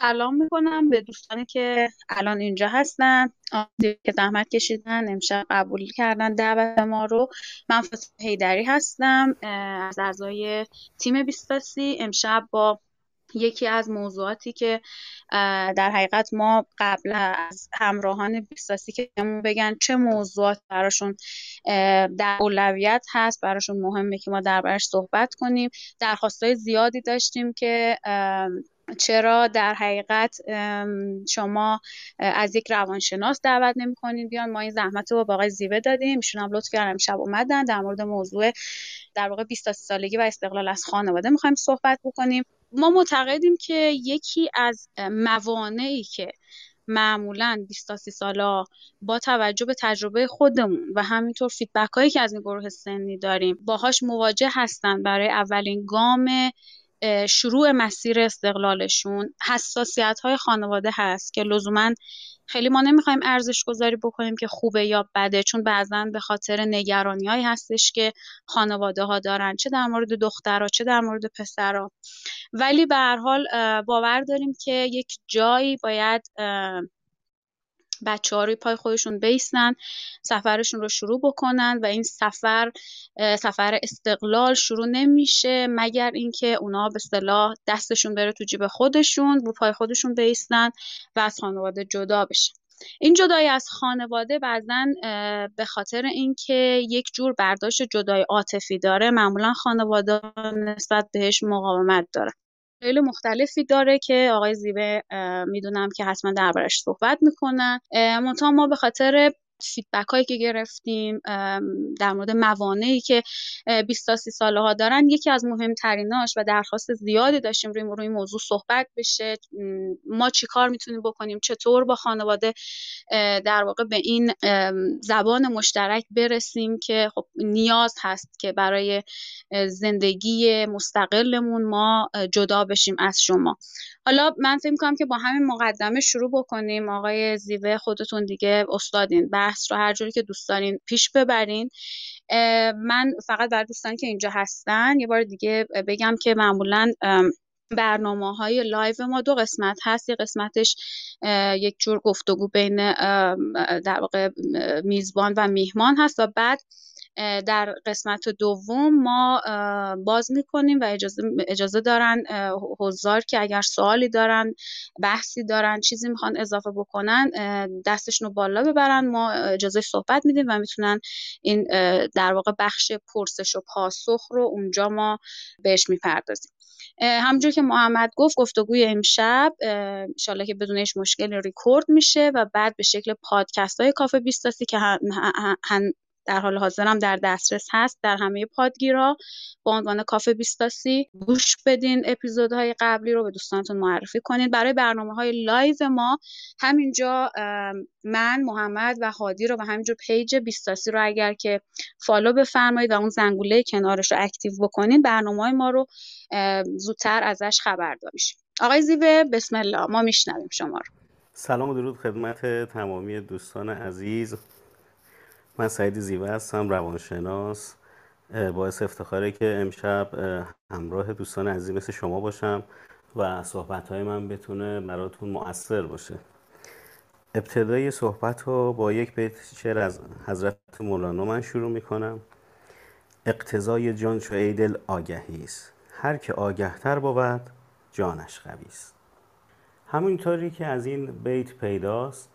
سلام می‌کنم به دوستانی که الان اینجا هستن. که زحمت کشیدن امشب قبول کردن دعوت ما رو. من فاطمه هیدری هستم از اعضای تیم بیستاسی. امشب با یکی از موضوعاتی که در حقیقت ما قبل از همراهان بیستاسی که بگن چه موضوعات براشون در اولویت هست. براشون مهمه که ما دربارش صحبت کنیم. درخواستای زیادی داشتیم که چرا در حقیقت شما از یک روانشناس دعوت نمی بیان؟ ما این زحمت رو با آقای زیوه دادیم. ایشون هم لطف کردن امشب اومدن. در مورد موضوع در واقع 20 سالگی و استقلال از خانواده می‌خوایم صحبت بکنیم. ما معتقدیم که یکی از موانعی که معمولا 20 سالا با توجه به تجربه خودمون و همینطور فیدبک هایی که از این گروه سنی داریم باهاش مواجه هستن برای اولین گام شروع مسیر استقلالشون حساسیت های خانواده هست که لزوما خیلی ما نمی‌خوایم ارزش گذاری بکنیم که خوبه یا بده چون بعضا به خاطر نگرانی هایی هستش که خانواده ها دارن چه در مورد دخترها چه در مورد پسرها. ولی به هر حال باور داریم که یک جایی باید بچه ها روی پای خودشون بیستن سفرشون رو شروع بکنن و این سفر سفر استقلال شروع نمیشه مگر اینکه اونا به صلاح دستشون بره تو جیب خودشون رو پای خودشون بیستن و از خانواده جدا بشن. این جدایی از خانواده بعضا به خاطر اینکه یک جور برداشت جدای عاطفی داره معمولا خانواده نسبت بهش مقاومت داره. خیلی مختلفی داره که آقای زیبه می‌دونم که حتما دربارش صحبت می‌کنن منتها ما به خاطر فیدبک هایی که گرفتیم در مورد موانعی که 20 تا 30 ساله ها دارن یکی از مهمتریناش و درخواست زیادی داشتیم روی روی موضوع صحبت بشه. ما چیکار می‌تونیم بکنیم؟ چطور با خانواده در واقع به این زبان مشترک برسیم که خب نیاز هست که برای زندگی مستقلمون ما جدا بشیم از شما. حالا من فکر کنم که با همین مقدمه شروع بکنیم. آقای زیوه خودتون دیگه استادین. بحث رو هر جوری که دوست دارین پیش ببرین. من فقط برای دوستان که اینجا هستن یه بار دیگه بگم که معمولا برنامه های لایو ما دو قسمت هست. یه قسمتش یک جور گفتگو بین در واقع میزبان و میهمان هست و بعد در قسمت دوم ما باز می‌کنیم و اجازه, اجازه دارن حضار که اگر سوالی دارن بحثی دارن چیزی می‌خوان اضافه بکنن دستشون رو بالا ببرن. ما اجازه صحبت میدیم و می‌تونن این در واقع بخش پرسش و پاسخ رو اونجا ما بهش می‌پردازیم. همونجور که محمد گفت گفتگوی امشب انشالله که بدون هیچ مشکلی ریکورد میشه و بعد به شکل پادکست های کافه بیستاسی که در حال حاضرم در دسترس هست در همه پادگیرها. با عنوان کافه بیستاسی گوش بدین اپیزودهای قبلی رو به دوستانتون معرفی کنید برای برنامه های live ما همینجا من محمد و هادی رو و همینجور page بیستاسی رو اگر که follow بفرمایید و اون زنگوله کنارش رو active بکنید برنامه های ما رو زودتر ازش خبردار میشیم. آقای زیوه بسم الله. ما میشنویم شما رو. سلام و درود خدمت تمامی دوستان عزیز. من سعید زیوه هستم روانشناس باعث افتخاره که امشب همراه دوستان عزیز مثل شما باشم و صحبت های من بتونه براتون مؤثر باشه. ابتدای صحبت رو با یک بیت شعر از حضرت مولانا من شروع می‌کنم. اقتضای جان چو ایدل آگهی است هر که آگهتر بود جانش قوی است همونطوری که از این بیت پیداست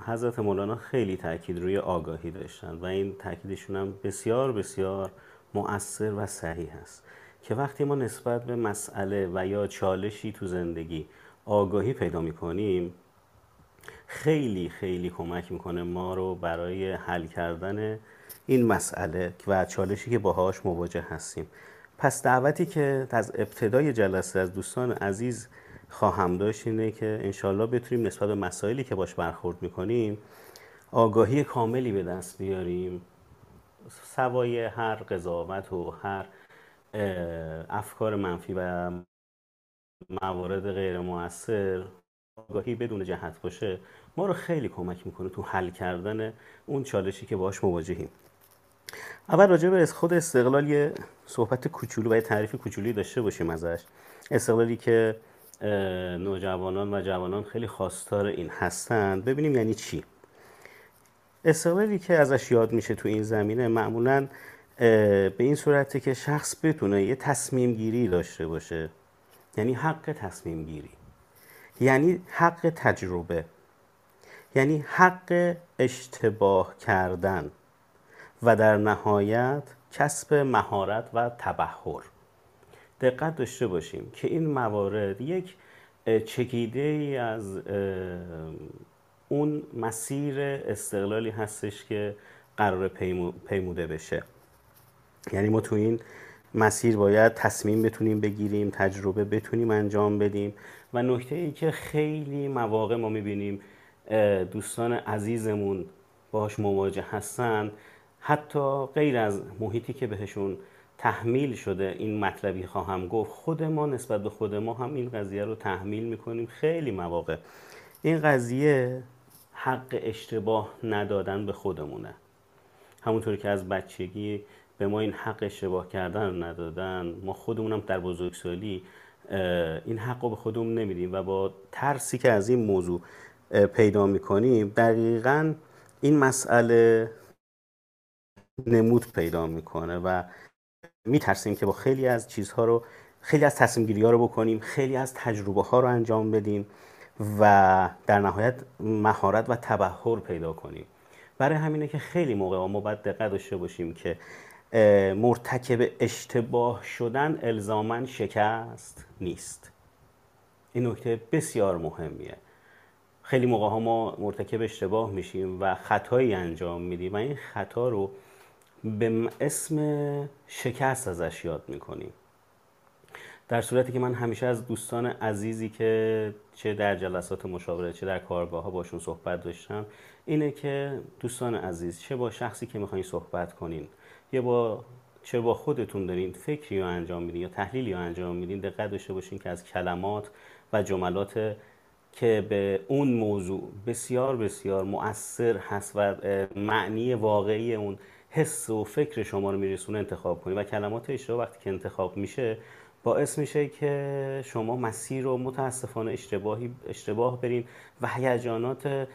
حضرت مولانا خیلی تاکید روی آگاهی داشتن و این تاکیدشون هم بسیار بسیار مؤثر و صحیح است که وقتی ما نسبت به مسئله و یا چالشی تو زندگی آگاهی پیدا می‌کنیم خیلی خیلی کمک می‌کنه ما رو برای حل کردن این مسئله و چالشی که باهاش مواجه هستیم. پس دعوتی که از ابتدای جلسه از دوستان عزیز خواهم داشت اینه که انشالله بتونیم نسبت به مسائلی که باش برخورد می‌کنیم آگاهی کاملی به دست بیاریم. سوای هر قضاوت و هر افکار منفی و موارد غیر موثر آگاهی بدون جهت باشه ما رو خیلی کمک می‌کنه تو حل کردن اون چالشی که باش مواجهیم. اول راجع به خود استقلال یه صحبت کوچولو و یه تعریف کوچولی داشته باشیم ازش. استقلالی که نوجوانان و جوانان خیلی خواستار این هستند ببینیم یعنی چی. استقلالی که ازش یاد میشه تو این زمینه معمولا به این صورته که شخص بتونه یه تصمیم گیری داشته باشه. یعنی حق تصمیم گیری. یعنی حق تجربه. یعنی حق اشتباه کردن. و در نهایت کسب مهارت و تبهر. دقت داشته باشیم که این موارد یک چکیده ای از اون مسیر استقلالی هستش که قرار پیموده بشه. یعنی ما تو این مسیر باید تصمیم بتونیم بگیریم تجربه بتونیم انجام بدیم و نکته ای که خیلی مواقع ما می‌بینیم دوستان عزیزمون باش مواجه هستن حتی غیر از محیطی که بهشون تحمیل شده این مطلبی خواهم گفت. خود ما نسبت به خود ما هم این قضیه رو تحمیل می‌کنیم. خیلی مواقع این قضیه حق اشتباه ندادن به خودمونه. همونطوری که از بچگی به ما این حق اشتباه کردن رو ندادن ما خودمونم در بزرگسالی این حق رو به خودمون نمیدیم و با ترسی که از این موضوع پیدا می‌کنیم دقیقا این مسئله نمود پیدا می‌کنه و میترسیم که با خیلی از چیزها رو خیلی از تصمیم گیری ها رو بکنیم خیلی از تجربه ها رو انجام بدیم و در نهایت مهارت و تبهر پیدا کنیم. برای همینه که خیلی موقع ما باید دقت داشته باشیم که مرتکب اشتباه شدن الزاما شکست نیست. این نکته بسیار مهمیه. خیلی موقع ها ما مرتکب اشتباه میشیم و خطایی انجام میدیم و این خطا رو به اسم شکست ازش یاد می‌کنیم. در صورتی که من همیشه از دوستان عزیزی که چه در جلسات مشاوره چه در کارگاه ها باشون صحبت داشتم اینه که دوستان عزیز چه با شخصی که می‌خواین صحبت کنین یا با چه با خودتون دارین فکری رو انجام میدین یا تحلیلی رو انجام میدین دقت داشته باشین که از کلمات و جملات که به اون موضوع بسیار بسیار مؤثر هست و معنی واقعی اون حس و فکر شما رو میرسونه انتخاب کنید و کلمات اشتباه وقتی که انتخاب میشه باعث میشه که شما مسیر رو متاسفانه اشتباهی اشتباه برین و هیجانات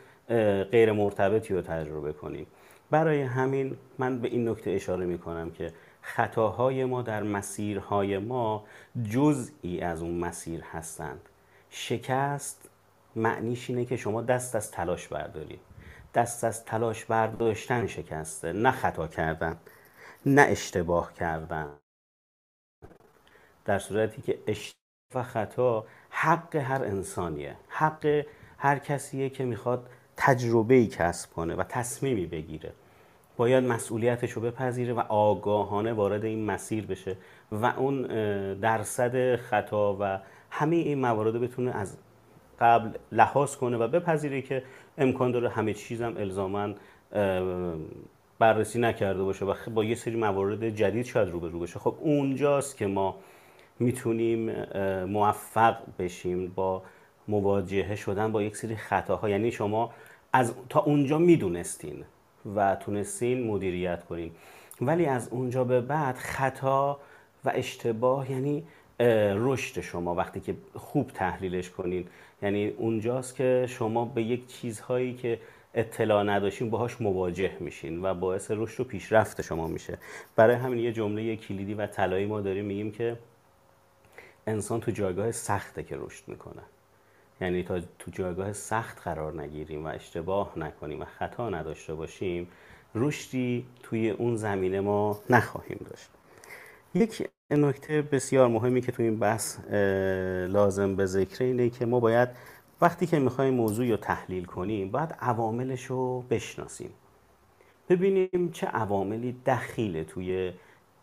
غیر مرتبطی رو تجربه کنید برای همین من به این نکته اشاره می‌کنم که خطاهای ما در مسیرهای ما جزئی از اون مسیر هستند. شکست معنیش اینه که شما دست از تلاش بردارید دست از تلاش برداشتن شکسته نه خطا کردن نه اشتباه کردن. در صورتی که اشتباه و خطا حق هر انسانیه حق هر کسیه که می‌خواد تجربه ای کسب کنه و تصمیمی بگیره. باید مسئولیتش رو بپذیره و آگاهانه وارد این مسیر بشه و اون درصد خطا و همه این موارد بتونه از قبل لحاظ کنه و بپذیره که امکان داره همه چیزم الزاما بررسی نکرده باشه و با یه سری موارد جدید شاید رو رو بشه. خب اونجاست که ما می‌تونیم موفق بشیم با مواجهه شدن با یک سری خطاها. یعنی شما از تا اونجا می‌دونستین و تونستین مدیریت کنین. ولی از اونجا به بعد خطا و اشتباه یعنی رشد شما. وقتی که خوب تحلیلش کنین یعنی اونجاست که شما به یک چیزهایی که اطلاع نداشتین باهاش مواجه میشین و باعث رشد و پیشرفت شما میشه. برای همین یه جمله کلیدی و طلایی ما داریم میگیم که انسان تو جایگاه سخته که رشد می‌کنه. یعنی تا تو جایگاه سخت قرار نگیریم و اشتباه نکنیم و خطا نداشته باشیم رشدی توی اون زمینه ما نخواهیم داشت. یک نکته بسیار مهمی که تو این بحث لازم به ذکر اینه که ما باید وقتی که می‌خوایم موضوع رو تحلیل کنیم باید عواملش رو بشناسیم. ببینیم چه عواملی دخیله توی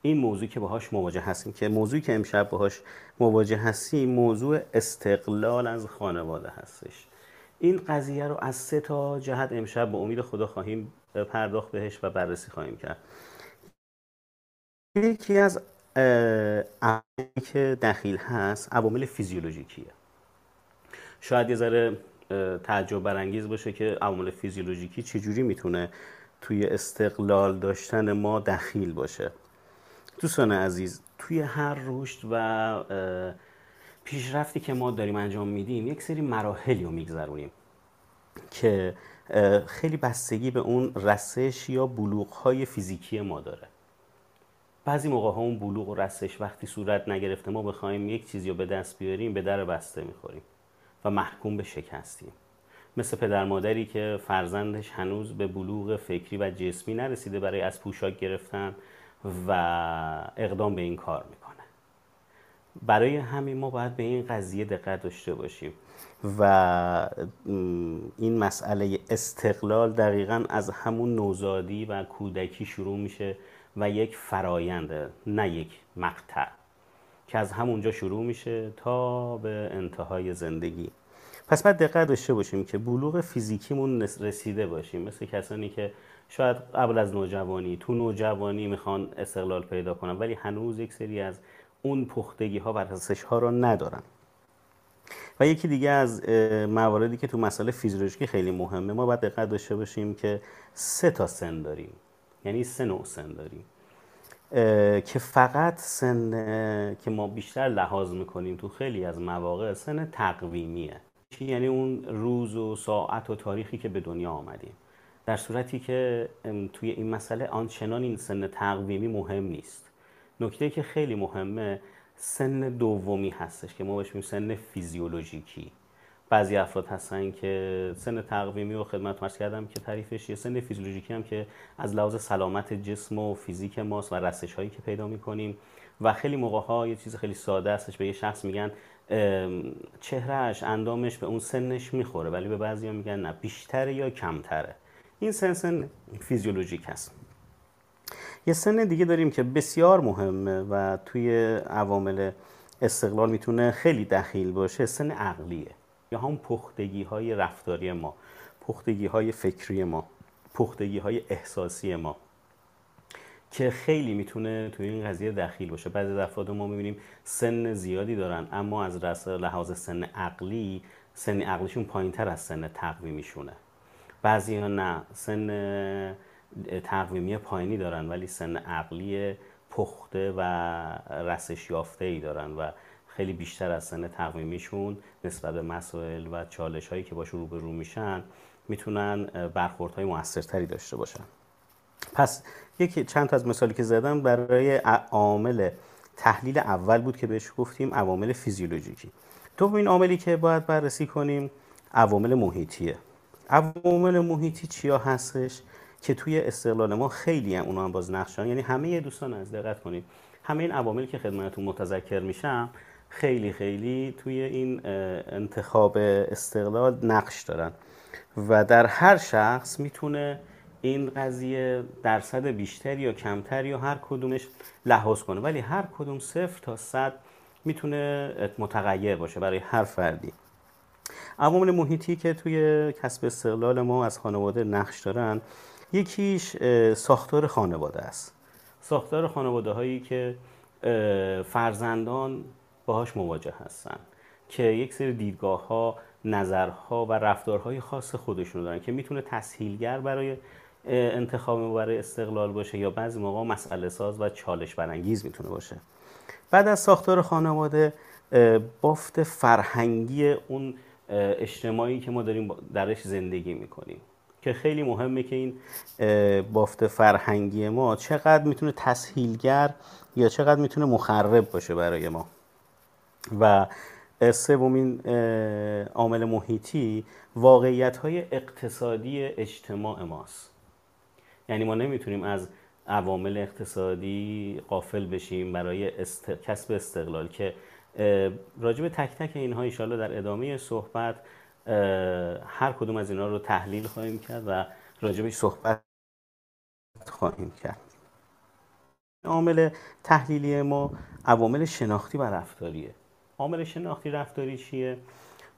این موضوع که باهاش مواجه هستیم. که موضوعی که امشب باهاش مواجه هستیم موضوع استقلال از خانواده هستش. این قضیه رو از سه تا جهت امشب به امید خدا خواهیم پرداخت بهش و بررسی خواهیم کرد. یکی از عواملی که دخیل هست عوامل فیزیولوژیکیه. شاید یه ذره تعجب برانگیز باشه که عوامل فیزیولوژیکی چجوری می‌تونه توی استقلال داشتن ما دخیل باشه. دوستان عزیز توی هر رشد و پیشرفتی که ما داریم انجام میدیم یک سری مراحلی رو میگذرونیم که خیلی بستگی به اون رسش یا بلوغ های فیزیکی ما داره. بعضی موقع ها اون بلوغ و رسش وقتی صورت نگرفته ما بخوایم یک چیزی رو به دست بیاریم به در بسته می‌خوریم و محکوم به شکستیم. مثل پدر مادری که فرزندش هنوز به بلوغ فکری و جسمی نرسیده برای از پوشاک گرفتن و اقدام به این کار می‌کنه. برای همین ما باید به این قضیه دقت داشته باشیم و این مسئله استقلال دقیقا از همون نوزادی و کودکی شروع میشه و یک فراینده نه یک مقطع که از همونجا شروع میشه تا به انتهای زندگی. پس باید دقت داشته باشیم که بلوغ فیزیکیمون رسیده باشیم. مثل کسانی که شاید قبل از نوجوانی تو نوجوانی می‌خوان استقلال پیدا کنن ولی هنوز یک سری از اون پختگی ها و رسش ها رو ندارن. و یکی دیگه از مواردی که تو مسئله فیزیولوژیکی خیلی مهمه ما باید دقت داشته باشیم که سه تا سن داریم. یعنی سه نوع سن داریم. که فقط سن که ما بیشتر لحاظ می‌کنیم تو خیلی از مواقع سن تقویمیه. یعنی اون روز و ساعت و تاریخی که به دنیا آمدیم. در صورتی که توی این مسئله آنچنان این سن تقویمی مهم نیست. نکته که خیلی مهمه سن دومی هستش که ما بهش میگیم سن فیزیولوژیکی. بعضی افراد هستن که سن تقویمی و خدمت مرز کردم که تعریفش یه سن فیزیولوژیکی هم که از لحاظ سلامت جسم و فیزیک ماست و رسش هایی که پیدا می‌کنیم. و خیلی موقع ها یه چیز خیلی ساده هستش به یه شخص میگن چهرهش اندامش به اون سنش می‌خوره ولی به بعضی ها میگن نه بیشتره یا کمتره. این سن سن فیزیولوژیک هست. یه سن دیگه داریم که بسیار مهمه و توی عوامل استقلال می‌تونه خیلی دخیل باشه سن عقلیه. یا هم پختگی های رفتاری ما پختگی های فکری ما پختگی های احساسی ما که خیلی می‌تونه توی این قضیه دخیل باشه. بعضی افراد ما می‌بینیم سن زیادی دارن اما از لحاظ سن عقلی سن عقلیشون پایین تر از سن تقویمیشونه. بعضی ها نه سن تقویمی پایینی دارن ولی سن عقلی پخته و رسش یافته ای دارن و خیلی بیشتر از سن تقویمیشون نسبت به مسائل و چالش هایی که باشون روبرو میشن می‌تونن برخوردهای موثرتری داشته باشن. پس یکی چند تا از مثالی که زدم برای عامل تحلیل اول بود که بهش گفتیم عوامل فیزیولوژیکی. دومین عاملی که باید بررسی کنیم عوامل محیطیه. عوامل محیطی چیا هستش؟ که توی استقلال ما خیلی هم اونا هم باز نقشان یعنی همه دوستان از دقت کنید. همه این عواملی که خدمتتون متذکر میشم خیلی خیلی توی این انتخاب استقلال نقش دارن. و در هر شخص می‌تونه این قضیه درصد بیشتری یا کمتری یا هر کدومش لحاظ کنه. ولی هر کدوم صفر تا صد می‌تونه متغیر باشه برای هر فردی. عوامل محیطی که توی کسب استقلال ما از خانواده نقش دارن یکیش ساختار خانواده است. ساختار خانواده هایی که فرزندان باهاش مواجه هستن که یک سری دیدگاه ها نظرها و رفتارهای خاص خودشون دارن که می‌تونه تسهیلگر برای انتخاب برای استقلال باشه یا بعضی موقع مسئله ساز و چالش برانگیز می‌تونه باشه. بعد از ساختار خانواده بافت فرهنگی اون اجتماعی که ما داریم درش زندگی می‌کنیم. که خیلی مهمه که این بافت فرهنگی ما چقدر می‌تونه تسهیلگر یا چقدر می‌تونه مخرب باشه برای ما. و سومین عامل محیطی واقعیت های اقتصادی اجتماع ماست. یعنی ما نمی‌تونیم از عوامل اقتصادی قافل بشیم برای کسب استقلال که راجب تک تک اینها ایشالا در ادامه صحبت هر کدوم از اینها رو تحلیل خواهیم کرد و راجبش صحبت خواهیم کرد. عامل تحلیلی ما عوامل شناختی و رفتاریه. عامل شناختی رفتاری چیه؟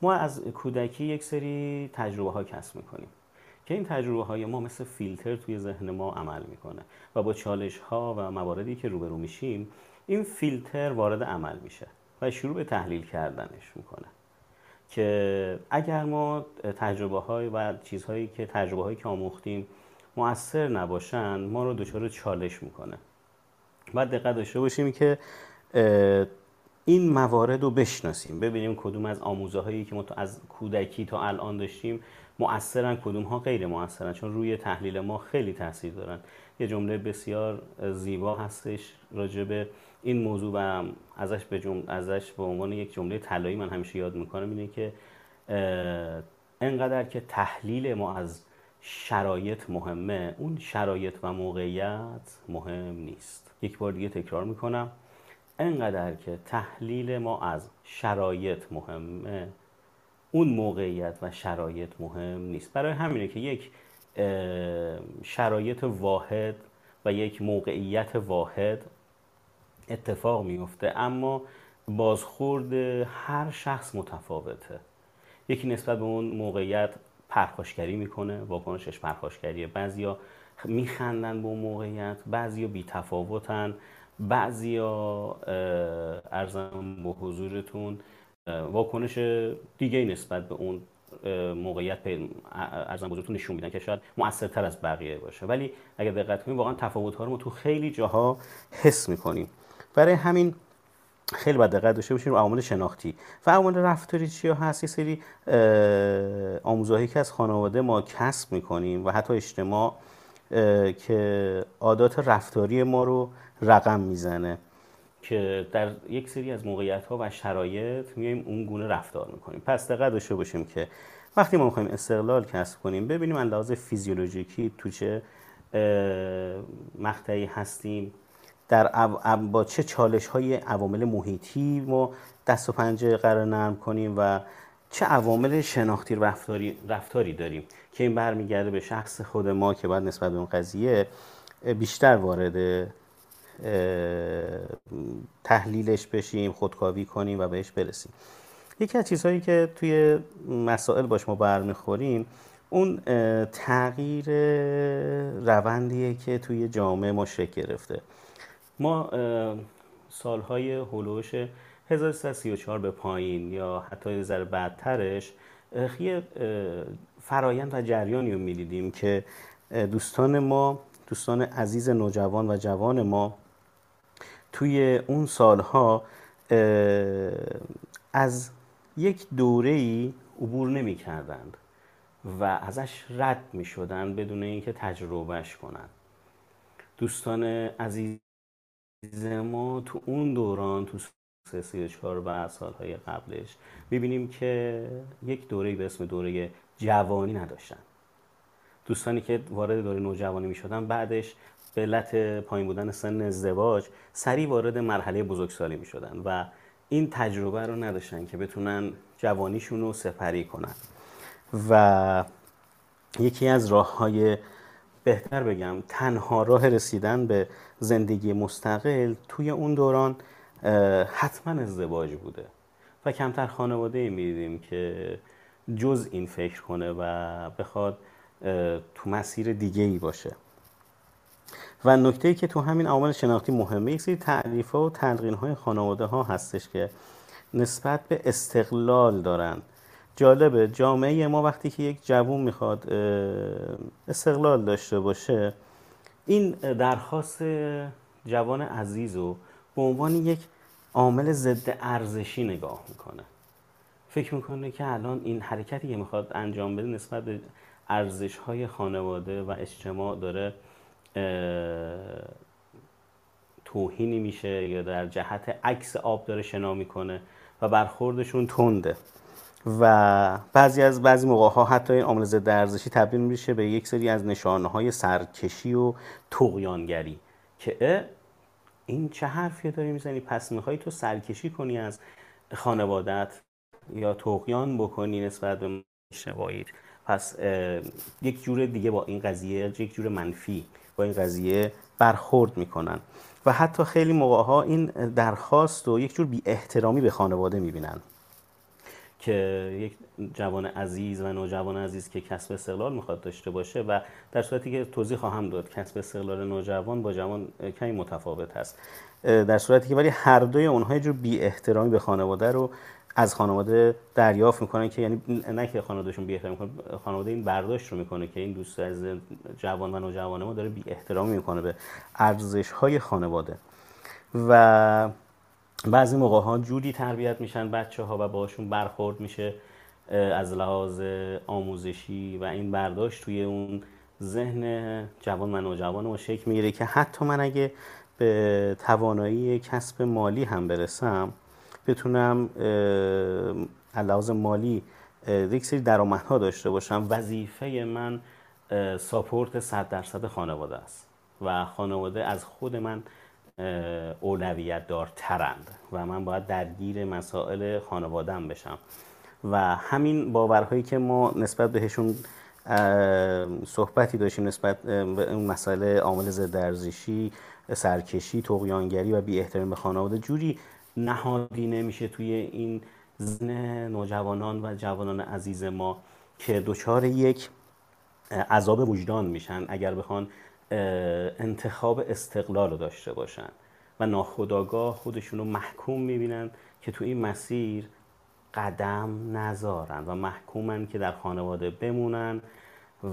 ما از کودکی یک سری تجربه ها کسب می‌کنیم که این تجربه های ما مثل فیلتر توی ذهن ما عمل می‌کنه و با چالش ها و مواردی که روبرو میشیم این فیلتر وارد عمل میشه و شروع به تحلیل کردنش می‌کنه که اگر ما تجربه های و چیزهایی که تجربه هایی که آموختیم مؤثر نباشن ما رو دچار چالش می‌کنه. باید دقت داشته باشیم که این موارد رو بشناسیم. ببینیم کدوم از آموزه هایی که ما تو از کودکی تا الان داشتیم مؤثرن کدوم ها غیر مؤثرن؟ چون روی تحلیل ما خیلی تاثیر دارن. یه جمله بسیار زیبا هستش راجع به این موضوع و ازش به جمله ازش به عنوان یک جمله طلایی من همیشه یاد می‌کنم اینه که انقدر که تحلیل ما از شرایط مهمه اون شرایط و موقعیت مهم نیست. یک بار دیگه تکرار می‌کنم. انقدر که تحلیل ما از شرایط مهمه اون موقعیت و شرایط مهم نیست. برای همینه که یک شرایط واحد و یک موقعیت واحد اتفاق میفته اما بازخورد هر شخص متفاوته. یکی نسبت به اون موقعیت پرخاشگری می‌کنه واکنشش پرخاشگریه. بعضیا میخندن به اون موقعیت بعضیا بیتفاوتن. بعضیا ارزم به حضورتون واکنش دیگه نسبت به اون موقعیت ارزم بزرگتون نشون میدن که شاید موثرتر از بقیه باشه. ولی اگر دقت کنیم واقعا تفاوت ها رو ما تو خیلی جاها حس می‌کنیم. برای همین خیلی باید دقت داشته باشیم عوامل شناختی. و عوامل رفتاری چیا هست؟ یه سری آموزهایی که از خانواده ما کسب می‌کنیم و حتی اجتماع که عادات رفتاری ما رو رقم می‌زنه. که در یک سری از موقعیت ها و شرایط میایم اون گونه رفتار می‌کنیم. پس دقت داشته باشیم که وقتی ما می‌خوایم استقلال کسب کنیم ببینیم اندازه فیزیولوژیکی تو چه مقطعی هستیم در با چه چالش های عوامل محیطی ما دست و پنجه قرار نرم کنیم و چه عوامل شناختی رفتاری, رفتاری داریم که این برمیگرده به شخص خود ما که باید نسبت به اون قضیه بیشتر وارد تحلیلش بشیم خودکاوی کنیم و بهش برسیم. یکی از چیزهایی که توی مسائل باش ما برمیخوریم اون تغییر روندیه که توی جامعه ما شکل گرفته. ما سالهای هلوش 1334 به پایین یا حتی یه ذره بعدترش یه فرایند و جریانی رو می‌دیدیم که دوستان ما دوستان عزیز نوجوان و جوان ما توی اون سالها از یک دوره ای عبور نمی کردند و ازش رد می شدن بدون اینکه تجربهش کنند. دوستان عزیز ما تو اون دوران تو سه سی چهار و سالهای قبلش می‌بینیم که یک دوره به اسم دوره جوانی نداشتن. دوستانی که وارد دوره نوجوانی می‌شدن بعدش به علت پایین بودن سن ازدواج سریع وارد مرحله بزرگسالی می شدن و این تجربه رو نداشتن که بتونن جوانیشون رو سپری کنن. و یکی از راه های بهتر بگم تنها راه رسیدن به زندگی مستقل توی اون دوران حتما ازدواج بوده. و کمتر خانواده می‌دیدیم که جز این فکر کنه و بخواد تو مسیر دیگه ای باشه. و نکته که تو همین عوامل شناختی مهمه یک سری تعریف و تلقین های خانواده ها هستش که نسبت به استقلال دارن. جالبه جامعه ما وقتی که یک جوون می‌خواد استقلال داشته باشه این درخواست جوان عزیز رو به عنوان یک عامل ضد ارزشی نگاه می‌کنه. فکر می‌کنه که الان این حرکتی که می‌خواد انجام بده نسبت به ارزش های خانواده و اجتماع داره توهینی میشه یا در جهت عکس آب داره شنا می‌کنه و برخوردشون تنده. و بعضی از بعضی موقع ها حتی این عامل ضد ارزشی تبدیل میشه به یک سری از نشانه های سرکشی و تقیانگری که این چه حرفی داری می‌زنی؟ پس می‌خوای تو سرکشی کنی از خانوادت یا تقیان بکنی نسبت به شوایید پس یک جور دیگه با این قضیه یک جور منفی. با این قضیه برخورد می‌کنن. و حتی خیلی موقع ها این درخواست و یک جور بی احترامی به خانواده می‌بینن که یک جوان عزیز و نوجوان عزیز که کسب استقلال می‌خواد داشته باشه و در صورتی که توضیح خواهم داد کسب استقلال نوجوان با جوان کمی متفاوت هست در صورتی که ولی هر دوی اونها جور بی احترامی به خانواده رو از خانواده دریافت می‌کنن که یعنی نه که خانوادهشون بی احترامی خانواده این برداشت رو می‌کنه که این دوست از جوان و نوجوان ما داره بی احترامی می‌کنه به ارزش های خانواده. و بعضی موقع ها جوری تربیت میشن بچه ها و باشون برخورد میشه از لحاظ آموزشی و این برداشت توی اون ذهن جوان و جوان ما شکل می‌گیره که حتی من اگه به توانایی کسب مالی هم برسم بتونم لحاظ مالی یک سری درآمدها داشته باشم. وظیفه من ساپورت صد درصد خانواده است و خانواده از خود من اولویت دارترند و من باید درگیر مسائل خانوادم بشم. و همین باورهایی که ما نسبت بهشون صحبتی داشتیم نسبت به اون مسائل عامل ضد ارزشی سرکشی تقیانگری و بی احترام به خانواده جوری نهادی نمیشه توی این زن نوجوانان و جوانان عزیز ما که دچار یک عذاب وجدان میشن اگر بخوان انتخاب استقلال رو داشته باشن و ناخداگاه خودشون رو محکوم می‌بینن که تو این مسیر قدم نذارن و محکومن که در خانواده بمونن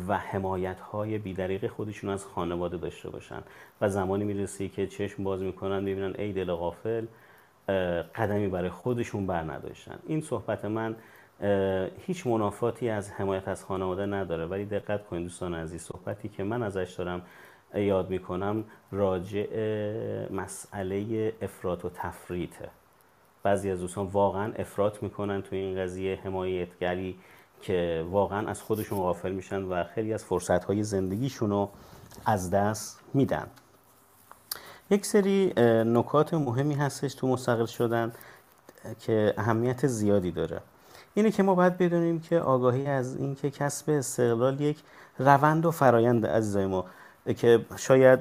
و حمایت های بیدریق خودشون از خانواده داشته باشن. و زمانی می‌رسه که چشم باز می‌کنن ببینن ای دل غافل قدمی برای خودشون بر نداشتن. این صحبت من هیچ منافاتی از حمایت از خانواده نداره. ولی دقت کنید دوستان عزیز صحبتی که من ازش دارم یاد می‌کنم راجع مسئله افراط و تفریطه. بعضی از دوستان واقعا افراط می‌کنن تو این قضیه حمایتگری که واقعا از خودشون غافل میشن و خیلی از فرصت های زندگیشون رو از دست میدن. یک سری نکات مهمی هستش تو مستقل شدن که اهمیت زیادی داره. اینه که ما باید بدونیم که آگاهی از اینکه کسب استقلال یک روند و فرایند عزیزای ما که شاید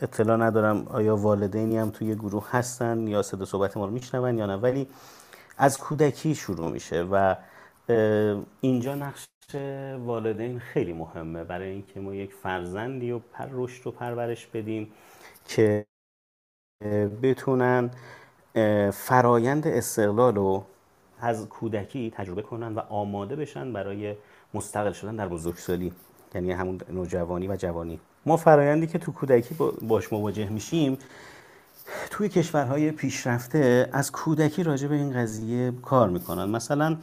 اطلاع ندارم آیا والدینی هم توی گروه هستن یا صدا صحبت ما رو میشنون یا نه ولی از کودکی شروع میشه و اینجا نقش والدین خیلی مهمه. برای اینکه ما یک فرزندی رو پر رشد و پرورش بدیم. که بتونن فرایند استقلال رو از کودکی تجربه کنن و آماده بشن برای مستقل شدن در بزرگسالی. یعنی همون نوجوانی و جوانی. ما فرایندی که تو کودکی باش مواجه میشیم توی کشورهای پیشرفته از کودکی راجع به این قضیه کار می‌کنن. مثلا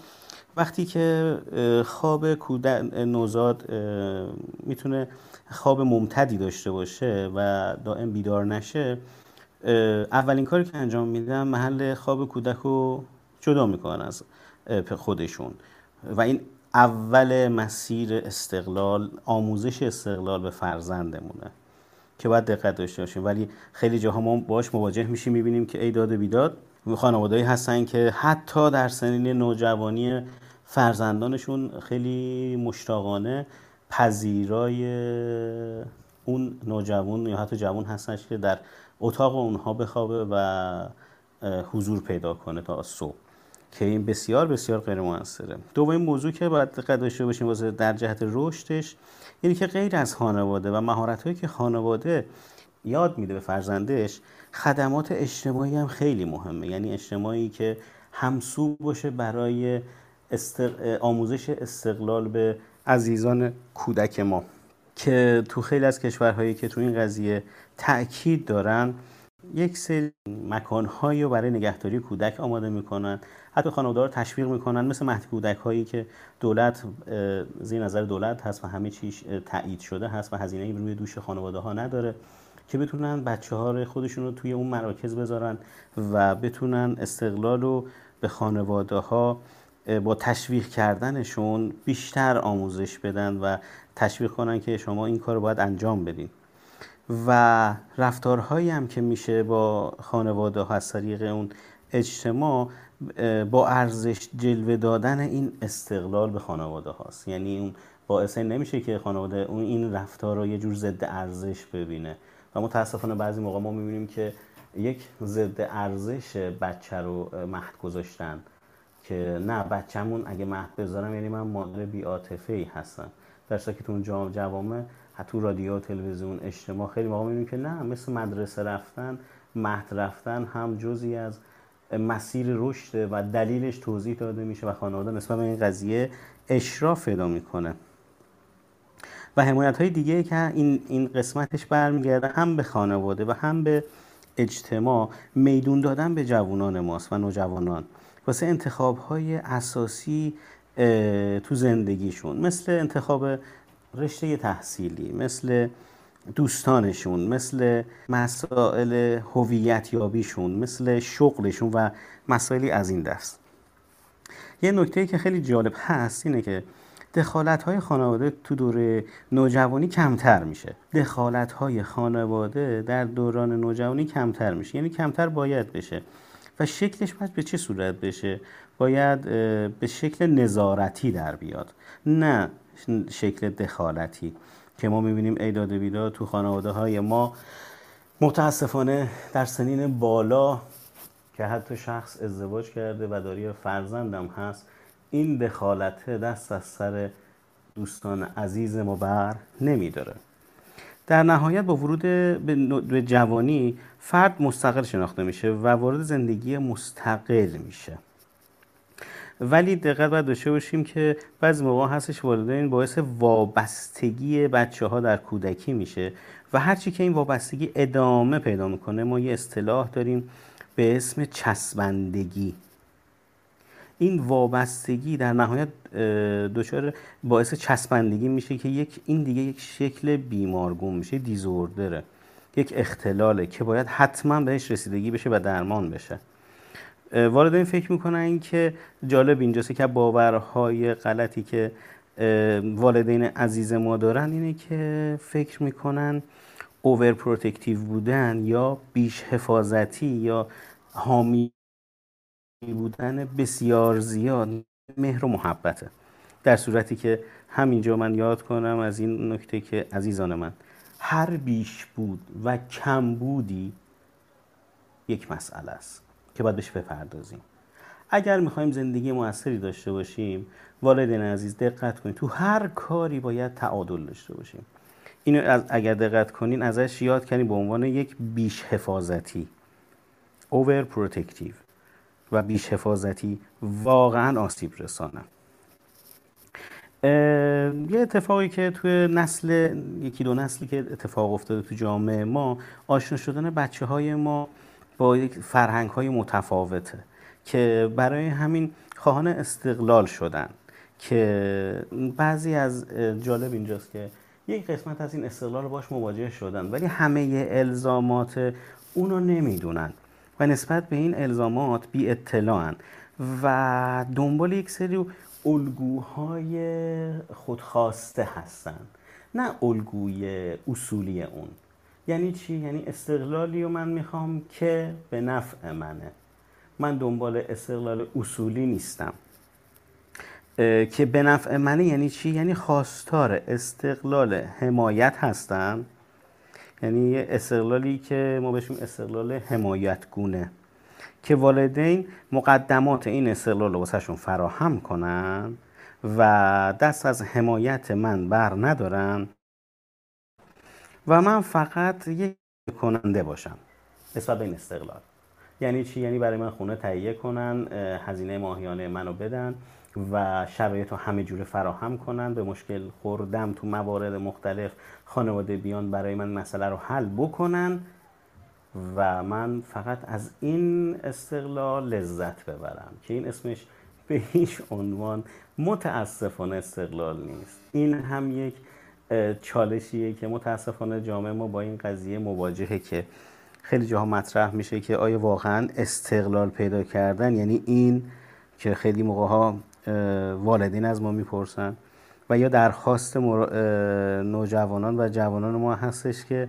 وقتی که خواب کودک نوزاد می‌تونه خواب ممتدی داشته باشه و دائم بیدار نشه اولین کاری که انجام میدن محل خواب کودک رو جدا می‌کنن از خودشون. و این اول مسیر استقلال آموزش استقلال به فرزندمونه که باید دقت داشته باشیم. ولی خیلی جاها ما باش مواجه میشیم می‌بینیم که ای داد بیداد خانوادهایی هستن که حتی در سنین نوجوانی فرزندانشون خیلی مشتاقانه پذیرای اون نوجوان یا حتی جوان هستنش که در اتاق اونها بخوابه و حضور پیدا کنه تا صبح. که این بسیار بسیار غیر موثره. دومین موضوع که باید دقت داشته باشیم واسه در جهت رشدش اینه که غیر از خانواده و مهارت هایی که خانواده یاد میده به فرزندش خدمات اجتماعی هم خیلی مهمه. یعنی اجتماعی که همسو باشه برای آموزش استقلال به عزیزان کودک ما. که تو خیلی از کشورهایی که تو این قضیه تاکید دارن یک سری مکانهایی رو برای نگهداری کودک آماده می‌کنن. حتی خانواده رو تشویق می‌کنن مثل مهد کودک هایی که دولت زیر نظر دولت هست و همه چیش تایید شده هست و هزینه روی دوش خانواده ها نداره که بتونن بچه ها خودشون رو توی اون مراکز بذارن و بتونن استقلال رو به خانواده ها با تشویق کردنشون بیشتر آموزش بدن و تشویق کنن که شما این کار رو باید انجام بدین. و رفتارهایی هم که میشه با خانواده ها از طریق اون اجتماع با ارزش جلوه دادن این استقلال به خانواده هاست. یعنی اون باعث نمیشه که خانواده اون این رفتار رو یه جور ضد ارزش ببینه. و متاسفانه بعضی موقع ما می‌بینیم که یک ضد ارزش بچه رو مهد گذاشتن. که نه بچه‌مون اگه مهد بذارم یعنی من مادر ای هستم. در که تو اون جوامع حتی رادیو تلویزیون اجتماع خیلی موقع می‌بینیم که نه مثل مدرسه رفتن مهد رفتن هم جزی از مسیر رشد و دلیلش توضیح داده میشه و خانواده نسبت به این قضیه اشراف پیدا می‌کنه. و حمایت های دیگه که این, این قسمتش برمیگرده هم به خانواده و هم به اجتماع میدون دادن به جوانان ماست و نوجوانان. واسه انتخاب های اساسی تو زندگیشون مثل انتخاب رشته تحصیلی مثل دوستانشون مثل مسائل هویت یابیشون مثل شغلشون و مسائلی از این دست. یه نکته که خیلی جالب هست اینه که دخالت های خانواده تو دوره نوجوانی کمتر میشه. دخالت های خانواده در دوران نوجوانی کمتر میشه. یعنی کمتر باید بشه. و شکلش باید به چه صورت بشه؟ باید به شکل نظارتی در بیاد نه شکل دخالتی که ما می‌بینیم ایداد بیداد تو خانواده های ما. متاسفانه در سنین بالا که حتی شخص ازدواج کرده و داری فرزندم هست این دخالت دست از سر دوستان عزیز ما بر نمیداره. در نهایت با ورود به جوانی فرد مستقل شناخته میشه و وارد زندگی مستقل میشه. ولی دقت باید داشته باشیم که بعضی موقع هستش والدین باعث وابستگی بچه ها در کودکی میشه و هرچی که این وابستگی ادامه پیدا می‌کنه ما یه اصطلاح داریم به اسم چسبندگی. این وابستگی در نهایت دچار باعث چسبندگی میشه که یک این دیگه یک شکل بیمارگون میشه دیزوردره. یک اختلاله که باید حتما بهش رسیدگی بشه و درمان بشه. والدین فکر می‌کنن که جالب اینجاست که باورهای غلطی که والدین عزیز ما دارن اینه که فکر می‌کنن over protective بودن یا بیش حفاظتی یا حامی بودن بسیار زیاد مهر و محبته. در صورتی که همینجا من یاد کنم از این نکته که عزیزان من هر بیش بود و کم بودی یک مسئله است که باید بهش بپردازیم. اگر می‌خوایم زندگی موثری داشته باشیم والدین عزیز دقت کنید تو هر کاری باید تعادل داشته باشیم. اینو اگر دقت کنین ازش یاد کنیم به عنوان یک بیش حفاظتی over protective و بیش حفاظتی واقعا آسیب رسانه یه اتفاقی که توی نسل یکی دو نسلی که اتفاق افتاده تو جامعه ما آشنا شدن بچه های ما با یک فرهنگ های متفاوته که برای همین خواهان استقلال شدن که بعضی از جالب اینجاست که یک قسمت از این استقلال باش مواجه شدن ولی همه الزامات اونو نمی‌دونن. و نسبت به این الزامات بی اطلاعن و دنبال یک سری الگوهای خودخواسته هستن. نه الگوی اصولی اون. یعنی چی؟ یعنی استقلالی و من می‌خوام که به نفع منه. من دنبال استقلال اصولی نیستم. که به نفع منه یعنی چی؟ یعنی خواستار استقلال حمایت هستم یعنی یه استقلالی که ما بهشون استقلال حمایت گونه که والدین مقدمات این استقلال رو واسهشون فراهم کنن و دست از حمایت من بر ندارن و من فقط یک کننده باشم نسبت به این استقلال. یعنی چی؟ یعنی برای من خونه تهیه کنن هزینه ماهیانه منو بدن. و شرایط رو همه جوره فراهم کنن. به مشکل خوردم تو موارد مختلف خانواده بیان برای من مسئله رو حل بکنن و من فقط از این استقلال لذت ببرم که این اسمش به هیچ عنوان متاسفانه استقلال نیست. این هم یک چالشیه که متاسفانه جامعه ما با این قضیه مواجهه که خیلی جاها مطرح میشه که آیا واقعا استقلال پیدا کردن یعنی این که خیلی موقع ها والدین از ما می‌پرسن و یا درخواست نوجوانان و جوانان ما هستش که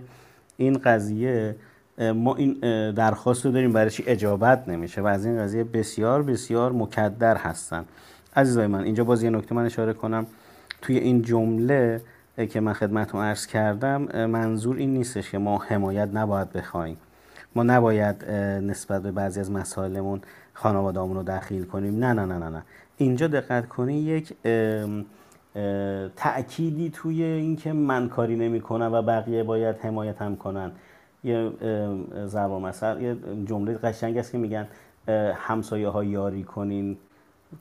این قضیه ما این درخواست رو داریم برای چی؟ اجابت نمیشه و از این قضیه بسیار بسیار مکدر هستن. عزیزای من اینجا باز یه نکته من اشاره کنم. توی این جمله که من خدمتتون عرض کردم منظور این نیستش که ما حمایت نباید بخوایم. ما نباید نسبت به بعضی از مسائلمون خانواده‌مون رو دخیل کنیم. نه نه نه نه نه. اینجا دقت کنی یک تأکیدی توی اینکه من کاری نمی‌کنم و بقیه باید حمایت هم کنن. یه زبان مثلا یه جمله قشنگ است که میگن همسایه ها یاری کنین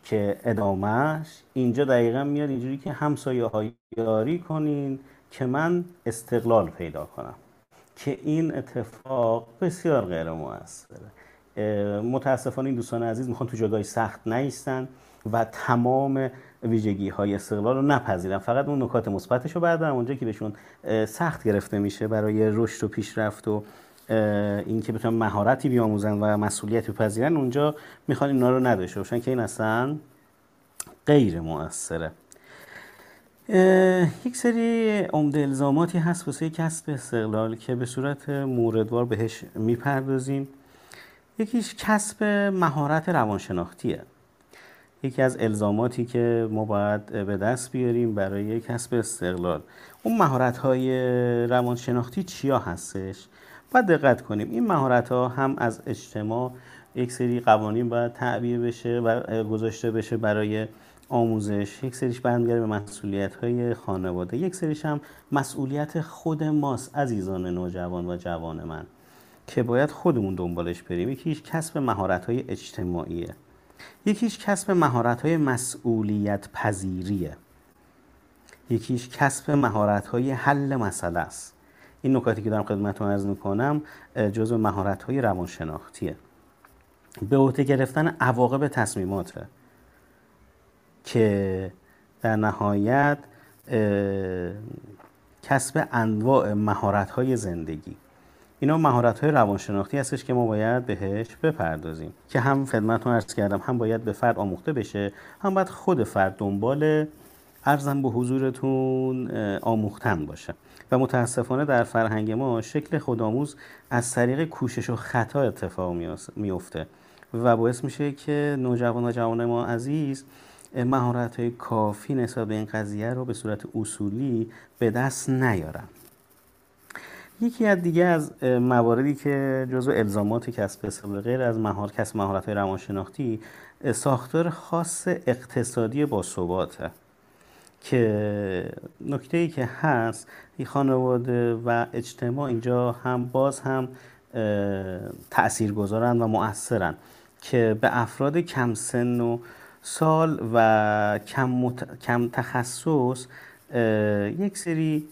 که ادامهش اینجا دقیقا میاد اینجوری که همسایه ها یاری کنین که من استقلال پیدا کنم. که این اتفاق بسیار غیر موثره متاسفانه این دوستان عزیز می‌خوان تو جاگاه سخت نیستن و تمام ویژگی های استقلال رو نپذیرن. فقط اون نکات مثبتش رو بردارن. اونجا که بهشون سخت گرفته میشه برای رشد و پیشرفت و اینکه بتونن مهارتی بیاموزن و مسئولیتی بپذیرن اونجا می‌خوان اینا رو نداشته باشن که این اصلا غیر مؤثره یک سری عمده الزاماتی هست واسه کسب استقلال که به صورت موردوار بهش می‌پردازیم. یکیش کسب مهارت روانشناختیه. یکی از الزاماتی که ما باید به دست بیاریم برای کسب استقلال. اون مهارت های روانشناختی چیا هستش؟ باید دقت کنیم. این مهارت ها هم از اجتماع یک سری قوانین باید تعبیه بشه و گذاشته بشه برای آموزش. یک سریش برمیگرده به مسئولیت های خانواده. یک سریش هم مسئولیت خود ماست عزیزان نوجوان و جوان من. که باید خودمون دنبالش بریم. یکیش کسب مهارت های اجتماعیه یکیش کسب مهارت های مسئولیت پذیریه یکیش کسب مهارت های حل مسئله است. این نکاتی که دارم خدمتتون عرض می‌کنم جزو مهارت های روانشناختیه. به عهده گرفتن عواقب تصمیماته که در نهایت کسب انواع مهارت های زندگی. اینا مهارت های روانشناختی هستش که ما باید بهش بپردازیم. که هم خدمتتون عرض کردم هم باید به فرد آموخته بشه هم باید خود فرد دنبال ارزم به حضورتون آموختن باشه. و متاسفانه در فرهنگ ما شکل خودآموز از طریق کوشش و خطا اتفاق میفته. و باعث میشه که نوجوان و جوان ما عزیز مهارت های کافی نسبت به این قضیه رو به صورت اصولی به دست نیارن. یکی از دیگه از مواردی که جزو الزامات کسب استقلال غیر از مهار کسب مهارت های روانشناختی ساختار خاص اقتصادی با ثباته که نکته ای که هست این خانواده و اجتماع اینجا هم باز هم تأثیر گذارن و مؤثرن که به افراد کم سن و سال و کم, کم تخصص یک سری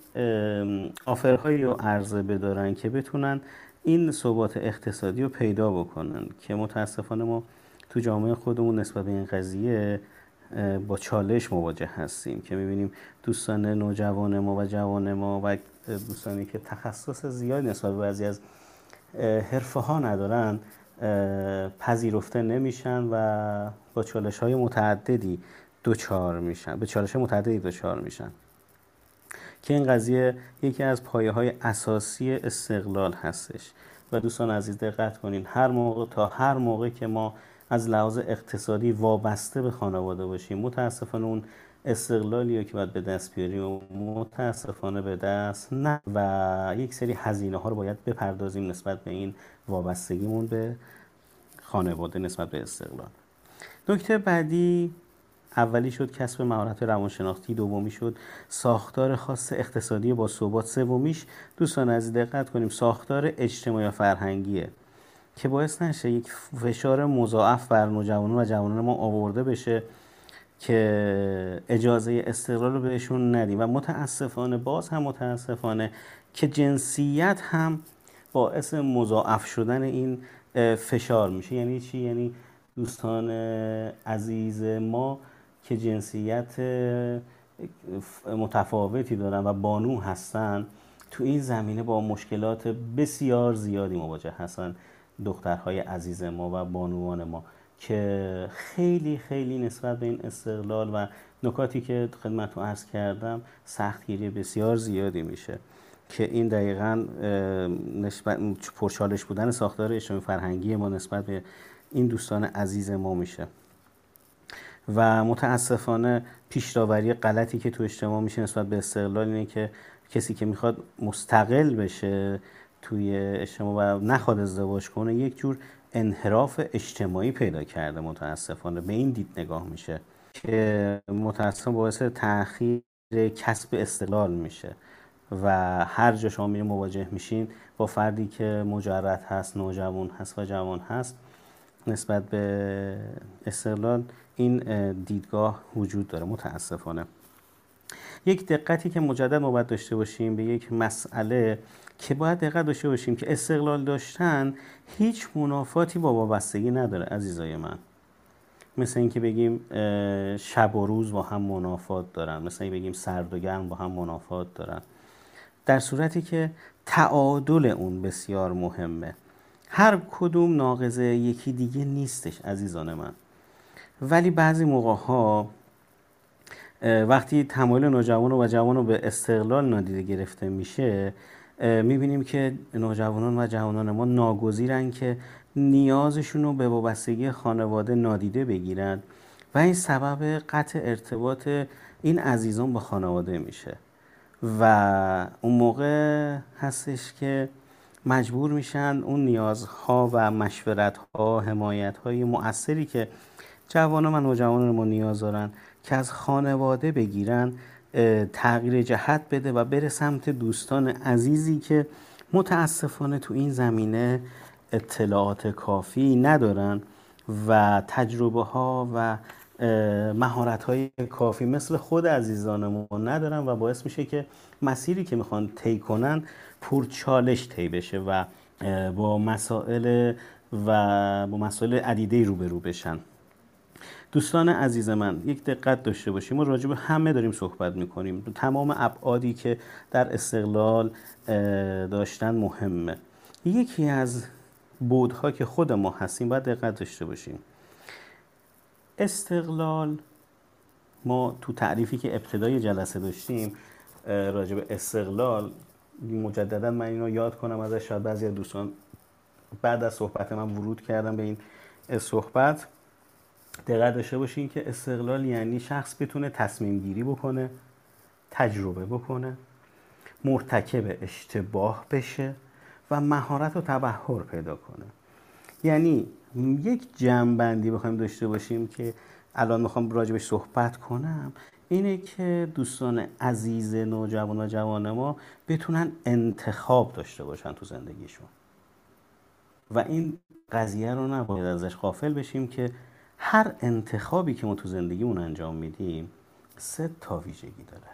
آفرهایی رو عرضه بدارن که بتونن این ثبات اقتصادی رو پیدا بکنن که متاسفانه ما تو جامعه خودمون نسبت به این قضیه با چالش مواجه هستیم که می‌بینیم دوستان نوجوان ما و جوان ما و دوستانی که تخصص زیاد نسبت به بعضی از حرفه ها ندارن پذیرفته نمیشن و با چالش های متعددی دوچار میشن به چالش متعددی دوچار میشن. که این قضیه یکی از پایه های اساسی استقلال هستش. و دوستان عزیز دقت کنین هر موقع تا هر موقع که ما از لحاظ اقتصادی وابسته به خانواده باشیم متاسفانه اون استقلالی که باید به دست بیاریم متاسفانه به دست نه. و یک سری هزینه ها رو باید بپردازیم نسبت به این وابستگیمون به خانواده نسبت به استقلال. نکته بعدی اولی شد کسب مهارت روانشناختی دومی شد ساختار خاص اقتصادی با ثبات سومیش دوستان از دقت کنیم ساختار اجتماعی و فرهنگیه که باعث نشه یک فشار مضاعف بر نوجوانان و جوانان ما آورده بشه که اجازه استقلال رو بهشون ندیم. و متاسفانه باز هم متاسفانه که جنسیت هم باعث مضاعف شدن این فشار میشه. یعنی چی؟ یعنی دوستان عزیز ما که جنسیت متفاوتی دارن و بانو هستن تو این زمینه با مشکلات بسیار زیادی مواجه هستن دخترهای عزیز ما و بانوان ما که خیلی خیلی نسبت به این استقلال و نکاتی که خدمتتون عرض کردم سختگیری بسیار زیادی میشه که این دقیقا نسبت پرچالش بودن ساختار اجتماعی فرهنگی ما نسبت به این دوستان عزیز ما میشه. و متاسفانه پیشداوری غلطی که تو اجتماع میشه نسبت به استقلال اینه که کسی که می‌خواد مستقل بشه توی اجتماع و نخواد ازدواج کنه یک جور انحراف اجتماعی پیدا کرده متاسفانه. به این دید نگاه میشه که متاسفانه باعث تاخیر کسب استقلال میشه و هر جا شما میرین مواجه میشین با فردی که مجرد هست نوجوان هست و جوان هست نسبت به استقلال این دیدگاه وجود داره متاسفانه. یک دقتی که مجدد ما باید داشته باشیم به یک مسئله که باید دقت داشته باشیم که استقلال داشتن هیچ منافاتی با وابستگی نداره عزیزای من. مثل اینکه بگیم شب و روز با هم منافات دارن. مثل اینکه بگیم سرد و گرم با هم منافات دارن. در صورتی که تعادل اون بسیار مهمه. هر کدوم ناقضه یکی دیگه نیستش عزیزان من. ولی بعضی موقع ها وقتی تمایل نوجوان و جوان به استقلال نادیده گرفته میشه می‌بینیم که نوجوانان و جوانان ما ناگزیرن که نیازشون رو به وابستگی خانواده نادیده بگیرن و این سبب قطع ارتباط این عزیزان با خانواده میشه. و اون موقع هستش که مجبور میشن اون نیازها و مشورتها حمایت های مؤثری که جوانان و نوجوانان ما نیاز دارن که از خانواده بگیرن تغییر جهت بده و بره سمت دوستان عزیزی که متاسفانه تو این زمینه اطلاعات کافی ندارن و تجربه ها و مهارت های کافی مثل خود عزیزانمون ندارن و باعث میشه که مسیری که می‌خوان طی کنن پرچالش طی بشه و با مسائل و با مسائل عدیده روبرو بشن. دوستان عزیز من یک دقت داشته باشیم. ما راجع به همه داریم صحبت می‌کنیم. تمام ابعادی که در استقلال داشتن مهمه. یکی از بودها که خود ما هستیم باید دقت داشته باشیم. استقلال ما تو تعریفی که ابتدای جلسه داشتیم راجع به استقلال مجددا من اینو یاد کنم ازش شاید بعضی از دوستان بعد از صحبت من ورود کردم به این صحبت. دقت داشته باشین که استقلال یعنی شخص بتونه تصمیم گیری بکنه تجربه بکنه مرتکب اشتباه بشه و مهارت و تبهر پیدا کنه. یعنی یک جمعبندی بخوایم داشته باشیم که الان می‌خوام راجبش صحبت کنم اینه که دوستان عزیز نوجوان و جوان ما بتونن انتخاب داشته باشن تو زندگیشون. و این قضیه رو نباید ازش غافل بشیم که هر انتخابی که ما تو زندگیمون انجام میدیم سه تا ویژگی داره.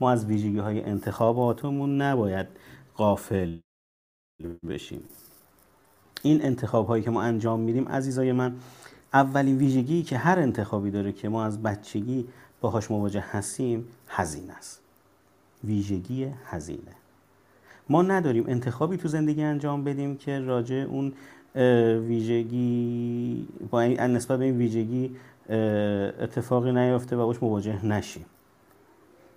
ما از ویژگی های انتخاباتمون نباید غافل بشیم. این انتخاب هایی که ما انجام میدیم عزیزای من اولین ویژگی که هر انتخابی داره که ما از بچگی باهاش مواجه هستیم هزینه است. ویژگی هزینه. ما نداریم انتخابی تو زندگی انجام بدیم که راجع اون ویژگی با این نسبت به این ویژگی اتفاقی نیافته و باش مواجه نشیم.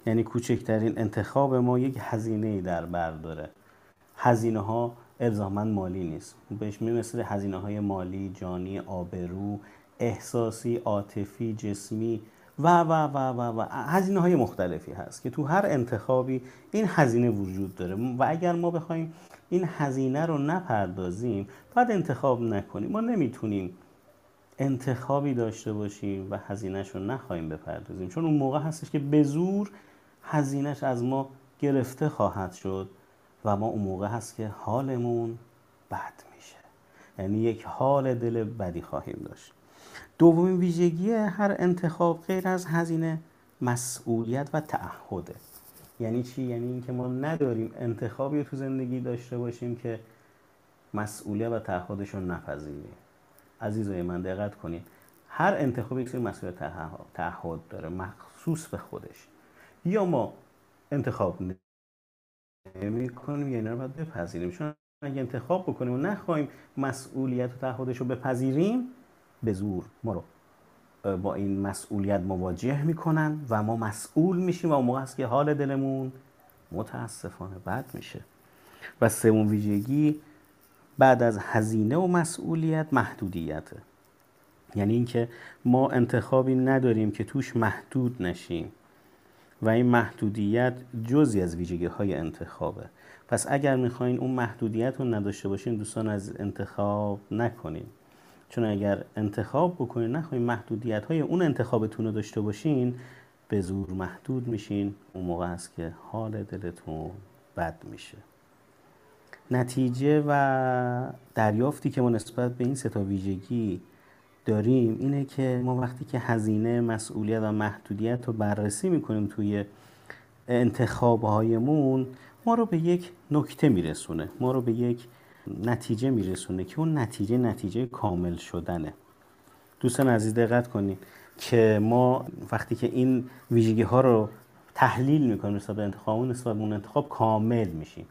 یعنی کوچکترین انتخاب ما یک هزینه در بر داره. هزینه ها الزاما مالی نیست. بهش مثل هزینه های مالی جانی آبرو احساسی عاطفی جسمی و و و و و هزینه های مختلفی هست که تو هر انتخابی این هزینه وجود داره. و اگر ما بخوایم این هزینه رو نپردازیم باید انتخاب نکنیم. ما نمی‌تونیم انتخابی داشته باشیم و هزینهش رو نخواهیم بپردازیم. چون اون موقع هستش که به زور هزینهش از ما گرفته خواهد شد و ما اون موقع هست که حالمون بد میشه. یعنی یک حال دل بدی خواهیم داشت. دومین ویژگی هر انتخاب غیر از هزینه مسئولیت و تعهده. یعنی چی؟ یعنی اینکه ما نداریم انتخابی تو زندگی داشته باشیم که مسئولیت و تعهدش رو نپذیریم. عزیزای من دقت کنید. هر انتخابی یک سری مسئولیت تعهد داره مخصوص به خودش. یا ما انتخاب نمی کنیم اینا رو باید بپذیریم. چون اگه انتخاب بکنیم و نخواهیم مسئولیت و تعهدش رو بپذیریم به زور ما رو با این مسئولیت مواجه می‌کنن و ما مسئول میشیم و اون موقع است که حال دلمون متاسفانه بد میشه. و سوم ویژگی بعد از هزینه و مسئولیت محدودیته یعنی اینکه ما انتخابی نداریم که توش محدود نشیم. و این محدودیت جزی از ویژگی های انتخابه. پس اگر می‌خواین اون محدودیت رو نداشته باشین دوستان از انتخاب نکنین. چون اگر انتخاب بکنین نخواهیم محدودیت های اون انتخابتون رو داشته باشین به زور محدود میشین. اون موقع است که حال دلتون بد میشه. نتیجه و دریافتی که ما نسبت به این ستا ویژگی داریم اینه که ما وقتی که هزینه مسئولیت و محدودیت رو بررسی می‌کنیم توی انتخابهایمون ما رو به یک نکته میرسونه. ما رو به یک نتیجه میرسونه که اون نتیجه نتیجه کامل شدنه. دوستان عزیز دقت کنید که ما وقتی که این ویژگی ها رو تحلیل می‌کنیم نسبت به انتخاب نسبت به اون انتخاب کامل میشیم.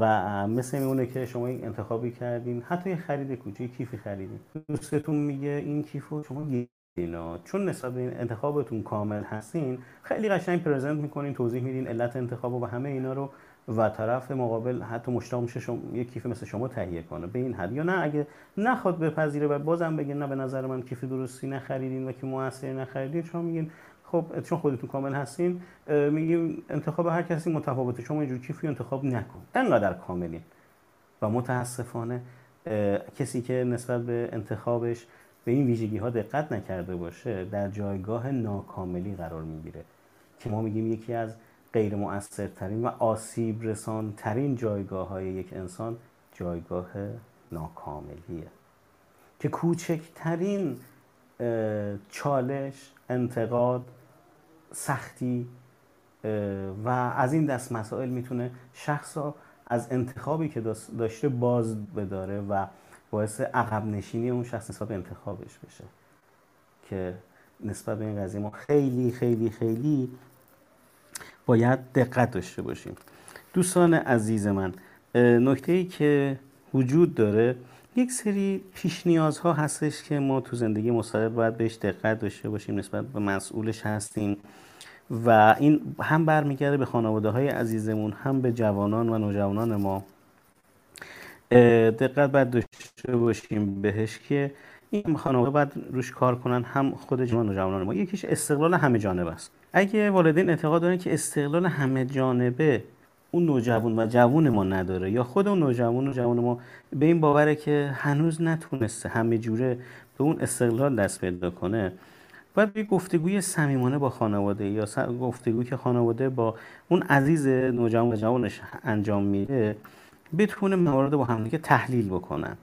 و مثل میمونه که شما یک انتخابی کردین حتی یه خرید کوچیک کیفی خریدین. دوستتون میگه این کیف رو شما اینا چون نسبت این انتخابتون کامل هستین خیلی قشنگ پرزنت می‌کنین توضیح میدین علت انتخاب و همه اینا رو. و طرف مقابل حتی مشتاق میشه شما یک کیف مثل شما تهیه کنه. به این حد. یا نه اگه نخواد بپذیره و بازم بگه نه به نظر من کیف درستی نخریدین و که موثر نخریدین شما میگین خب چون خودتون کامل هستین میگیم انتخاب هر کسی متفاوته. شما اینجور کیفی انتخاب نکن. انقدر کاملین. و متاسفانه کسی که نسبت به انتخابش به این ویژگی ها دقت نکرده باشه در جایگاه ناکاملی قرار می‌گیره. که ما میگیم یکی از غیر مؤثرترین و آسیب رسان ترین جایگاه های یک انسان جایگاه ناکاملیه. که کوچکترین چالش انتقاد سختی و از این دست مسائل می‌تونه شخص از انتخابی که داشته باز بداره و باعث عقب نشینی اون شخص نسبت به انتخابش بشه. که نسبت به این قضیه ما خیلی خیلی خیلی باید دقت داشته باشیم. دوستان عزیز من نکته ای که وجود داره یک سری پیش نیازها هستش که ما تو زندگی مستقل باید بهش دقت داشته باشیم نسبت به مسئولش هستیم و این هم برمیگرده به خانواده های عزیزمون هم به جوانان و نوجوانان ما. دقت باید داشته باشیم بهش که این خانواده باید روش کار کنن هم خود جوان و جوانان ما. یکیش استقلال همه جانبه است. اگه والدین اعتقاد دارن که استقلال همه جانبه اون نوجوان و جوون ما نداره یا خود اون نوجوان و جوان ما به این باوره که هنوز نتونسته همه جوره به اون استقلال دست پیدا کنه. باید یه گفتگوی صمیمانه با خانواده یا گفتگوی که خانواده با اون عزیز نوجوان و جوانش انجام میده بتونه موارد با همدیگه تحلیل بکنن.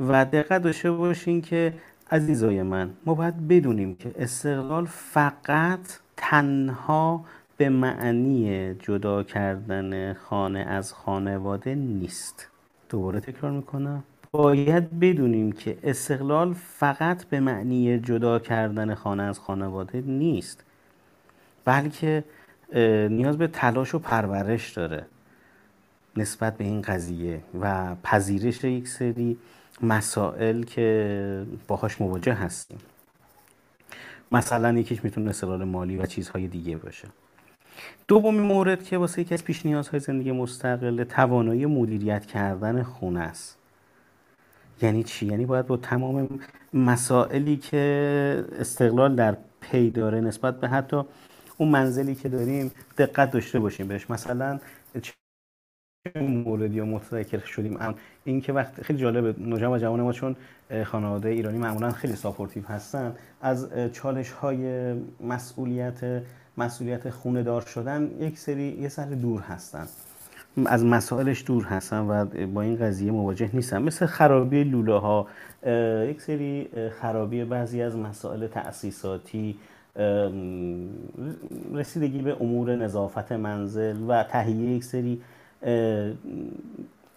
و دقت داشته باشین که عزیزای من ما باید بدونیم که استقلال فقط تنها به معنی جدا کردن خانه از خانواده نیست. دوباره تکرار می‌کنم. باید بدونیم که استقلال فقط به معنی جدا کردن خانه از خانواده نیست. بلکه نیاز به تلاش و پرورش داره. نسبت به این قضیه و پذیرش یک سری مسائل که باهاش مواجه هستیم. مثلا یکیش می‌تونه استقلال مالی و چیزهای دیگه باشه. دومین مورد که واسه یکی از پیش نیازهای زندگی مستقل توانایی مدیریت کردن خونه است. یعنی چی؟ یعنی باید با تمام مسائلی که استقلال در پی داره نسبت به حتی اون منزلی که داریم دقت داشته باشیم بهش. مثلا موردی و متذکر شدیم. این که وقت خیلی جالبه. نوجوان و جوان ما چون خانواده ایرانی معمولا خیلی supportive هستن. از چالش های مسئولیت مسئولیت خونه دار شدن یک سری یه سر دور هستن. از مسائلش دور هستن و با این قضیه مواجه نیستن. مثل خرابی لوله ها یک سری خرابی بعضی از مسائل تأسیساتی رسیدگی به امور نظافت منزل و تهیه یک سری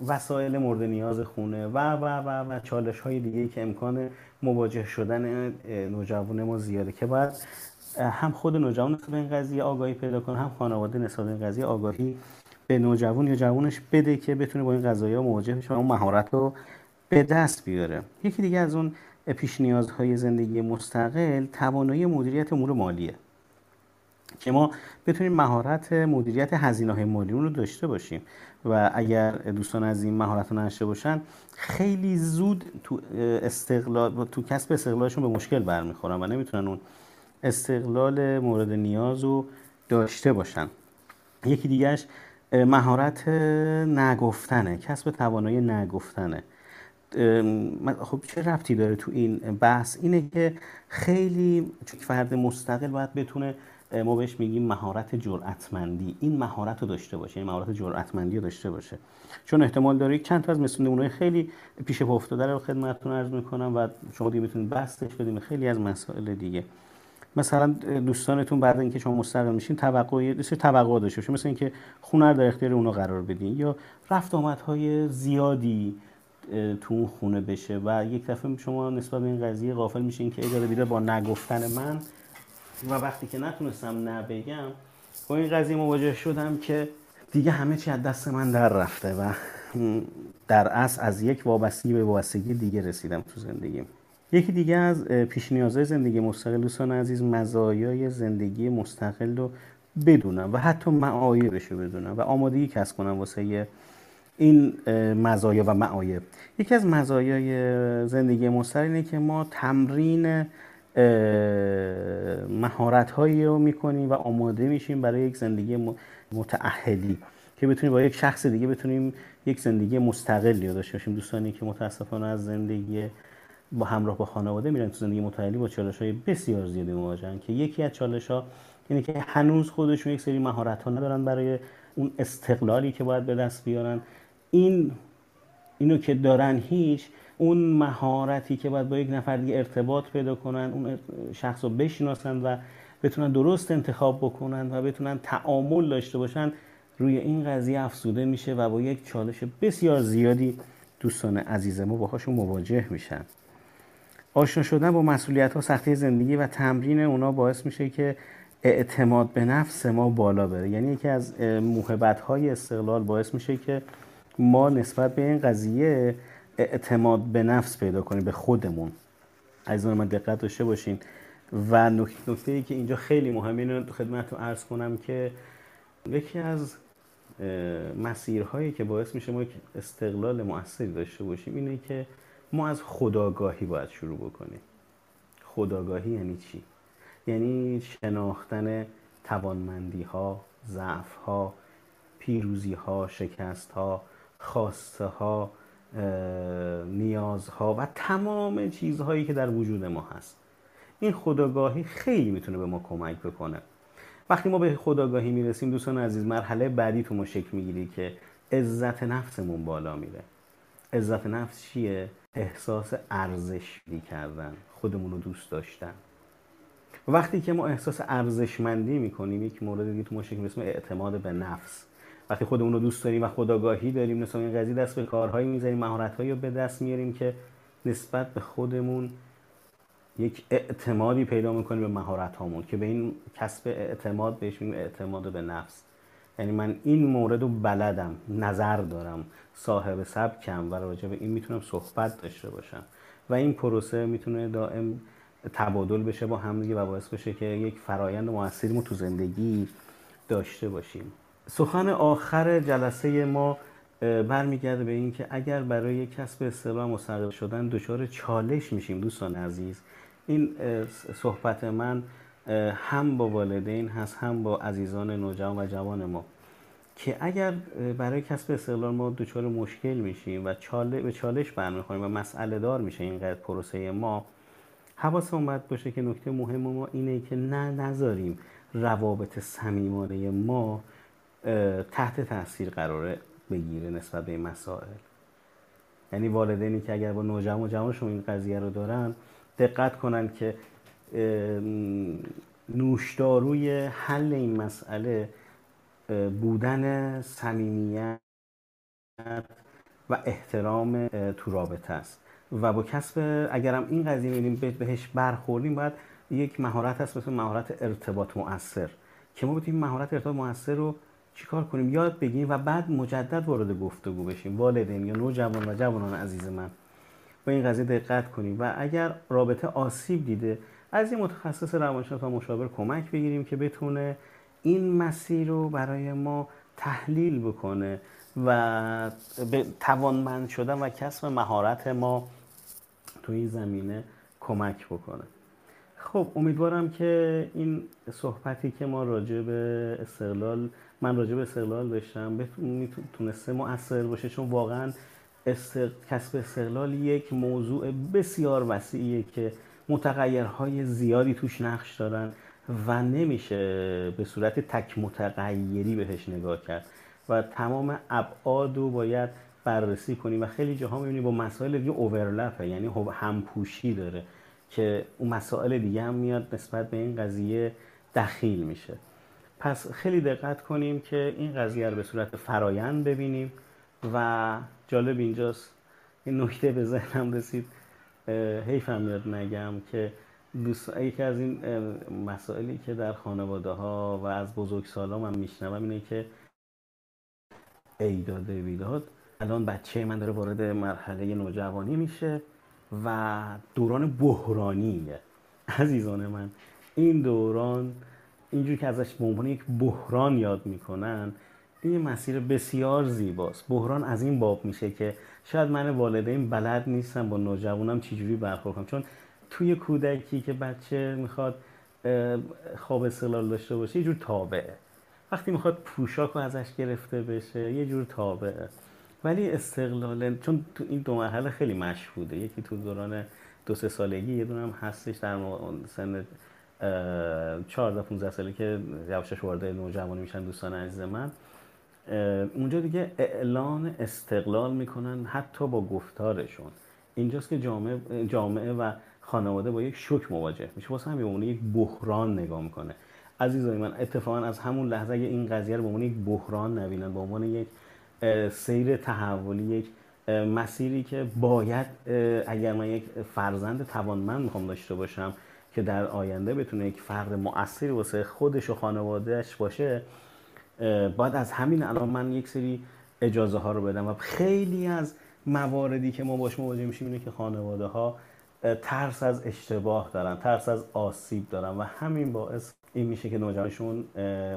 وسایل مورد نیاز خونه و و و و چالش های دیگه که امکان مواجه شدن نوجوان ما زیاده که باید هم خود نوجوان نسبت به این قضیه آگاهی پیدا کنه هم خانواده نسبت به این قضیه آگاهی به نوجوان یا جوانش بده که بتونه با این قضايا مواجه بشه و اون مهارت رو به دست بیاره. یکی دیگه از اون پیش نیازهای زندگی مستقل توانایی مدیریت امور مالیه. که ما بتونیم مهارت مدیریت هزینه های مالی رو داشته باشیم. و اگر دوستان از این مهارت رو نداشته باشن خیلی زود تو استقلال تو کسب استقلالشون به مشکل برمیخورن و نمی‌تونن اون استقلال مورد نیاز رو داشته باشن. یکی دیگهش مهارت نگفتنه کسب توانایی نگفتنه. خب چه رفتی داره تو این بحث؟ اینه که خیلی فرد مستقل باید بتونه ما بهش میگیم مهارت جرأتمندی. این مهارت رو داشته باشه این مهارت جرأتمندی رو داشته باشه. چون احتمال داره چند تا از مثل خیلی پیش پا افتاده رو خدمتتون عرض می‌کنم و شما دیگه می‌تونید بستش بدیم خیلی از مسائل دیگه. مثلا دوستانتون بعد اینکه شما مستقل میشین توقع یه توقع داشته باشه مثل اینکه خونه در اختیار اونا قرار بدین. یا رفت آمدهای زیادی تو اون خونه بشه و یک دفعه شما نسبت به این قضیه غافل میشین که اجاره دیره با نگفتن من و وقتی که نتونستم نبگم با این قضیه مواجه شدم که دیگه همه چی از دست من در رفته و در اصل از یک وابستگی به وابستگی دیگه رسیدم تو زندگیم. یکی دیگه از پیش نیازهای زندگی مستقل دوستان عزیز مزایای زندگی مستقل رو بدونم و حتی معایبش رو بدونم و آمادگی کسب کنم واسه این مزایا و معایب. یکی از مزایای زندگی مستقل اینه که ما تمرین مهارت هایی رو می‌کنیم و آماده میشیم برای یک زندگی متعهدی که بتونیم با یک شخص دیگه بتونیم یک زندگی مستقلی داشته باشیم. دوستانی که متاسفانه از زندگی با همراه با خانواده میرن تو زندگی متعهدی با چالش های بسیار زیادی مواجهن که یکی از چالش ها اینه که هنوز خودشون یک سری مهارت ها ندارن برای اون استقلالی که باید به دست بیارن. این اینو که دارن هیچ اون مهارتی که باید با یک نفر دیگه ارتباط پیدا کنن اون شخص رو بشناسن و بتونن درست انتخاب بکنن و بتونن تعامل داشته باشن روی این قضیه افسوده میشه و با یک چالش بسیار زیادی دوستان عزیز ما باهاشون مواجه میشن. آشنا شدن با مسئولیت ها سختی زندگی و تمرین اونا باعث میشه که اعتماد به نفس ما بالا بره. یعنی یکی از موهبت های استقلال باعث میشه که ما نسبت به این قضیه اعتماد به نفس پیدا کنیم به خودمون. عزیزان من دقت داشته باشین. و نکته ای که اینجا خیلی مهمه اینو خدمتتون عرض کنم که یکی از مسیرهایی که باعث میشه ما استقلال موثری داشته باشیم اینه که ما از خداگاهی باید شروع بکنیم. خداگاهی یعنی چی؟ یعنی شناختن توانمندی ها، ضعف ها، پیروزی ها، شکست ها، خواسته ها، نیازها و تمام چیزهایی که در وجود ما هست. این خداگاهی خیلی می‌تونه به ما کمک بکنه. وقتی ما به خداگاهی می‌رسیم دوستان عزیز مرحله بعدی تو ما شکل می‌گیری که عزت نفسمون بالا میره. عزت نفس چیه؟ احساس ارزش کردن خودمون رو دوست داشتن. وقتی که ما احساس ارزشمندی می‌کنیم یک مورد دیگه تو ما شکل اسم اعتماد به نفس. وقتی خودمون رو دوست داریم و خداگاهی داریم نسبت این قضیه دست به کارهایی می‌زنیم مهارتهایی رو به دست میاریم که نسبت به خودمون یک اعتمادی پیدا می‌کنیم به مهارت هامون که به این کسب اعتماد بهش میگیم اعتماد به نفس. یعنی من این مورد رو بلدم نظر دارم صاحب سبکم و راجع به این می‌تونم صحبت داشته باشم. و این پروسه می‌تونه دائم تبادل بشه با همدیگه و باعث بشه که یک فرایند موثری ما تو زندگی داشته باشیم. سخن آخر جلسه ما برمیگرده به این که اگر برای کسب اصطلاح مستقل شدن دچار چالش میشیم دوستان عزیز. این صحبت من هم با والدین هست هم با عزیزان نوجوان و جوان ما. که اگر برای کسب استقلال ما دچار مشکل میشیم و چاله به چالش برمیخوریم و مسئله دار میشه این پروسه ما حواسمون باید باشه که نکته مهم ما اینه که نه نذاریم روابط صمیمانه ما تحت تاثیر قراره بگیره نسبت به این مسائل. یعنی والدینی که اگر با نوجوان و جوانشون این قضیه رو دارن دقت کنن که نوشداروی حل این مسئله بودن صمیمیت و احترام تو رابطه است. و با کسب اگرم این قضیه می‌بینیم بهش برخوردیم باید یک مهارت هست مثل مهارت ارتباط مؤثر. که ما بتونیم مهارت ارتباط مؤثر رو چیکار کنیم؟ یاد بگیریم و بعد مجدد وارد گفتگو بشیم. والدین یا نوجوان و جوانان عزیز من با این قضیه دقت کنیم و اگر رابطه آسیب دیده از این متخصص روانشناس و مشاور کمک بگیریم که بتونه این مسیر رو برای ما تحلیل بکنه و به توانمند شدن و کسب مهارت ما تو این زمینه کمک بکنه. خب امیدوارم که این صحبتی که ما راجع به استقلال من راجع به استقلال داشتم. تونسته مؤثر باشه چون واقعا کسب استقلال یک موضوع بسیار وسیعیه که متغیرهای زیادی توش نقش دارن و نمیشه به صورت تک متغیری بهش نگاه کرد و تمام ابعاد رو باید بررسی کنیم و خیلی جاها می‌بینیم با مسائل دیگه اوورلپه یعنی همپوشی داره که اون مسائل دیگه هم میاد نسبت به این قضیه دخیل میشه. پس خیلی دقت کنیم که این قضیه رو به صورت فرایند ببینیم و جالب اینجاست این نکته به ذهنم رسید. حیفم میاد نگم که دوست یکی از این مسائلی که در خانواده ها و از بزرگ سالام هم میشنوم اینه که ایداد ویداد الان بچه من داره وارد مرحله نوجوانی میشه و دوران بحرانیه. عزیزان من این دوران اینجور که ازش به عنوان یک بحران یاد می‌کنن این مسیر بسیار زیباست. بحران از این باب میشه که شاید من والدین بلد نیستم با نوجوانم چجوری برخورد کنم. چون توی کودکی که بچه می‌خواد خواب استقلال داشته باشه یه جور تابعه. وقتی می‌خواد پوشاک ازش گرفته بشه یه جور تابعه. ولی استقلال چون تو این دو مرحله خیلی مشهوده. یکی تو دوران دو سه سالگی یه دونم هستش در سن 14 15 سالی که یواشش وارد نوجوانی میشن دوستان عزیز من. اونجا دیگه اعلان استقلال می‌کنن حتی با گفتارشون. اینجاست که جامعه, جامعه و خانواده با یک شک مواجه میشه. واسه همین یک بحران نگاه می‌کنه. عزیزای من اتفاقا از همون لحظه اگه این قضیه رو به عنوان یک بحران نبینن به عنوان یک سیر تحولی یک مسیری که باید اگر من یک فرزند توانمند می‌خوام داشته باشم که در آینده بتونه یک فرد مؤثری واسه خودش و خانوادهش باشه باید از همین الان من یک سری اجازه ها رو بدم و خیلی از مواردی که ما باش مواجه میشیم اینه که خانواده ها ترس از اشتباه دارن ترس از آسیب دارن و همین باعث این میشه که نوجوانشون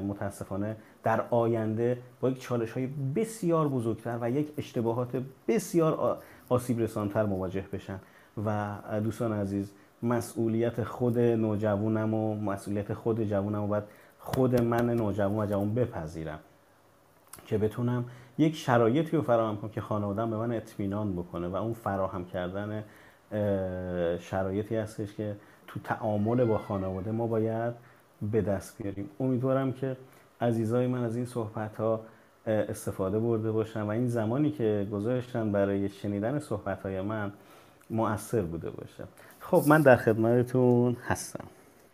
متاسفانه در آینده با یک چالش های بسیار بزرگتر و یک اشتباهات بسیار آسیب رسانتر مواجه بشن. و دوستان عزیز مسئولیت خود نوجوانم و مسئولیت خود جوانم و باید خود من نوجوان و جوان بپذیرم که بتونم یک شرایطی رو فراهم کنم که خانوادم به من اطمینان بکنه و اون فراهم کردن شرایطی هستش که تو تعامل با خانواده ما باید به دست بیاریم. امیدوارم که عزیزای من از این صحبت ها استفاده برده باشن و این زمانی که گذاشتن برای شنیدن صحبت های من مؤثر بوده باشه. خب من در خدمتتون هستم.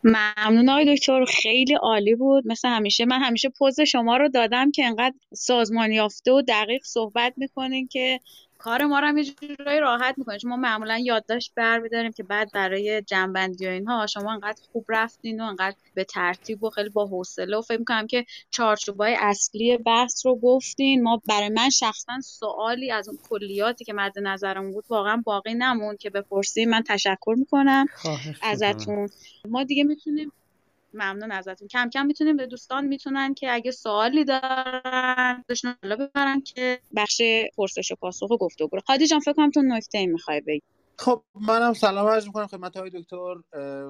ممنون آقای دکتر خیلی عالی بود. مثل همیشه من همیشه پوز شما رو دادم که انقدر سازمان یافته و دقیق صحبت می‌کنین که کار ما رو هم یه جورایی راحت می‌کنه چون ما معمولا یادداشت برمیداریم که بعد برای جنبندی و اینها شما انقدر خوب رفتین و انقدر به ترتیب و خیلی با حوصله و فکر می‌کنم که چارچوبای اصلی بحث رو گفتین. ما برای من شخصا سوالی از اون کلیاتی که مد نظرم بود واقعا باقی نمون که بپرسیم من تشکر می‌کنم. ازتون. ما دیگه می‌تونیم ممنون ازتون. کم کم می‌تونیم به دوستان می‌تونن که اگه سوالی دارن داشتن حالا ببرن که بخش پرسش و پاسخ و گفتگو هادی جان فکر کنم تو نکته می‌خوای بگی. خب منم سلام عرض می‌کنم خدمت های دکتر.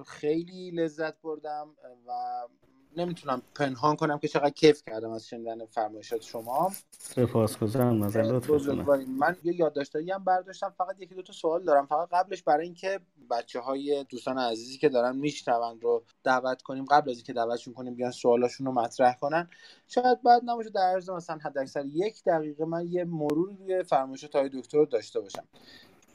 خیلی لذت بردم و نمی‌تونم پنهان کنم که چقدر کیف کردم از شنیدن فرمایشات شما. سپاسگزارم من یه یادداشتایی هم برداشتم فقط یکی دو تا سوال دارم. فقط قبلش برای اینکه بچه های دوستان عزیزی که دارن میشنون رو دعوت کنیم قبل از اینکه دعوتشون کنیم بیان سوالاشون رو مطرح کنن. شاید بعد نباشه در عرض مثلا حداکثر یک دقیقه من یه مرور روی فرمایشات های دکتر داشته باشم.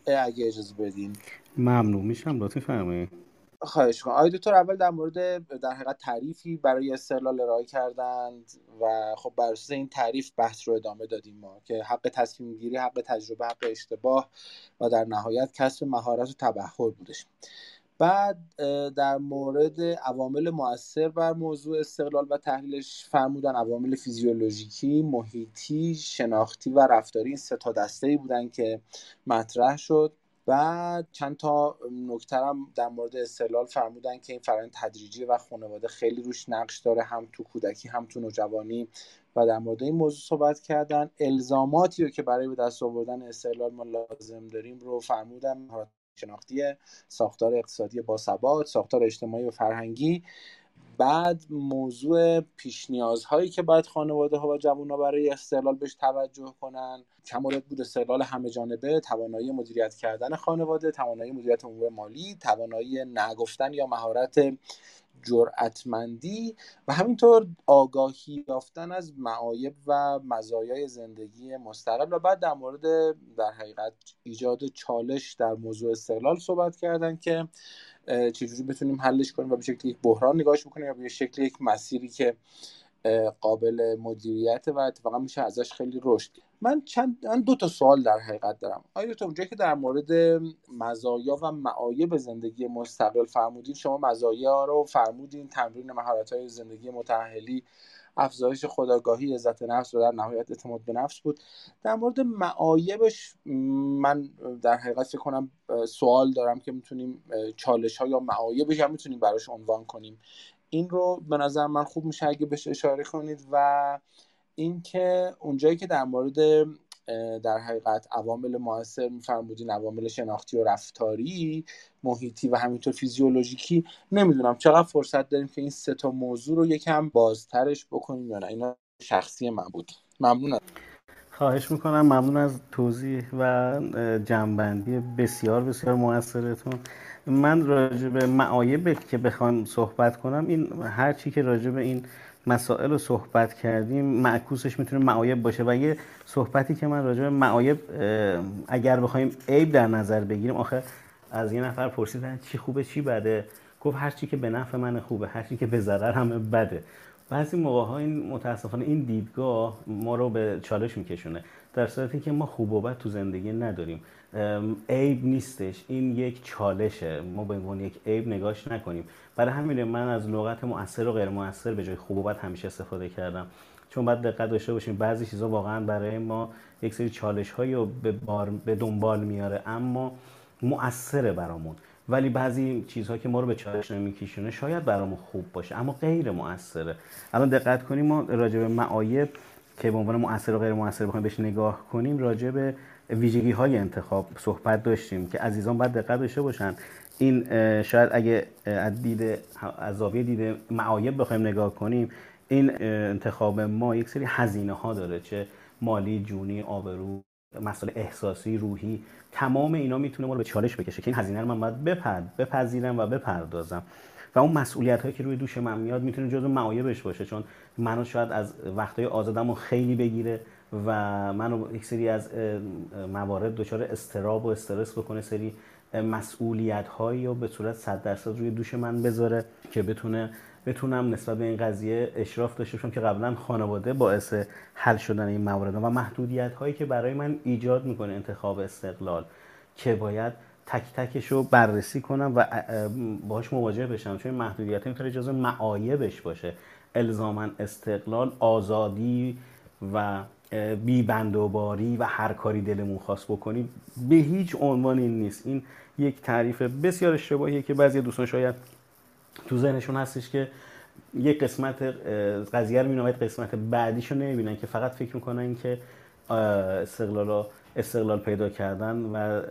اگه اجازه بدین. ممنون میشم لطفی فرمایید. خواهش کنم آقای دکتر اول در مورد در حقیقت تعریفی برای استقلال ارائه کردند و خب بر اساس این تعریف بحث رو ادامه دادیم ما که حق تصمیم گیری حق تجربه حق اشتباه و در نهایت کسب مهارت و تبحر بودش. بعد در مورد عوامل مؤثر بر موضوع استقلال و تحلیلش فرمودن عوامل فیزیولوژیکی، محیطی، شناختی و رفتاری. این سه تا دسته ای بودن که مطرح شد. بعد چند تا نکترم در مورد استقلال فرمودن که این فرآیند تدریجی و خانواده خیلی روش نقش داره هم تو کودکی هم تو نوجوانی. و در مورد این موضوع صحبت کردن. الزاماتی رو که برای به دست آوردن استقلال ما لازم داریم رو فرمودن. شناختی ساختار اقتصادی با ثبات ساختار اجتماعی و فرهنگی. بعد موضوع پیش نیازهایی که باید خانواده ها و جوان ها برای استقلال بهش توجه کنن. کمالت بود استقلال همه جانبه توانایی مدیریت کردن خانواده توانایی مدیریت امور مالی توانایی نگفتن یا مهارت جرأتمندی و همینطور آگاهی یافتن از معایب و مزایای زندگی مستقل. و بعد در مورد در حقیقت ایجاد چالش در موضوع استقلال صحبت کردن که چجوری بتونیم حلش کنیم و به شکل یک بحران نگاهش بکنیم یا به شکل یک مسیری که قابل مدیریت و اتفاقا میشه ازش خیلی رشد. من چند من دو تا سوال در حقیقت دارم. آیا تو اونجایی که در مورد مزایا و معایب زندگی مستقل فرمودین شما مزایا رو فرمودین تمرین مهارت های زندگی متأهلی افزایش خداگاهی عزت نفس و در نهایت اعتماد به نفس بود. در مورد معایبش من در حقیقت کنم سوال دارم که می‌تونیم چالش ها یا معایبش هم می‌تونیم براش عنوان کنیم. این رو به نظر من خوب میشه اگه بهش اشاره کنید و اینکه اونجایی که در مورد در حقیقت عوامل موثر میفرمودین عوامل شناختی و رفتاری محیطی و همینطور فیزیولوژیکی. نمی‌دونم چقدر فرصت داریم که این سه تا موضوع رو یکم بازترش بکنیم یا نه. اینا شخصی من بود. ممنون خواهش می‌کنم. ممنون از توضیح و جنبندی بسیار بسیار موثرتون من راجع به معایب که بخوام صحبت کنم این هر چی که راجع به این مسائل رو صحبت کردیم معکوسش می‌تونه معایب باشه و یه صحبتی که من راجع به معایب اگر بخوایم عیب در نظر بگیریم آخه از یه نفر پرسیدن چی خوبه چی بده؟ گفت هر چی که به نفع من خوبه هر چی که به ضرر همه بده. بعضی موقع ها این متاسفانه این دیدگاه ما رو به چالش میکشونه در صورتی که ما خوب و بد تو زندگی نداریم. عیب نیستش. این یک چالشه. ما به عنوان یک عیب نگاش نکنیم. برای همین من از لغت مؤثر و غیر مؤثر به جای خوب و بد همیشه استفاده کردم. چون باید دقت داشته باشیم بعضی چیزا واقعا برای ما یک سری چالش هایی رو به, به دنبال میاره اما مؤثره برامون. ولی بعضی چیزها که ما رو به چالش نمیکشونه شاید برامون خوب باشه اما غیر مؤثره. الان دقت کنیم ما راجع به معایب که به عنوان مؤثر و غیر مؤثر بخوایم بهش نگاه کنیم راجع به ویژگی های انتخاب صحبت داشتیم که عزیزان باید دقت داشته باشن. این شاید اگه از دید از زاویه دید معایب بخوایم نگاه کنیم این انتخاب ما یک سری هزینه ها داره چه مالی جونی آبرو مسئله احساسی روحی. تمام اینا می‌تونه ما رو به چالش بکشه که این هزینه رو من باید بپرد بپذیرم و بپردازم. و اون مسئولیت هایی که روی دوش من میاد می‌تونه جزو معایبش باشه. چون منو شاید از وقتای آزادم خیلی بگیره. و منو یک سری از موارد دچار استراب و استرس بکنه سری مسئولیت هایی رو به صورت 100 درصد روی دوش من بذاره که بتونه بتونم نسبت به این قضیه اشراف داشته باشم که قبلا خانواده باعث حل شدن این موارد و محدودیت هایی که برای من ایجاد می‌کنه انتخاب استقلال که باید تک تکش رو بررسی کنم و باهاش مواجه بشم. چون محدودیت می‌تونه جزو معایبش باشه. الزاما استقلال آزادی و بی بندوباری و هر کاری دلمون خواست بکنیم به هیچ عنوان این نیست. این یک تعریف بسیار اشتباهیه که بعضی دوستان شاید تو ذهنشون هستش که یک قسمت قضیه رو مینامد قسمت بعدیش رو نمی‌بینن که فقط فکر می‌کنن که استقلال استقلال پیدا کردن و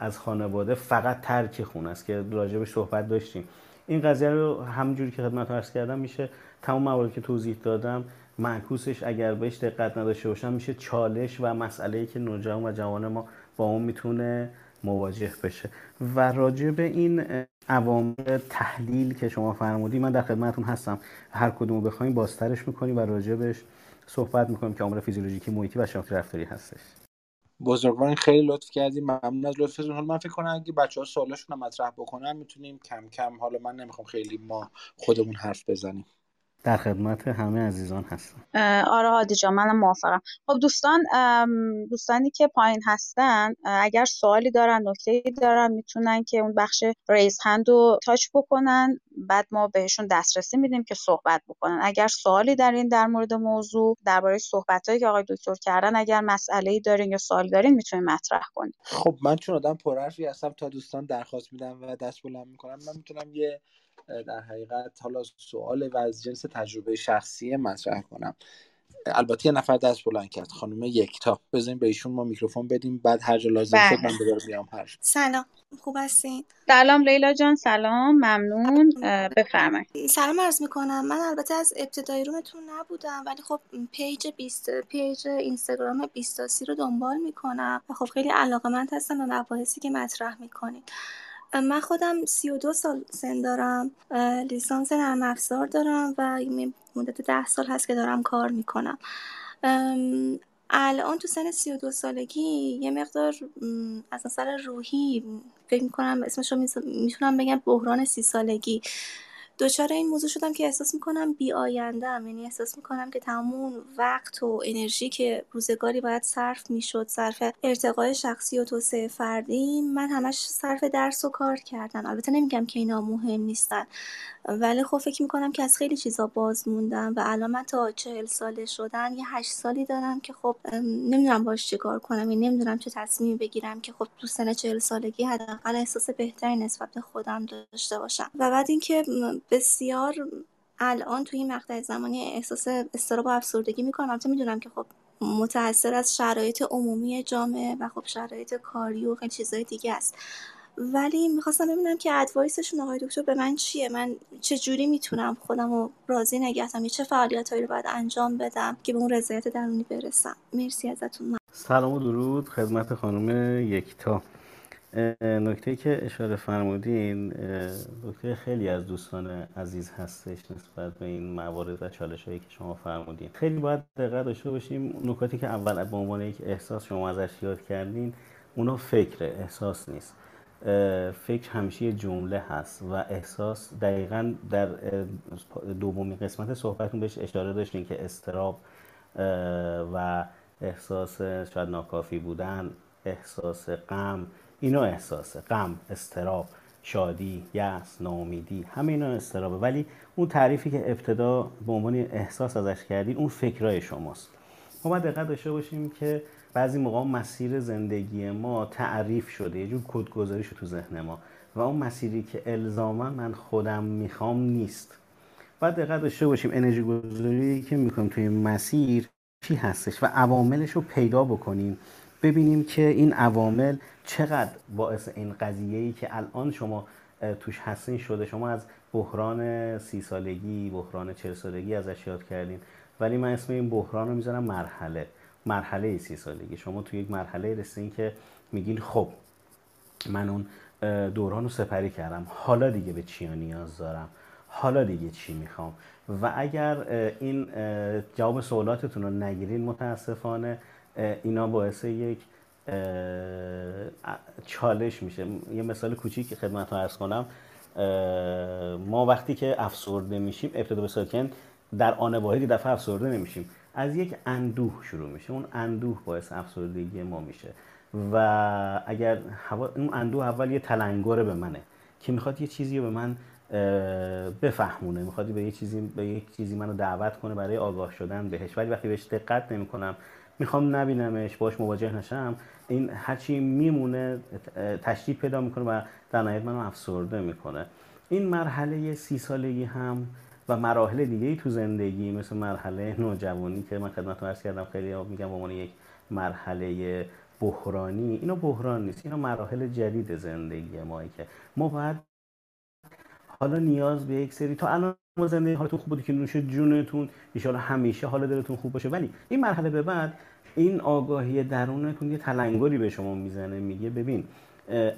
از خانواده فقط ترک خونه است که راجبش صحبت داشتیم. این قضیه رو همونجوری که خدمت عرض کردم میشه تمام موارد که توضیح دادم معکوسش اگر بهش دقت نداشته باشم میشه چالش و مسئله که نوجوان و جوان ما با اون می‌تونه مواجه بشه. و راجع به این عوامل تحلیل که شما فرمودی من در خدمتتون هستم. هر کدوم بخوایم بازترش می‌کنیم و راجع صحبت می‌کنیم که عامل فیزیولوژیکی محیطی و شناختی رفتاری هستش. بزرگوارین خیلی لطف کردیم ممنون از لطفتون. حالا من فکر کنم اگه بچه ها سوالاشون رو مطرح بکنن می‌تونیم کم کم حالا من نمی‌خوام خیلی ما خودمون حرف بزنیم. در خدمت همه عزیزان هستم. آره هادی جان منم موافقم. خب دوستان دوستانی که پایین هستن اگر سوالی دارن نکته دارن می‌تونن که اون بخش ریز هند رو تاچ بکنن. بعد ما بهشون دسترسی میدیم که صحبت بکنن. اگر سوالی دارین در مورد موضوع درباره صحبتهایی که آقای دکتر کردن اگر مسئله ای دارین یا سوالی دارین می‌تونین مطرح کنین. خب من چون آدم پرحرفی هستم تا دوستان درخواست میدم و دست بلند می‌کنم من می‌تونم یه در حقیقت حالا سوال و از جنس تجربه شخصی مطرح کنم. البته یه نفر دست بلند کرد خانم یکتا. بزنیم به ایشون ما میکروفون بدیم بعد هر جا لازم شد من دوباره بیام هر سلام. خوب هستین؟ سلام لیلا جان سلام. ممنون. بفرمایید. سلام عرض می‌کنم. من البته از ابتدای room تون نبودم ولی خب page 20 page اینستاگرام 20 رو دنبال می‌کنم. و خب خیلی علاقه‌مند هستم به مباحثی که مطرح می‌کنید. من خودم سی و دو سال سن دارم لیسانس نرم افزار دارم و مدت ده سال هست که دارم کار می‌کنم. الان تو سن سی و دو سالگی یه مقدار از نظر روحی فکر می‌کنم اسمش رو می‌تونم بگم بحران سی سالگی. دچار این موضوع شدم که احساس می‌کنم بی‌آینده‌ام یعنی احساس می‌کنم که تمام وقت و انرژی که روزگاری باید صرف می‌شد صرف ارتقای شخصی و توسعه فردی من همش صرف درس و کار کردن. البته نمیگم که اینا مهم نیستن. ولی خب فکر می‌کنم که از خیلی چیزا باز موندم و الان من تا چهل ساله شدن یه هشت سالی دارم که خب نمی‌دونم باش چه کار کنم یعنی نمی‌دونم چه تصمیمی بگیرم که خب تو سن چهل سالگی حداقل احساس بهتری نسبت به خودم داشته باشم. و بعد اینکه بسیار الان توی این مقطع زمانی احساس استراب و افسردگی می‌کنم البته می‌دونم که خب متاثر از شرایط عمومی جامعه و خب شرایط کاری و خیلی چیزهای دیگه است. ولی می‌خواستم ببینم که ادوایسشون آقای دکتر به من چیه؟ من چه جوری می‌تونم خودم رو راضی نگه چه فعالیت رو باید انجام بدم که به اون رضایت درونی برسم؟ مرسی ازتون. سلام و درود خدمت خانم یکتا. نکته که اشاره فرمودین نکته خیلی از دوستان عزیز هستش نسبت به این موارد و چالش هایی که شما فرمودین. خیلی باید دقت داشته باشیم نکاتی که اول به عنوان یک احساس شما ازش یاد کردین اونا فکر احساس نیست. فکر همیشه جمله هست و احساس دقیقا در دومی قسمت صحبتون بهش اشاره داشتین که استراب و احساس شاید ناکافی بودن احساس غم اینا احساسه غم استراب شادی یأس ناامیدی همه اینا استرابه. ولی اون تعریفی که ابتدا به عنوان احساس ازش کردین اون فکرای شماست. ما باید دقت داشته باشیم که بعضی موقع مسیر زندگی ما تعریف شده یه جور کدگذاری شده تو ذهن ما. و اون مسیری که الزاما من خودم می‌خوام نیست. باید دقت داشته باشیم انرژی گذاری که می‌کنیم توی مسیر چی هستش و عواملش رو پیدا بکنیم. ببینیم که این عوامل چقدر باعث این قضیه ای که الان شما توش هستین شده. شما از بحران سی سالگی بحران چل سالگی ازش یاد کردین. ولی من اسم این بحران رو می‌ذارم مرحله. مرحله سی سالگی. شما توی یک مرحله رسیدین که میگین خب من اون دوران رو سپری کردم. حالا دیگه به چی نیاز دارم؟ حالا دیگه چی می‌خوام؟ و اگر این جواب سوالاتتون رو نگیرین متاسفانه اینا باعث یک چالش میشه. یه مثال کوچیک خدمت رو ارز کنم ما وقتی که افسرده میشیم ابتدا به ساکن در آن واحدی دفعه افسرده نمیشیم. از یک اندوه شروع میشه. اون اندوه باعث افسردگی ما میشه. و اگر اون اندوه اول یه تلنگره به منه که می‌خواد یه چیزی رو به من بفهمونه. می‌خواد به یه چیزی به یک چیزی منو دعوت کنه برای آگاه شدن بهش. ولی وقتی بهش دقت نمی‌کنم می‌خوام نبینمش باش مواجه نشم این هرچی میمونه تشدید پیدا می‌کنه و در نهایت منو افسرده می‌کنه. این مرحله سی سالگی هم و مراحل دیگه تو زندگی مثل مرحله نوجوانی که من خدمتتون عرض کردم خیلی میگم به عنوان یک مرحله بحرانی. اینا بحران نیست اینا مراحل جدید زندگی ما که ما باید حالا نیاز به یک سری تا الان ما زندگی حالتون خوب بوده که نوش جونتون ان همیشه حال دلتون خوب باشه. ولی این مرحله به بعد این آگاهی درونتون یه تلنگری به شما می‌زنه میگه ببین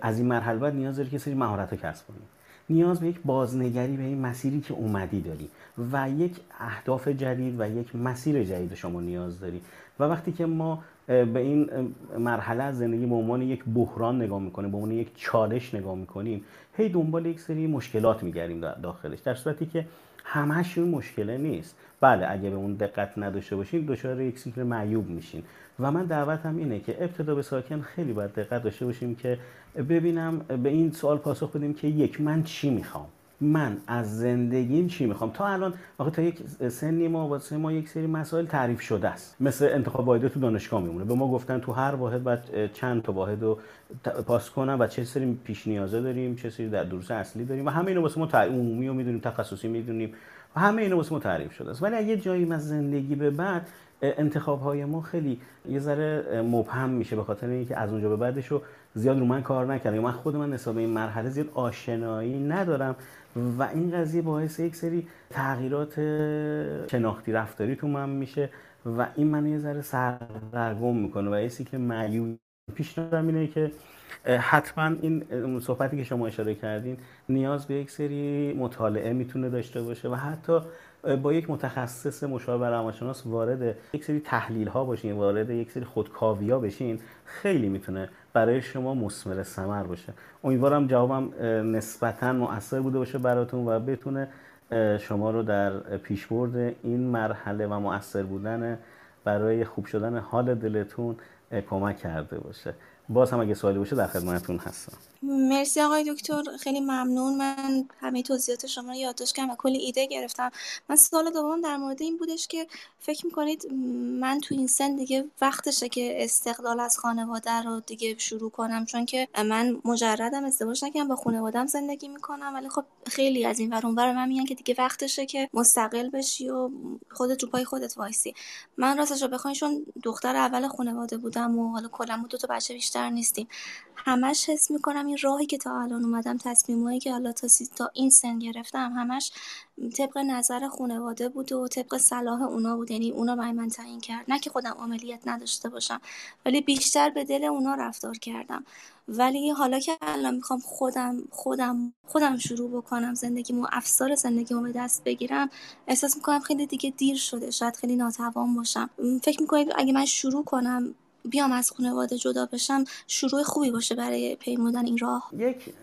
از این مرحله بعد نیاز داری که سری مهارت کسب کنی. نیاز به یک بازنگری به این مسیری که اومدی داری و یک اهداف جدید و یک مسیر جدید شما نیاز داری. و وقتی که ما به این مرحله از زندگی به عنوان یک بحران نگاه می‌کنیم به عنوان یک چالش نگاه می‌کنیم هی دنبال یک سری مشکلات میگردیم داخلش. در صورتی که همش اون مشکله نیست. بله اگه به اون دقت نداشته باشیم دچار یک سیکل معیوب میشین. و من دعوتم اینه که ابتدا به ساکن خیلی باید دقت داشته باشیم که ببینم به این سوال پاسخ بدیم که یک من چی می‌خوام؟ من از زندگیم چی می‌خوام؟ تا الان واقعا تا یک سنی ما واسه ما یک سری مسائل تعریف شده است. مثل انتخاب واحد تو دانشگاه میمونه. به ما گفتن تو هر واحد باید چند تا واحد رو پاس کنم و چه سری پیش نیازه داریم چه سری در دروس اصلی داریم و همه اینو واسه ما عمومی رو می‌دونیم تخصصی می‌دونیم و همه اینو واسه ما تعریف شده است. ولی اگه جایی از زندگی به بعد انتخاب های ما خیلی یه ذره مبهم میشه به خاطر اینکه از اونجا به بعدش رو زیاد رو من کار نکردم. من خود من به این مرحله زیاد آشنایی ندارم. و این قضیه باعث یک سری تغییرات شناختی رفتاری تو من میشه و این منو یه ذره سرگرم می‌کنه و یه که معیوب پیشنهادم اینه که حتما این صحبتی که شما اشاره کردین نیاز به یک سری مطالعه می‌تونه داشته باشه و حتی با یک متخصص مشاور روانشناس وارد یک سری تحلیل ها باشین وارد یک سری خودکاوی ها بشین خیلی می‌تونه برای شما مسمر ثمر باشه. امیدوارم جوابم نسبتا مؤثر بوده باشه براتون و بتونه شما رو در پیشبرد این مرحله و مؤثر بودن برای خوب شدن حال دلتون کمک کرده باشه. باز هم اگه سوالی باشه در خدمتتون هستم. مرسی آقای دکتر خیلی ممنون. من همه توضیحات شما رو یادداشت کردم و کلی ایده گرفتم. من سوال دوم در مورد این بودش که فکر می‌کنید من تو این سن دیگه وقتشه که استقلال از خانواده رو دیگه شروع کنم؟ چون که من مجردم ازدواج نکردم با خانوادم زندگی می‌کنم. ولی خب خیلی از این ور اونور من میگن که دیگه وقتشه که مستقل بشی و خودت رو پای خودت وایسی. من راستش رو بخواین چون دختر اول خانواده بودم و حالا کلا دو تا بچه بیشتر نیستیم. همش حس می‌کنم این راهی که تا الان اومدم تصمیمایی که حالا تا, تا این سن گرفتم همش طبق نظر خانواده بود و طبق صلاح اونا بود. یعنی اونا برای من تعیین کرد. نه که خودم عملیت نداشته باشم ولی بیشتر به دل اونا رفتار کردم. ولی حالا که الان می‌خوام خودم خودم خودم شروع بکنم زندگیمو افسار زندگیمو به دست بگیرم احساس می‌کنم خیلی دیگه دیر شده. شاید خیلی ناتوان باشم. فکر می‌کنید اگه من شروع کنم بیام از خانواده جدا بشم شروع خوبی باشه برای پیمودن این راه. یک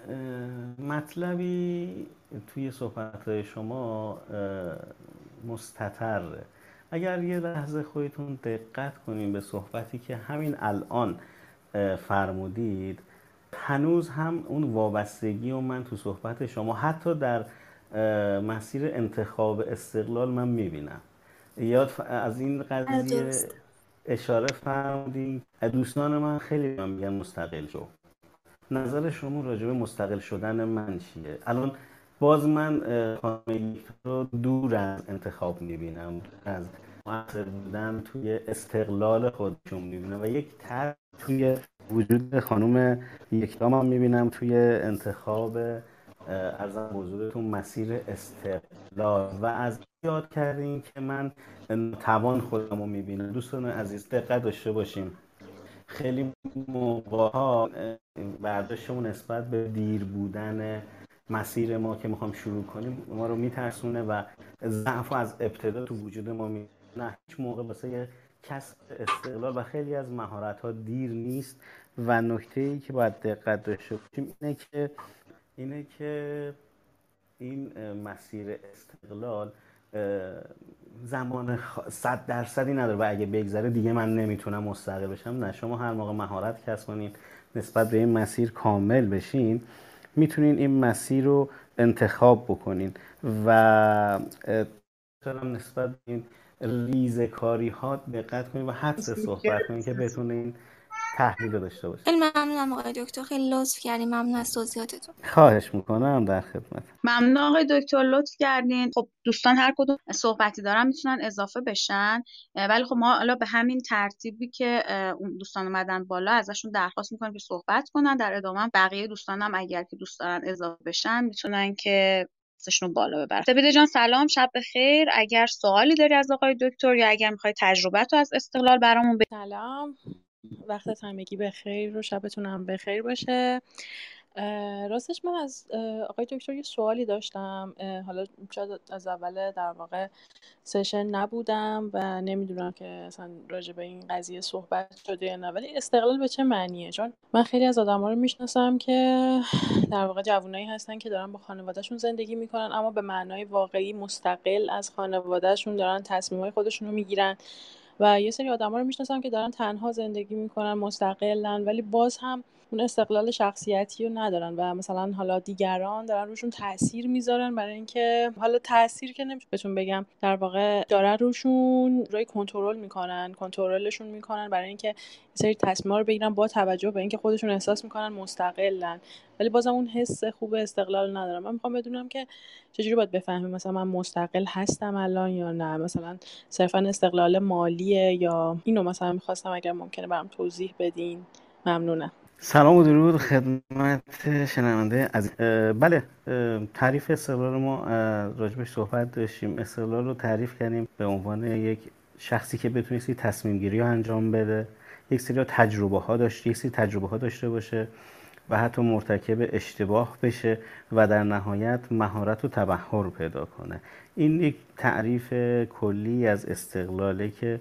مطلبی توی صحبت شما مستطر اگر یه لحظه خودتون دقت کنیم به صحبتی که همین الان فرمودید هنوز هم اون وابستگی و من تو صحبت شما حتی در مسیر انتخاب استقلال من می‌بینم. یاد از این قضیه اشاره فرمودین دوستان من خیلی من میگن مستقل شو. نظر شما راجع به مستقل شدن من چیه؟ الان باز من خانم رو دور از انتخاب می‌بینم. از مؤثر بودن توی استقلال خودشون می‌بینم و یک تر توی وجود خانم یکتام هم می‌بینم توی انتخاب ارزم بزرگتون مسیر استقلال. و از یاد کردیم که من توان خودم رو می‌بینم. دوستان عزیز دقت داشته باشیم خیلی موقع ها برداشتمون نسبت به دیر بودن مسیر ما که می‌خوام شروع کنیم ما رو میترسونه و ضعف از ابتدا تو وجود ما می نه هیچ موقع واسه کسب استقلال و خیلی از مهارت ها دیر نیست. و نکته ای که باید دقت داشته باشیم اینه که اینه که این مسیر استقلال زمان صد درصدی نداره. و اگه بگذره دیگه من نمی‌تونم مستقل بشم. نه شما هر موقع مهارت کسب کنین نسبت به این مسیر کامل بشین می‌تونین این مسیر رو انتخاب بکنین. و نسبت به این ریزکاری ها دقت کنین و حدس صحبت کنین که بتونین تحلیل داشته باشه خیلی ممنونم آقای دکتر. خیلی لطف کردین ممنون از توضیحاتتون. خواهش می‌کنم در خدمت. ممنون آقای دکتر. لطف کردین. خب دوستان هر کدوم صحبتی دارن می‌تونن اضافه بشن. ولی خب ما حالا به همین ترتیبی که اون دوستان اومدن بالا ازشون درخواست می‌کنیم که صحبت کنن. در ادامه بقیه دوستانم اگر که دوست دارن اضافه بشن می‌تونن که رو بالا ببرن. سپیده جان سلام. شب بخیر. اگر سوالی داری از آقای دکتر یا اگر می‌خوای تجربت رو از استقلال برامون سلام. وقت همگی بخیر و شبتون هم بخیر باشه. راستش من از آقای دکتر یه سوالی داشتم. حالا شاید از اول در واقع سشن نبودم و نمی‌دونم که اصلا راجع به این قضیه صحبت شده یا نه. ولی استقلال به چه معنیه؟ چون من خیلی از آدم ها رو می‌شناسم که در واقع جوانایی هستن که دارن با خانوادهشون زندگی می‌کنن اما به معنای واقعی مستقل از خانوادهشون دارن تصمیم های خودشون رو می‌گیرن. و یه سری آدما رو می‌شناسم که دارن تنها زندگی می‌کنن مستقلن ولی باز هم اون استقلال شخصیتی رو ندارن و مثلا حالا دیگران دارن روشون تاثیر می‌ذارن برای اینکه حالا تاثیر که نمیشه بهتون بگم در واقع دارن روشون روی کنترل می‌کنن کنترلشون می‌کنن برای اینکه سری تصمیم‌ها رو بگیرن با توجه به اینکه خودشون احساس می‌کنن مستقلن. ولی بازم اون حس خوب استقلال ندارم. من می‌خوام بدونم که چجوری باید بفهمیم مثلا من مستقل هستم الان یا نه؟ مثلا صرفا استقلال مالیه یا اینو مثلا می‌خواستم اگر ممکنه برام توضیح بدین. ممنونم. سلام و درود خدمت شنونده از بله تعریف استقلال ما راجبش صحبت داشتیم. استقلال رو تعریف کردیم به عنوان یک شخصی که بتونه تصمیم گیری انجام بده یک سری تجربه ها داشته یک سری تجربه ها داشته باشه و حتی مرتکب اشتباه بشه و در نهایت مهارت و تبهر پیدا کنه. این یک تعریف کلی از استقلاله که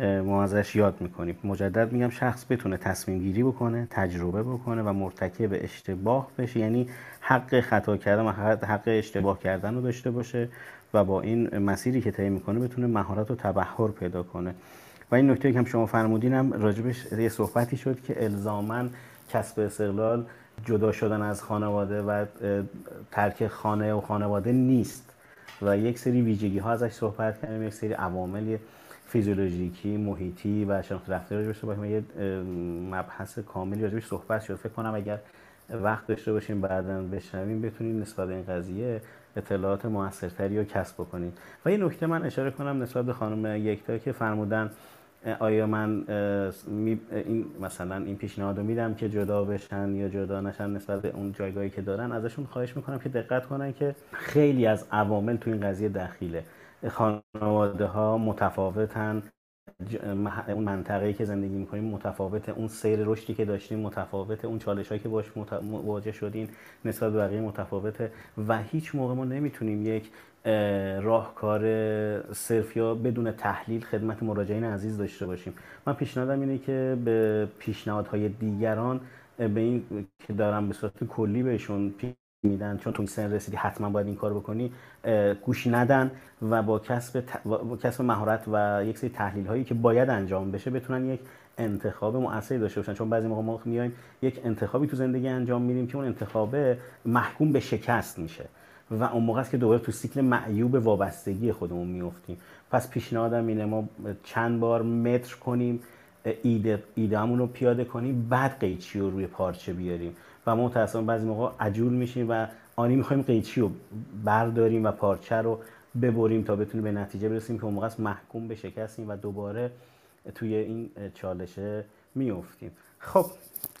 ما ازش یاد می‌کنیم. مجدد میگم شخص بتونه تصمیم گیری بکنه تجربه بکنه و مرتکب اشتباه بشه. یعنی حق خطا کردن و حق اشتباه کردن رو داشته باشه و با این مسیری که طی می‌کنه بتونه مهارت و تبهر پیدا کنه. و این نکته که هم شما فرمودین هم راجبش یه صحبتی شد که الزامن کسب استقلال جدا شدن از خانواده و ترک خانه و خانواده نیست. و یک سری ویژگی ها ازش صحبت کردیم یک سری عوامل فیزیولوژیکی محیطی و شناخت رفتاری راجبش صحبت یه مبحث کاملی راجبش صحبت شد. فکر کنم اگر وقت داشته باشیم بعدا بشنویم بتونیم نسبت به این قضیه اطلاعات موثرتری رو کسب بکنید و یه نکته من اشاره کنم نسبت به خانم یکتا که فرمودن آیا من این مثلا این پیشنهاد رو میدم که جدا بشن یا جدا نشن نسبت به اون جایگاهی که دارن؟ ازشون خواهش می‌کنم که دقت کنن که خیلی از عوامل تو این قضیه دخیله. خانواده ها متفاوتن اون منطقه‌ای که زندگی می‌کنیم متفاوت اون سیر رشدی که داشتیم متفاوت اون چالش هایی که باش مواجه شدیم نسبت به بقیه متفاوته و هیچ موقع ما نمی‌تونیم یک راهکار صرف یا بدون تحلیل خدمت مراجعین عزیز داشته باشیم. من پیشنهادم اینه که به پیشنهادهای دیگران به این که دارم به صورت کلی بهشون میدن. چون تو این سن رسیدی حتما باید این کار بکنی گوش ندن و با کسب با کسب مهارت و یک سری تحلیل هایی که باید انجام بشه بتونن یک انتخاب مؤثری داشته باشن. چون بعضی موقع ما میایم یک انتخابی تو زندگی انجام میدیم که اون انتخاب محکوم به شکست میشه و اون موقع است که دوباره تو سیکل معیوب وابستگی خودمون میفتیم پس پیشنهادم اینه ما چند بار متر کنیم ایده ایده رو پیاده کنیم بعد قیچی رو روی پارچه بیاریم. و ما متاسفانه بعضی موقع عجول میشیم و آنی می‌خوایم قیچی رو برداریم و پارچه رو ببریم تا بتونیم به نتیجه برسیم که اون موقع محکوم به شکستیم و دوباره توی این چالشه میفتیم خب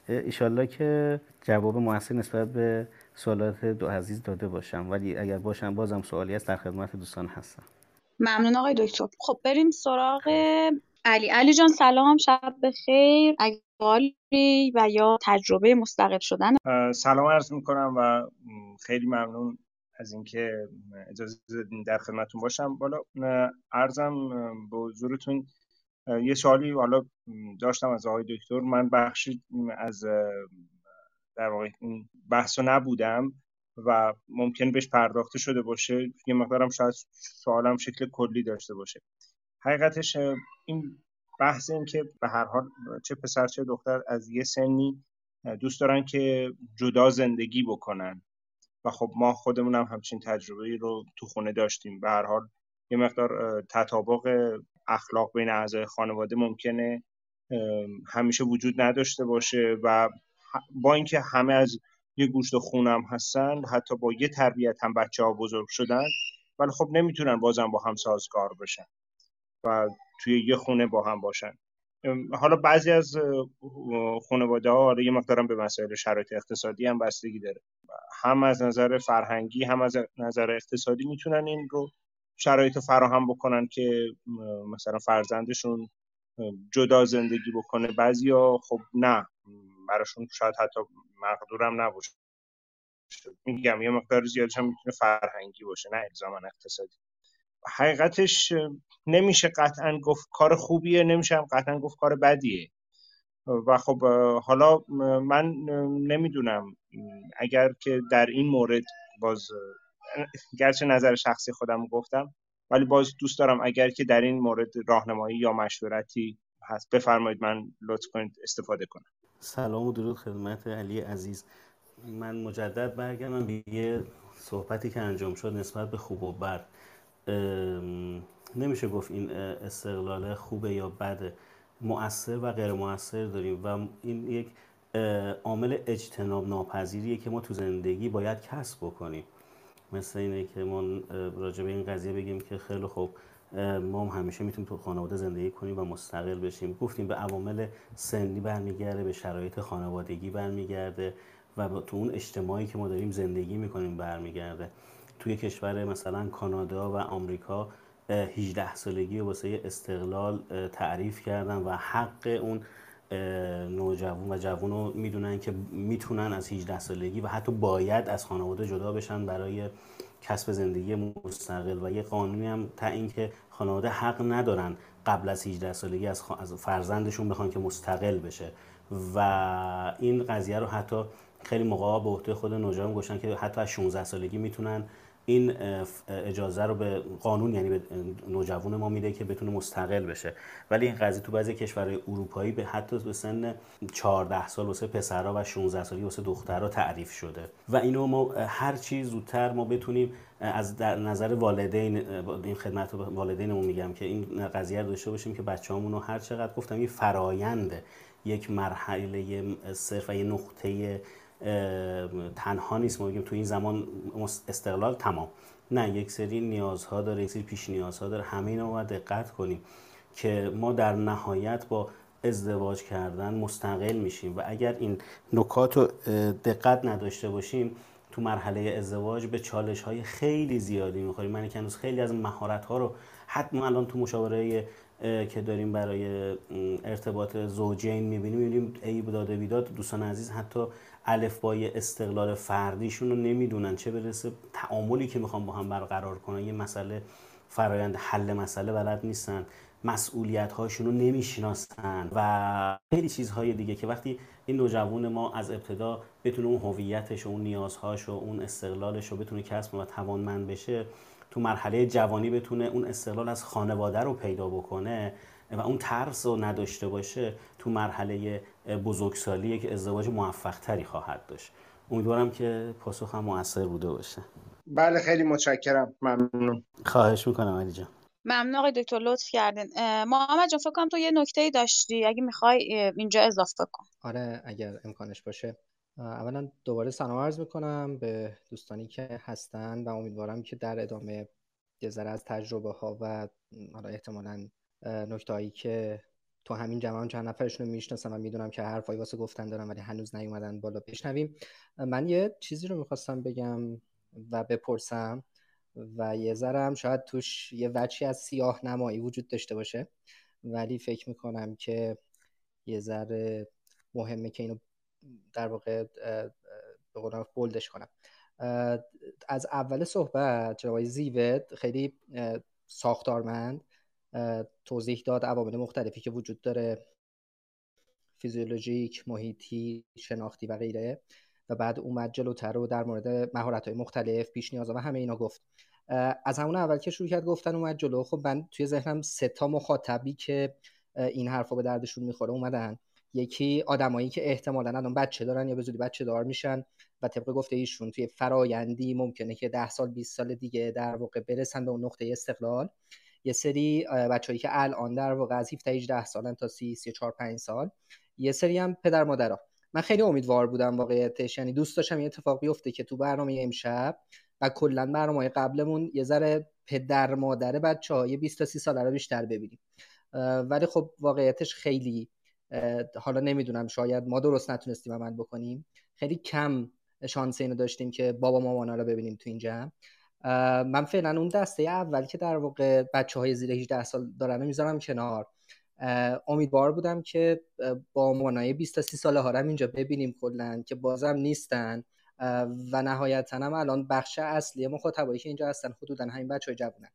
ایشالله که جواب موثر نسبت به سوالات دو عزیز داده باشم. ولی اگر باشم بازم سوالی است در خدمت دوستان هستم. ممنون آقای دکتر. خب بریم سراغ علی. علی جان سلام شب بخیر. سوالی و یا تجربه مستقل شدن سلام عرض می‌کنم و خیلی ممنون از اینکه اجازه دادین در خدمتون باشم. بالا ارزم به حضورتون یه سوالی حالا داشتم از آقای دکتر. من بخشی از در واقع این بحث نبودم و ممکن بهش پرداخته شده باشه. یه مقدارم شاید سوالم شکل کلی داشته باشه. حقیقتش این بحث این که به هر حال چه پسر چه دختر از یه سنی دوست دارن که جدا زندگی بکنن. و خب ما خودمون هم همچین تجربه رو تو خونه داشتیم. به هر حال یه مقدار تطابق اخلاق بین اعضای خانواده ممکنه همیشه وجود نداشته باشه و با اینکه همه از یه گوشت خونم هستن حتی با یه تربیت هم بچه ها بزرگ شدن ولی خب نمی‌تونن بازم با هم سازگار بشن. و توی یه خونه با هم باشن. حالا بعضی از خانواده ها یه مقدارم به مسائل شرایط اقتصادی هم بستگی داره. هم از نظر فرهنگی هم از نظر اقتصادی می‌تونن این رو شرایط فراهم بکنن که مثلا فرزندشون جدا زندگی بکنه. بعضیا خب نه براشون شاید حتی مقدورم نباشه. میگم یه مقدار زیادش هم می‌تونه فرهنگی باشه نه الزاما اقتصادی. حقیقتش نمیشه قطعا گفت کار خوبیه نمیشه هم قطعا گفت کار بدیه. و خب حالا من نمی‌دونم اگر که در این مورد باز گرچه نظر شخصی خودم گفتم ولی باز دوست دارم اگر که در این مورد راهنمایی یا مشورتی هست بفرمایید من لطف کنید استفاده کنم. سلام و درود خدمت علی عزیز. من مجدد برگردم به یه صحبتی که انجام شد نسبت به خوب و بد. نمیشه گفت این استقلال خوبه یا بده. مؤثر و غیر مؤثر داریم و این یک عامل اجتناب ناپذیریه که ما تو زندگی باید کسب بکنیم. مثل اینه که ما راجع به این قضیه بگیم که خیلی خوب ما هم همیشه می‌تونیم تو خانواده زندگی کنیم و مستقل بشیم. گفتیم به عوامل سنی برمیگرده به شرایط خانوادگی برمیگرده و تو اون اجتماعی که ما داریم زندگی می‌کنیم برمیگرده. توی کشور مثلا کانادا و آمریکا 18 سالگی واسه استقلال تعریف کردن و حق اون نوجوان و جوان رو می‌دونن که می‌تونن از 18 سالگی و حتی باید از خانواده جدا بشن برای کسب زندگی مستقل. و یه قانونی هم تعیین که خانواده حق ندارن قبل از 18 سالگی از, فرزندشون بخوان که مستقل بشه. و این قضیه رو حتی خیلی موقع به عهده خود نوجوان گوشن که حتی از 16 سالگی می‌تونن این اجازه رو به قانون یعنی به نوجوان ما میده که بتونه مستقل بشه. ولی این قضیه تو بعضی کشورهای اروپایی به حتی به سن 14 سال واسه پسرها و 16 سالی واسه دخترها تعریف شده. و اینو ما هر چی زودتر ما بتونیم از در نظر والدین این خدمت والدینمون میگم که این قضیه رو داشته باشیم که بچه‌هامون رو هر چقدر گفتم یه فراینده یک مرحله صرف و یه نقطه تنها نیست. ما بگیم تو این زمان استقلال تمام. نه یک سری نیازها داره یک سری پیش نیازها داره. همه اینا باید دقت کنیم که ما در نهایت با ازدواج کردن مستقل میشیم و اگر این نکات رو دقت نداشته باشیم تو مرحله ازدواج به چالش های خیلی زیادی می‌خوریم. من کنوز خیلی از مهارت ها رو حتما الان تو مشاوره که داریم برای ارتباط زوجین می‌بینیم می‌بینیم ای داده بیداد دوستان عزیز حتی الفبای استقلال فردیشون رو نمی‌دونن. چه برسه تعاملی که می‌خوام با هم برقرار کنن. یه مسئله فرایند حل مسئله بلد نیستن. مسئولیت هاشون رو نمی‌شناسن. و خیلی چیزهای دیگه که وقتی این نوجوان ما از ابتدا بتونه اون هویتش و اون نیازهاش و اون استقلالش رو بتونه کسب و توانمند بشه تو مرحله جوانی بتونه اون استقلال از خانواده رو پیدا بکنه و اون ترس رو نداشته باشه تو مرحله بزرگسالی که ازدواج موفق تری خواهد داشت. امیدوارم که پاسخ هم موثر بوده باشه. بله خیلی متشکرم. ممنون. خواهش می‌کنم علی جان. ممنون آقای دکتر لطف کردین. محمد جان فکر کنم تو یه نکته داشتی. اگه می‌خوای اینجا اضافه کن. آره اگر امکانش باشه. اولا دوباره سلام عرض می‌کنم به دوستانی که هستن و امیدوارم که در ادامه یه ذره از تجربه ها و حالا احتمالا نکته هایی که تو همین هم چند نفرشون رو می‌شناسم و می‌دونم که حرفایی واسه گفتن دارم ولی هنوز نیومدن بالا بشنویم. من یه چیزی رو می‌خواستم بگم و بپرسم و یه ذره شاید توش یه وچی از سیاه نمایی وجود داشته باشه ولی فکر می‌کنم که یه ذره مهمه که اینو در واقع به قولم بولدش کنم. از اول صحبت جناب زیوت خیلی ساختارمند توضیح داد عوامل مختلفی که وجود داره. فیزیولوژیک محیطی شناختی و غیره. و بعد اومد جلوتر رو در مورد مهارت های مختلف پیش نیاز و همه اینا گفت. از همون اول که شروع کرد گفتن اومد جلو. خب من توی ذهنم سه تا مخاطبی که این حرفا به دردشون می‌خوره اومدن. یکی آدمایی که احتمالا الان بچه دارن یا به بچه دار میشن و طبق گفته ایشون توی فرایندی ممکنه که ده سال 20 سال دیگه در واقع برسن به اون نقطه استقلال. یه سری بچه‌ای که الان در واقع از 17 18 سالن تا 30 34 5 سال یه سری هم پدر مادرها. من خیلی امیدوار بودم واقعیتش. یعنی دوست داشتم این اتفاق بیفته که تو برنامه امشب و کلا برنامه قبلمون یه ذره پدر مادر بچه های 20 تا 30 ساله رو بیشتر ببینیم. ولی خب واقعیتش خیلی حالا نمی‌دونم شاید ما درست نتونستیم عمل بکنیم. خیلی کم شانس اینو داشتیم که بابا مامانا رو ببینیم تو این جمع. من فعلا اون دسته اول که در واقع بچه های زیر 18 سال دارن می‌ذارم کنار. امیدوار بودم که با مامانای 20 تا 30 ساله ها اینجا ببینیم کلا که بازم نیستن. و نهایتا هم الان بخش اصلی مخاطبایی که اینجا هستن حدودا همین بچه های جوونن.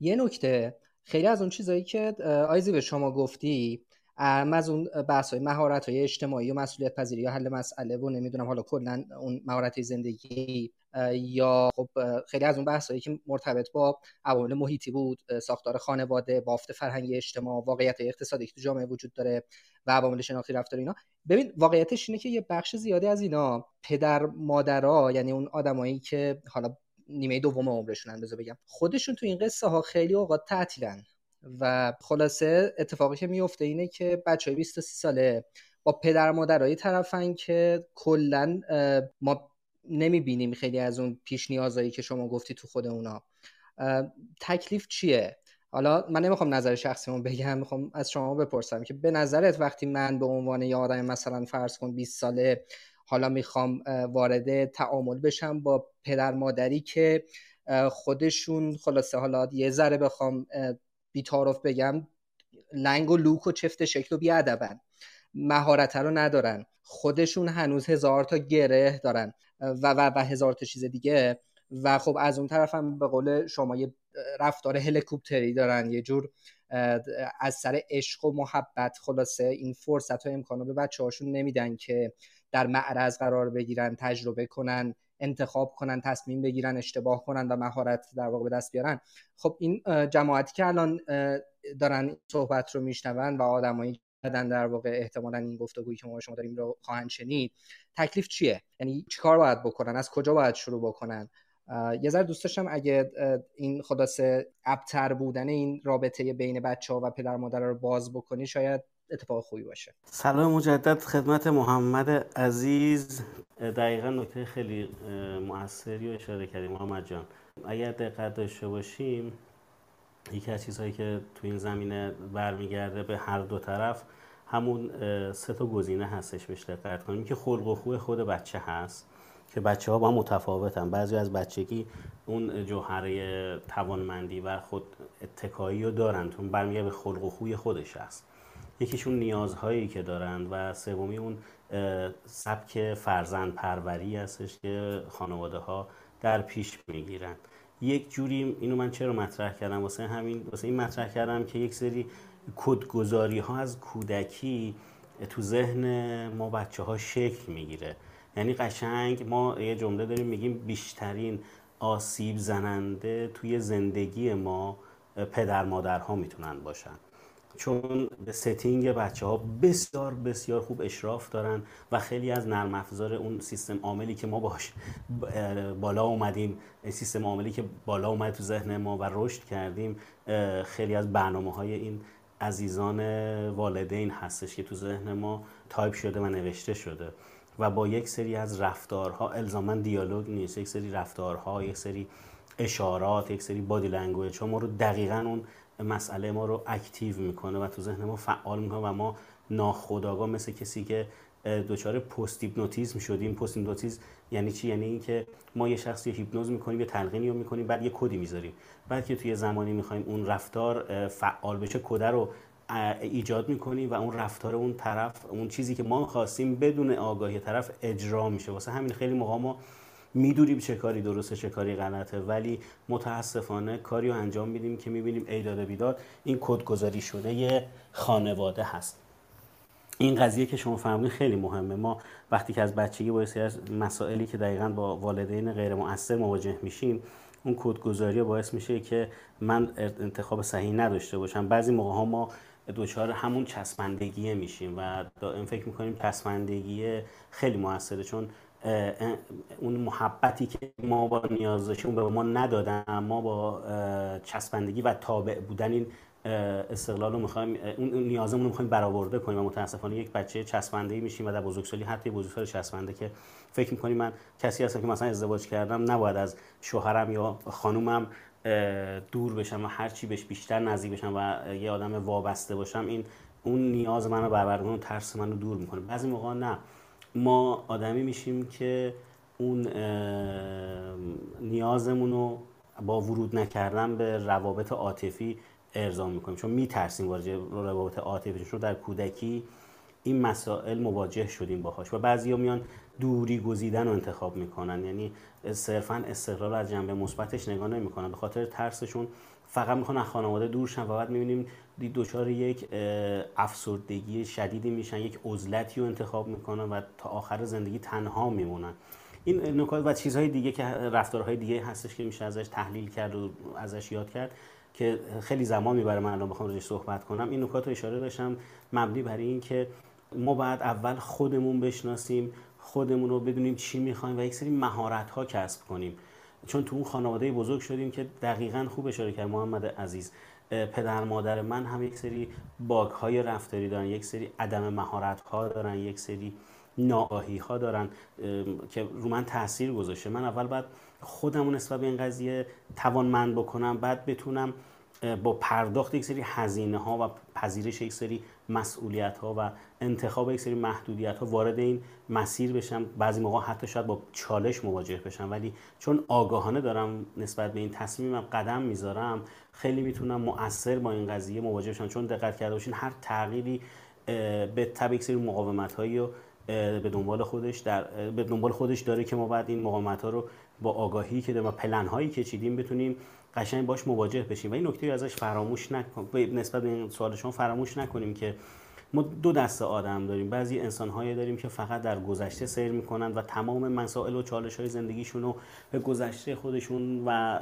یه نکته خیلی از اون چیزایی که آیزی به شما گفتی از اون بحث های مهارت های اجتماعی و مسئولیت پذیری یا حل مسئله و نمی‌دونم حالا کلا اون مهارت زندگی یا خب خیلی از اون بحث هایی که مرتبط با عوامل محیطی بود ساختار خانواده بافت فرهنگی اجتماع واقعیت اقتصادی که تو جامعه وجود داره و عوامل شناختی رفتار اینا. ببین واقعیتش اینه که یه بخش زیادی از اینا پدر مادرها یعنی اون آدمایی که حالا نیمه دوم عمرشونن بذار بگم خودشون تو این قصه ها خیلی اوقات تعطیلن. و خلاصه اتفاقی که میفته اینه که بچه های 20 ساله با پدر مادرای طرفن که کلا ما نمی‌بینیم خیلی از اون پیش نیازایی که شما گفتی تو خود اونا. تکلیف چیه؟ حالا من نمی‌خوام نظر شخصیمو بگم می‌خوام از شما بپرسم که به نظرت وقتی من به عنوان یه آدم مثلا فرض کن 20 ساله حالا می‌خوام وارد تعامل بشم با پدر مادری که خودشون خلاصه حالا یه ذره بخوام بیتارف بگم لنگ و لوک و چفت شکل و بیادبن. مهارت رو ندارن. خودشون هنوز هزار تا گره دارن. و, و, و هزار تا چیز دیگه. و خب از اون طرف هم به قول شما یه رفتار هلیکوپتری دارن. یه جور از سر عشق و محبت. خلاصه این فرصت و امکانو به بچه هاشون نمیدن که در معرض قرار بگیرن تجربه کنن. انتخاب کنن تصمیم بگیرن اشتباه کنن و مهارت در واقع به دست بیارن. خب این جماعتی که الان دارن صحبت رو میشنون و آدمایی بدن در واقع احتمالا این گفتگویی که ما شما داریم رو خواهند شنید تکلیف چیه؟ یعنی چیکار باید بکنن؟ از کجا باید شروع بکنن؟ یه ذره دوست داشتم اگه این خلاصه ابتر بودن این رابطه بین بچه ها و پدر مادر رو باز بکنی شاید اتفاق خوبی باشه. سلام مجدد خدمت محمد عزیز. دقیقا نکته خیلی موثری رو اشاره کردیم. محمد جان اگر دقت داشته باشیم یکی از چیزهایی که تو این زمینه برمیگرده به هر دو طرف همون سه تا گزینه هستش بهش دقت کنیم. که خلق و خوی خود بچه هست که بچه ها با متفاوتن. بعضی از بچگی اون جوهره توانمندی و خود اتکایی رو دارن. چون برمیگه به خلق و خوی خودش هست. یکیشون نیازهایی که دارند و سومی اون سبک فرزند پروری هستش که خانواده ها در پیش می‌گیرن یک جوری اینو من چرا مطرح کردم؟ واسه همین واسه این مطرح کردم که یک سری کدگذاری ها از کودکی تو ذهن ما بچه ها شکل می‌گیره. یعنی قشنگ ما یه جمله داریم میگیم بیشترین آسیب زننده توی زندگی ما پدر مادرها می‌تونن باشن. چون به setting بچه ها بسیار بسیار خوب اشراف دارن و خیلی از نرم افزار اون سیستم عاملی که ما باش بالا اومدیم سیستم عاملی که بالا اومد تو ذهن ما و رشد کردیم خیلی از برنامه های این عزیزان والدین هستش که تو ذهن ما تایپ شده و نوشته شده و با یک سری از رفتارها الزاما دیالوگ نیست یک سری رفتارها یک سری اشارات یک سری body language ما رو دقیقا اون مسئله ما رو active می‌کنه و تو ذهن ما فعال می‌کنه و ما ناخودآگاه مثل کسی که دچار پست هیپنوتیزم شدیم. پست هیپنوتیزم یعنی چی؟ یعنی اینکه ما یه شخصی هیپنوز می‌کنیم یه تلقینی رو می‌کنیم بعد یه کدی می‌ذاریم. بعد که توی زمانی می‌خوایم اون رفتار فعال بشه کد رو ایجاد می‌کنیم و اون رفتار اون طرف اون چیزی که ما خواستیم بدون آگاهی طرف اجرا میشه. واسه همین خیلی موقع ما می‌دونیم چه کاری درسته چه کاری غلطه ولی متاسفانه کاری رو انجام میدیم که می‌بینیم ایداد بیداد این کدگذاری شده یه خانواده هست. این قضیه که شما فرمودین خیلی مهمه. ما وقتی که از بچگی با از مسائلی که دقیقا با والدین غیر مؤثر مواجه میشیم اون کدگذاری باعث میشه که من انتخاب صحیح نداشته باشم. بعضی موقع ها ما دوچار همون چسبندگیه میشیم و دائم فکر می‌کنیم چسبندگیه خیلی موثره چون اون محبتی که ما با نیاز داشتیم به ما ندادن ما با چسبندگی و تابع بودن این استقلال رو می‌خوایم اون نیازمون رو می‌خوایم برآورده کنیم و متاسفانه یک بچه چسبنده میشیم و در بزرگسالی حتی بزرگسال چسبنده که فکر می‌کنیم من کسی هستم که مثلا ازدواج کردم نباید از شوهرم یا خانومم دور بشم و هر چی بهش بیشتر نزدیک بشم و یه آدم وابسته باشم. این اون نیاز منو برآورده ترس منو دور می‌کنه. بعضی موقع نه. ما آدمی میشیم که اون نیازمون رو با ورود نکردن به روابط عاطفی ارضا می‌کنیم. چون میترسیم وارد روابط عاطفی چون در کودکی این مسائل مواجه شدیم باهاش. و بعضیا میان دوری گزیدن رو انتخاب می‌کنن. یعنی صرفا استقلال از جنبه مثبتش نگاه نمی‌کنن. به خاطر ترسشون فقط می‌خوان از خانواده دور شن و بعد می‌بینیم دچار یک افسردگی شدیدی میشن یک عزلتی رو انتخاب می‌کنن و تا آخر زندگی تنها میمونن. این نکات و چیزهای دیگه که رفتارهای دیگه هستش که میشه ازش تحلیل کرد و ازش یاد کرد که خیلی زمان می‌بره. من الان بخوام روش صحبت کنم. این نکات رو اشاره داشتم مبنی برای اینکه ما باید اول خودمون بشناسیم خودمون رو بدونیم چی می‌خوایم و یک سری مهارت ها کسب کنیم. چون تو اون خانواده بزرگ شدیم که دقیقا خوب اشاره کرد. محمد عزیز پدر مادر من هم یک سری باگ های رفتاری دارن یک سری عدم مهارت ها دارن یک سری ناآهی ها دارن که رو من تاثیر گذاشته. من اول باید خودمون نسبت به این قضیه توانمند بکنم بعد بتونم با پرداخت یک سری هزینه ها و پذیرش یک سری مسئولیت ها و انتخاب یک سری محدودیت ها وارد این مسیر بشم. بعضی موقع حتی شاید با چالش مواجه بشم. ولی چون آگاهانه دارم نسبت به این تصمیمم قدم می‌ذارم خیلی می‌تونم مؤثر با این قضیه مواجه بشم. چون دقت کرده باشین هر تغییری به طب سری مقاومت هایی رو به دنبال خودش در به دنبال خودش داره که ما بعد این مقاومت ها رو با آگاهی که و پلن هایی که چیدیم بتونیم قشنگ باش مواجه بشیم. و این نکته ازش فراموش نکنیم نسبت به این سوال شما فراموش نکنیم که ما دو دسته آدم داریم. بعضی انسان هایی داریم که فقط در گذشته سیر می‌کنن و تمام مسائل و چالش های زندگیشون رو به گذشته خودشون و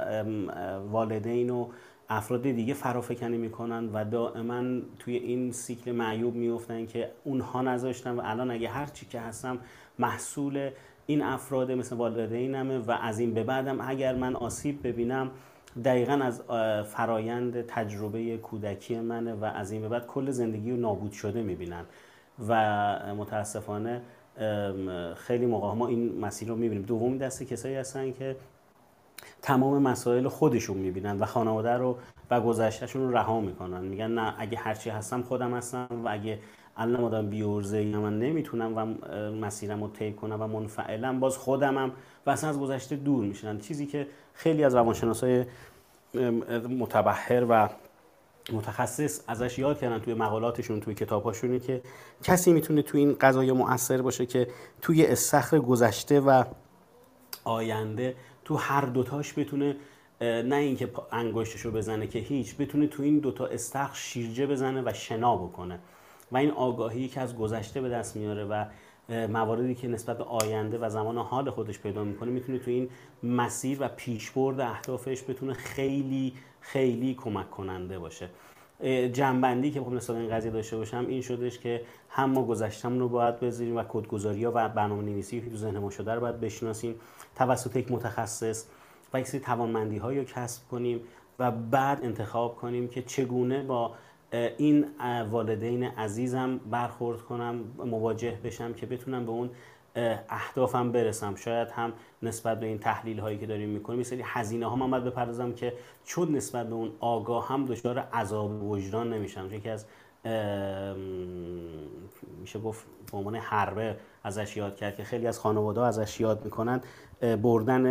والدین و افراد دیگه فرافکنی می‌کنن و دائما توی این سیکل معیوب میفتن که اونها نذاشتن و الان اگه هر چی که هستم محصول این افراد مثل والدینمه و از این به بعدم اگر من آسیب ببینم دقیقا از فرایند تجربه کودکی منه و از این به بعد کل زندگی رو نابود شده می‌بینن و متاسفانه خیلی موقع ما این مسیر رو می‌بینیم. دومی دسته کسایی هستن که تمام مسائل خودشون می‌بینن و خانواده رو و گذشتهشون رو رها می‌کنن. میگن نه اگه هرچی هستم خودم هستم و اگه الان آدم بیورزه یا من نمی‌تونم و مسیرم رو طی کنم و منفعلم. باز خودمم و اصلا از گذشته دور میشنن چیزی که خیلی از روانشناسای متبهر و متخصص ازش یاد کردن توی مقالاتشون توی کتابهاشونه که کسی می‌تونه توی این قضایه مؤثر باشه که توی استخر گذشته و آینده تو هر دوتاش بتونه نه اینکه انگشتش رو بزنه که هیچ بتونه تو این دوتا استخر شیرجه بزنه و شنا بکنه. و این آگاهی که از گذشته به دست میاره و مواردی که نسبت به آینده و زمان حال خودش پیدا می‌کنه می‌تونه تو این مسیر و پیشبرد اهدافش بتونه خیلی خیلی کمک کننده باشه. جنبندی که بخوام نسبت این قضیه داشته باشم این شدش که هم ما گذشتم رو باید بذاریم و کدگذاری ها و برنامه نویسی که تو ذهن ما شده رو باید بشناسیم. توسط یک متخصص و یک سری توانمندی رو کسب کنیم و بعد انتخاب کنیم که چگونه با این والدین عزیزم برخورد کنم مواجه بشم که بتونم به اون اهدافم برسم. شاید هم نسبت به این تحلیل هایی که داریم می‌کنیم مثل هزینه ها من باید بپردازم که چون نسبت به اون آگاه هم دچار عذاب وجدان نمیشم. یکی از میشه گفت به عنوان حربه ازش یاد کرد که خیلی از خانواده ازش یاد می‌کنن بردن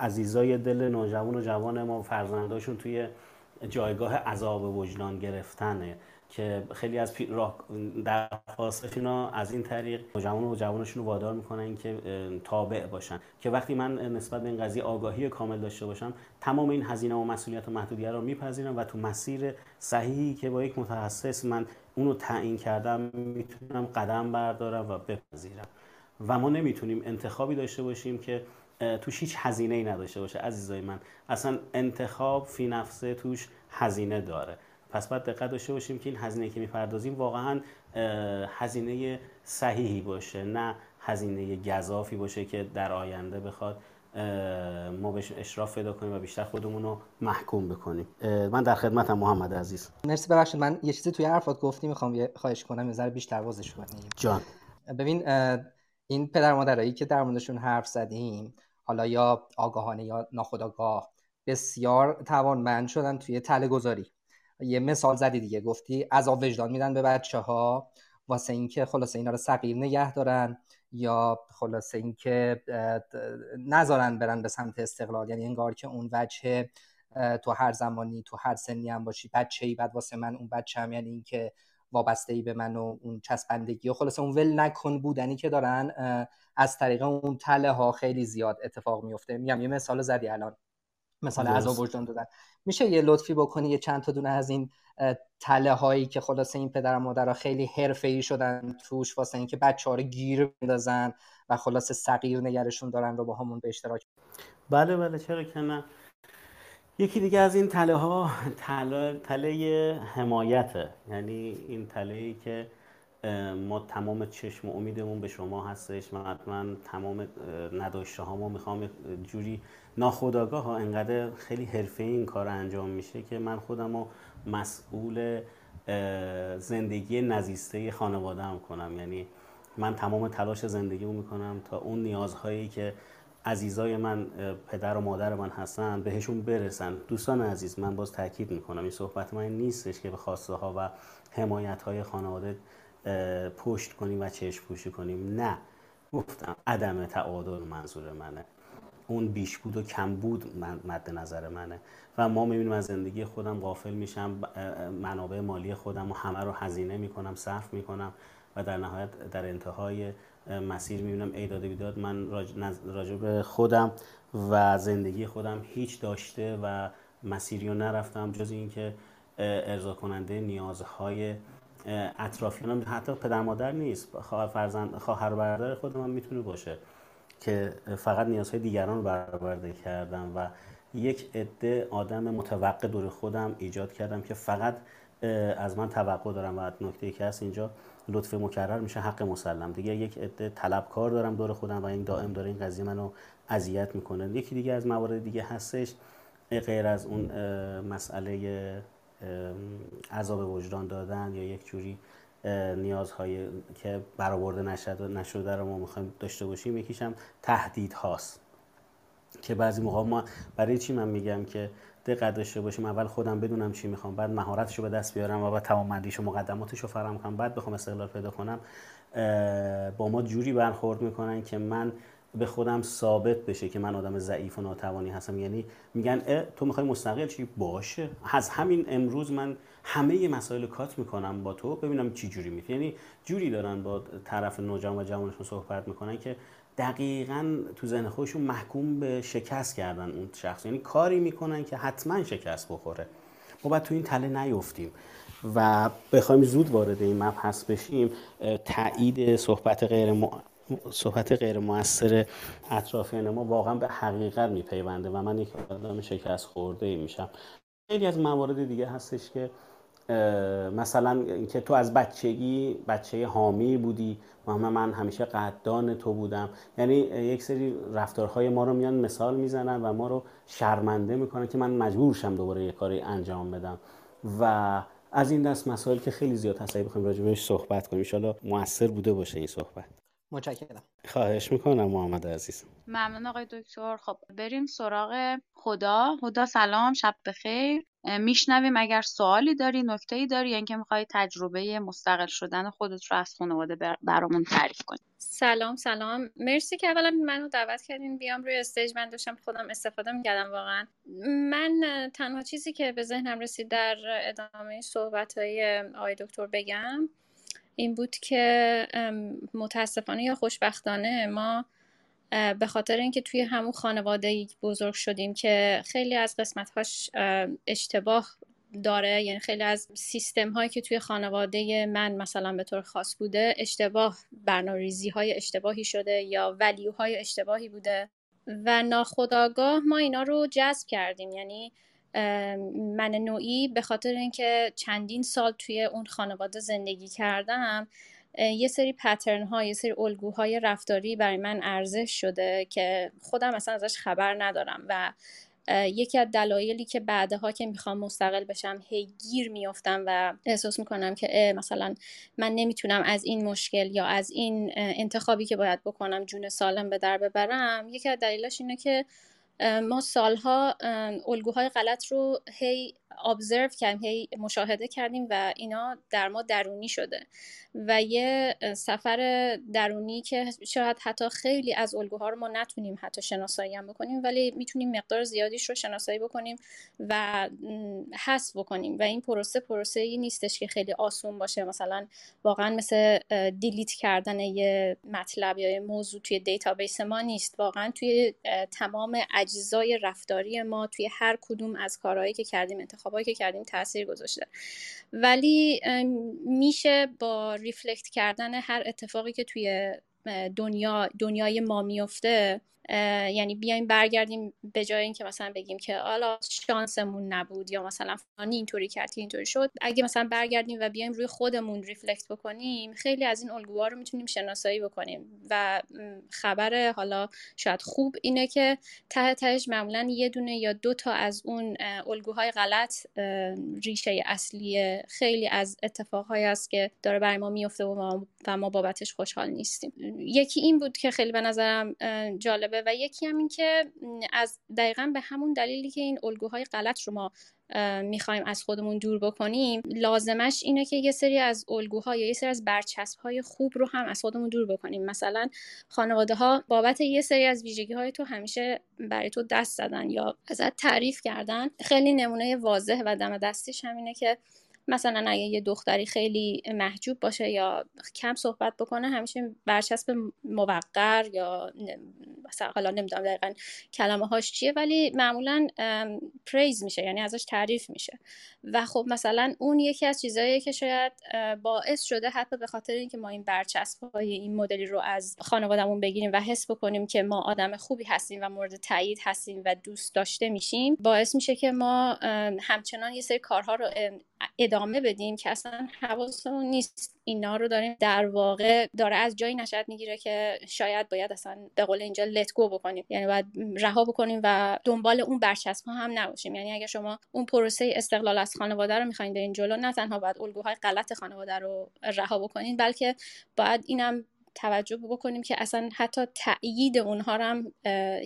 عزیزای دل نوجوان و جوان ما فرزنداشون توی جایگاه عذاب وجدان گرفتنه که خیلی از راه درخواستش از این طریق جوان و جوانشون رو وادار می‌کنن که تابع باشن. که وقتی من نسبت به این قضیه آگاهی کامل داشته باشم تمام این هزینه و مسئولیت و محدودیت رو میپذیرم و تو مسیر صحیحی که با یک متخصص من اونو تعیین کردم می‌تونم قدم بردارم و بپذیرم. و ما نمی‌تونیم انتخابی داشته باشیم که توش هیچ هزینه ای نداشته باشه عزیزای من. اصلا انتخاب فی نفسه توش هزینه داره. پس باید دقت داشته باشیم که این هزینه که می‌پردازیم واقعا هزینه صحیحی باشه نه هزینه گذافی باشه که در آینده بخواد ما بهش اشراف پیدا کنیم و بیشتر خودمون رو محکوم بکنیم. من در خدمتم محمد عزیز. مرسی ببخشید من یه چیزی توی حرفات گفتی می‌خوام خواهش کنم یه ذره بیشتر وازش کنیم جان. ببین این پدر مادرایی که در موردشون حرف زدیم حالا یا آگاهانه یا ناخودآگاه بسیار توانمند شدن توی تله گذاری یه مثال زدی دیگه گفتی عذاب وجدان میدن به بچه ها واسه اینکه خلاصه اینا رو صغیر نگه دارن یا خلاصه اینکه نذارن برن به سمت استقلال. یعنی انگار که اون وجه تو هر زمانی تو هر سنی هم باشی بچه ای بعد واسه من اون بچه هم. یعنی اینکه وابسته ای به من و اون چسبندگی و خلاصه اون ول نکن بودنی که دارن از طریق اون تله ها خیلی زیاد اتفاق میفته میگم یه مثال زدی الان. مثال عذاب وجدان دادن. میشه یه لطفی بکنی؟ یه چند تا دونه از این تله هایی که خلاصه این پدر و مادر خیلی حرفه ای شدن توش واسه اینکه بچه ها رو گیر بندازن و خلاصه صغیر نگرشون دارن رو با همون به اشتراک. بله بله. چرا که نه؟ یکی دیگه از این تله ها تله, تله حمایته. یعنی این تله ای که ما تمام چشم و امیدمون به شما هستش. من حتما تمام نداشته ها ما می‌خوام جوری ناخداگاه ها انقدر خیلی حرفه این کار انجام میشه که من خودم رو مسئول زندگی نزیسته خانواده کنم. یعنی من تمام تلاش زندگیمو می‌کنم تا اون نیازهایی که عزیزای من پدر و مادر من هستن بهشون برسن. دوستان عزیز من باز تاکید می‌کنم این صحبت من نیستش که به خواسته ها و حمایت های خانواده پشت کنیم و چشم پوشی کنیم. نه. گفتم عدم تعادل منظور منه. اون بیش بود و کم بود مد نظر منه. و ما می‌بینیم از زندگی خودم غافل میشم منابع مالی خودم و همه رو هزینه می‌کنم صرف می‌کنم و در نهایت در انتهای مسیر می‌بینم ای داده بیداد من راجع به خودم و زندگی خودم هیچ داشته و مسیری رو نرفتم جز اینکه ارضا کننده نیازهای اطرافیانم حتی پدر مادر نیست. خواهر فرزند خواهر برادر خود من می‌تونه باشه که فقط نیازهای دیگران رو برآورده کردم و یک عده آدم متوقع دور خودم ایجاد کردم که فقط از من توقع دارم و نکته که هست اینجا لطف مکرر میشه حق مسلم. دیگه یک عده طلبکار دارم دور خودم و این دائم داره این قضیه منو اذیت می‌کنه. یکی دیگه از موارد دیگه هستش غیر از اون مسئله عذاب وجدان دادن یا یک جوری نیازهای که برآورده نشد نشده رو ما می‌خوایم داشته باشیم یکیشم تهدید هاست. که بعضی موقع ما برای چی من میگم که دقت داشته باشیم. اول خودم بدونم چی می‌خوام بعد مهارتش رو به دست بیارم و بعد توانمندیش و مقدماتش رو فراهم کنم. بعد بخوام استقلال پیدا کنم با ما جوری برخورد می‌کنن که من به خودم ثابت بشه که من آدم ضعیف و ناتوانی هستم. یعنی میگن تو می‌خوای مستقل چی؟ باشه. از همین امروز من همه مسائل کات می‌کنم با تو ببینم چی جوری می‌تونی یعنی جوری دارن با طرف نوجوان و جوانشون صحبت می‌کنن که دقیقا تو ذهن خودشون محکوم به شکست کردن اون شخص. یعنی کاری می‌کنن که حتما شکست بخوره. ما باید تو این تله نیفتیم و بخوایم زود وارد این مبحث بشیم. تایید صحبت غیر م... صحبت غیر موثر اطرافیان ما واقعا به حقیقت میپیونده و من یک آدم شکست خورده ای میشم. خیلی از موارد دیگه هستش که مثلا اینکه تو از بچگی بچه حامی بودی. و من همیشه قدردان تو بودم. یعنی یک سری رفتارهای ما رو میان مثال می‌زنن و ما رو شرمنده می‌کنن که من مجبور شم دوباره یه کاری انجام بدم. و از این دست مسائل که خیلی زیاد هست اگه بخوایم راجع بهش صحبت کنیم ان موثر بوده باشه این صحبت. متشکرم. خواهش می‌کنم محمد عزیز. ممنون آقای دکتر. خب بریم سراغ خدا. خدا سلام شب بخیر. میشنویم. اگر سوالی داری نکته داری یا اینکه می‌خوای تجربه مستقل شدن خودت رو از خانواده برامون تعریف کنی. سلام سلام. مرسی که اولا منو دعوت کردین. بیام روی استیج. من داشتم خودم استفاده می‌کردم واقعا. من تنها چیزی که به ذهنم رسید در ادامه صحبت های آقای دکتر بگم این بود که متاسفانه یا خوشبختانه ما به خاطر اینکه توی همون خانواده بزرگ شدیم که خیلی از قسمتهاش اشتباه داره. یعنی خیلی از سیستم هایی که توی خانواده من مثلا به طور خاص بوده اشتباه برنامه‌ریزی های اشتباهی شده یا ولیو های اشتباهی بوده. و ناخداگاه ما اینا رو جذب کردیم. یعنی من نوعی به خاطر اینکه چندین سال توی اون خانواده زندگی کردم یه سری پترن ها یه سری الگوهای رفتاری برای من ارزش شده که خودم اصلا ازش خبر ندارم و یکی از دلایلی که بعدها که می‌خوام مستقل بشم هی گیر میافتم و احساس می‌کنم که مثلا من نمی‌تونم از این مشکل یا از این انتخابی که باید بکنم جون سالم به در ببرم. یکی از دلیلاش اینه که ما سالها الگوهای غلط رو هی observe کردیم هی مشاهده کردیم و اینا در ما درونی شده. و یه سفر درونی که شاید حتی خیلی از الگوها رو ما نتونیم حتی شناسایی هم بکنیم ولی می‌تونیم مقدار زیادیش رو شناسایی بکنیم و حذف بکنیم. و این پروسه پروسه ای نیستش که خیلی آسون باشه. مثلا واقعا مثل delete کردن یه مطلب یا یه موضوع توی database ما نیست. واقعا توی تمام اجزای رفتاری ما توی هر کدوم از کارهایی که کردیم انتخابایی که کردیم تاثیر گذاشته. ولی میشه با ریفلکت کردن هر اتفاقی که توی دنیا دنیای ما میفته یعنی بیایم برگردیم به جای اینکه مثلا بگیم که حالا شانسمون نبود یا مثلا فلانی اینطوری کرد اینطوری شد. اگه مثلا برگردیم و بیایم روی خودمون ریفلکت بکنیم خیلی از این الگوها رو می‌تونیم شناسایی بکنیم. و خبر حالا شاید خوب اینه که ته تهش معمولا یه دونه یا دو تا از اون الگوهای غلط ریشه اصلی خیلی از اتفاقهایی است که داره برای ما میفته و ما, و ما بابتش خوشحال نیستیم. یکی این بود که خیلی به نظرم جالبه و یکی هم این که از دقیقا به همون دلیلی که این الگوهای غلط رو ما می‌خوایم از خودمون دور بکنیم لازمش اینه که یه سری از الگوها یا یه سری از برچسب های خوب رو هم از خودمون دور بکنیم. مثلا خانواده ها بابت یه سری از ویژگی های تو همیشه برای تو دست زدن یا ازت تعریف کردن. خیلی نمونه واضح و دم دستیش همینه که مثلا اگه یه دختری خیلی محجوب باشه یا کم صحبت بکنه همیشه برچسب موقر یا مثلا حالا نمی‌دونم دقیقا کلمه هاش چیه ولی معمولا پریز میشه یعنی ازش تعریف میشه. و خب مثلا اون یکی از چیزهایی که شاید باعث شده حتی به خاطر اینکه ما این برچسب های این مدلی رو از خانوادهمون بگیریم و حس بکنیم که ما آدم خوبی هستیم و مورد تایید هستیم و دوست داشته میشیم باعث میشه که ما همچنان یه سری کارها رو ادامه بدیم که اصلا حواسمون نیست. اینا رو داریم در واقع داره از جایی نشد می‌گیره که شاید باید اصلا به قول اینجا لت گو بکنیم. یعنی باید رها بکنیم و دنبال اون برچسب ها هم نباشیم. یعنی اگه شما اون پروسه استقلال از خانواده رو می‌خواین برین جلو نه تنها باید الگوهای غلط خانواده رو رها بکنین بلکه باید اینم توجه بکنیم که اصلا حتی تایید اونها رو هم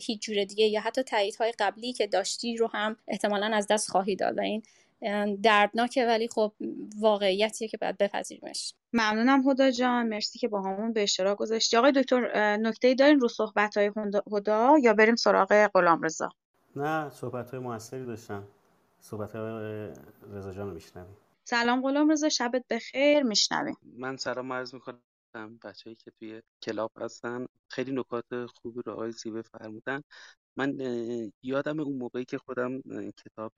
هیچ جور دیگه یا حتی تاییدهای قبلی که داشتی رو هم احتمالا از دست خواهی داد. و این دردناکه ولی خب واقعیتیه که باید بپذیریمش. ممنونم هدا جان. مرسی که با همون به اشتراک گذاشتی. آقای دکتر نکته دارین رو صحبت های هدا؟ یا بریم سراغ غلام رضا؟ نه صحبت های موثری داشتم. صحبت های رضا جان میشنویم سلام غلام رضا شبت بخیر. میشنویم. من سلام عرض می‌کنم بچه‌ای که توی کلاب هستن. خیلی نکات خوبی رو آقای زیبه فرمودن. من یادم اون موقعی که خودم کتاب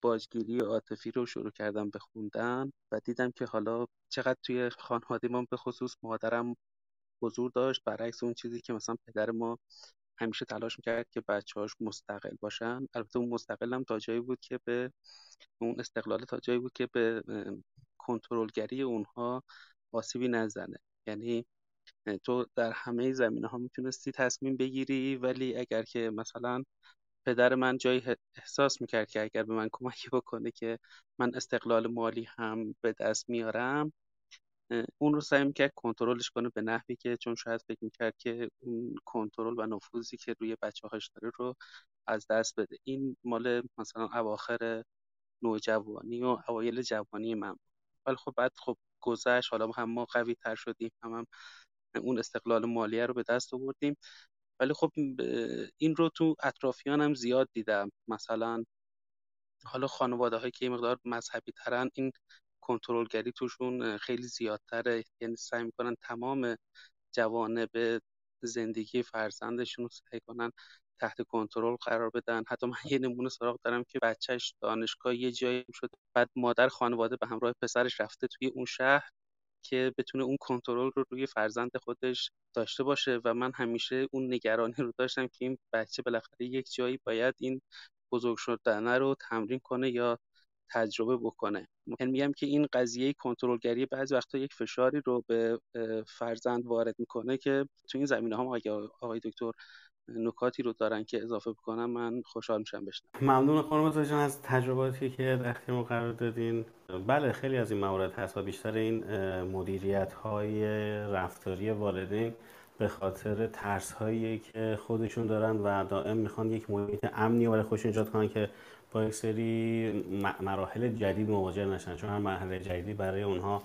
باجگیری عاطفی رو شروع کردم به خوندن و دیدم که حالا چقدر توی خانواده ما به خصوص مادرم حضور داشت. برعکس اون چیزی که مثلا پدر ما همیشه تلاش می‌کرد که بچه‌هاش مستقل باشن. البته اون مستقل هم تا جایی بود که به اون استقلال تا جایی بود که به کنترلگری اونها آسیبی نزنه. یعنی تو در همه زمینه ها می‌تونستی تصمیم بگیری ولی اگر که مثلا پدر من جایی احساس می‌کرد که اگر به من کمکی بکنه که من استقلال مالی هم به دست میارم اون رو سعی می‌کرد کنترلش کنه به نحوی که چون شاید فکر می‌کرد که اون کنترل و نفوذی که روی بچه هاش داره رو از دست بده. این مال مثلا اواخر نوجوانی و اوایل جوانی من ولی خب بعد خب گذشت حالا هم ما قوی تر شدیم هم, هم اون استقلال مالیه رو به دست آوردیم. ولی خب این رو تو اطرافیانم زیاد دیدم. مثلا حالا خانواده هایی که یه مقدار مذهبی ترن این کنترلگری توشون خیلی زیادتره. یعنی سعی می‌کنن تمام جوانب زندگی فرزندشون رو سعی کنن تحت کنترل قرار بدن. حتی من یه نمونه سراغ دارم که بچهش دانشگاه یه جایی شده بعد مادر خانواده به همراه پسرش رفته توی اون شهر. که بتونه اون کنترل رو روی فرزند خودش داشته باشه و من همیشه اون نگرانی رو داشتم که این بچه بالاخره یک جایی باید این بزرگ شدن رو تمرین کنه یا تجربه بکنه. من میگم که این قضیه کنترلگری بعضی وقتا یک فشاری رو به فرزند وارد می‌کنه که تو این زمینه ها آقای دکتر نکاتی رو دارن که اضافه بکنم من خوشحال میشم بشنم ممنون خانم جان از تجرباتی که در اختیار قرار دادین. بله خیلی از این موارد هست و بیشتر این مدیریت های رفتاری والدین به خاطر ترس هایی که خودشون دارن و دائم می‌خوان یک محیط امنی برای خودشون ایجاد کنن که با یک سری مراحل جدید مواجه نشن. چون هر مرحله جدیدی برای اونها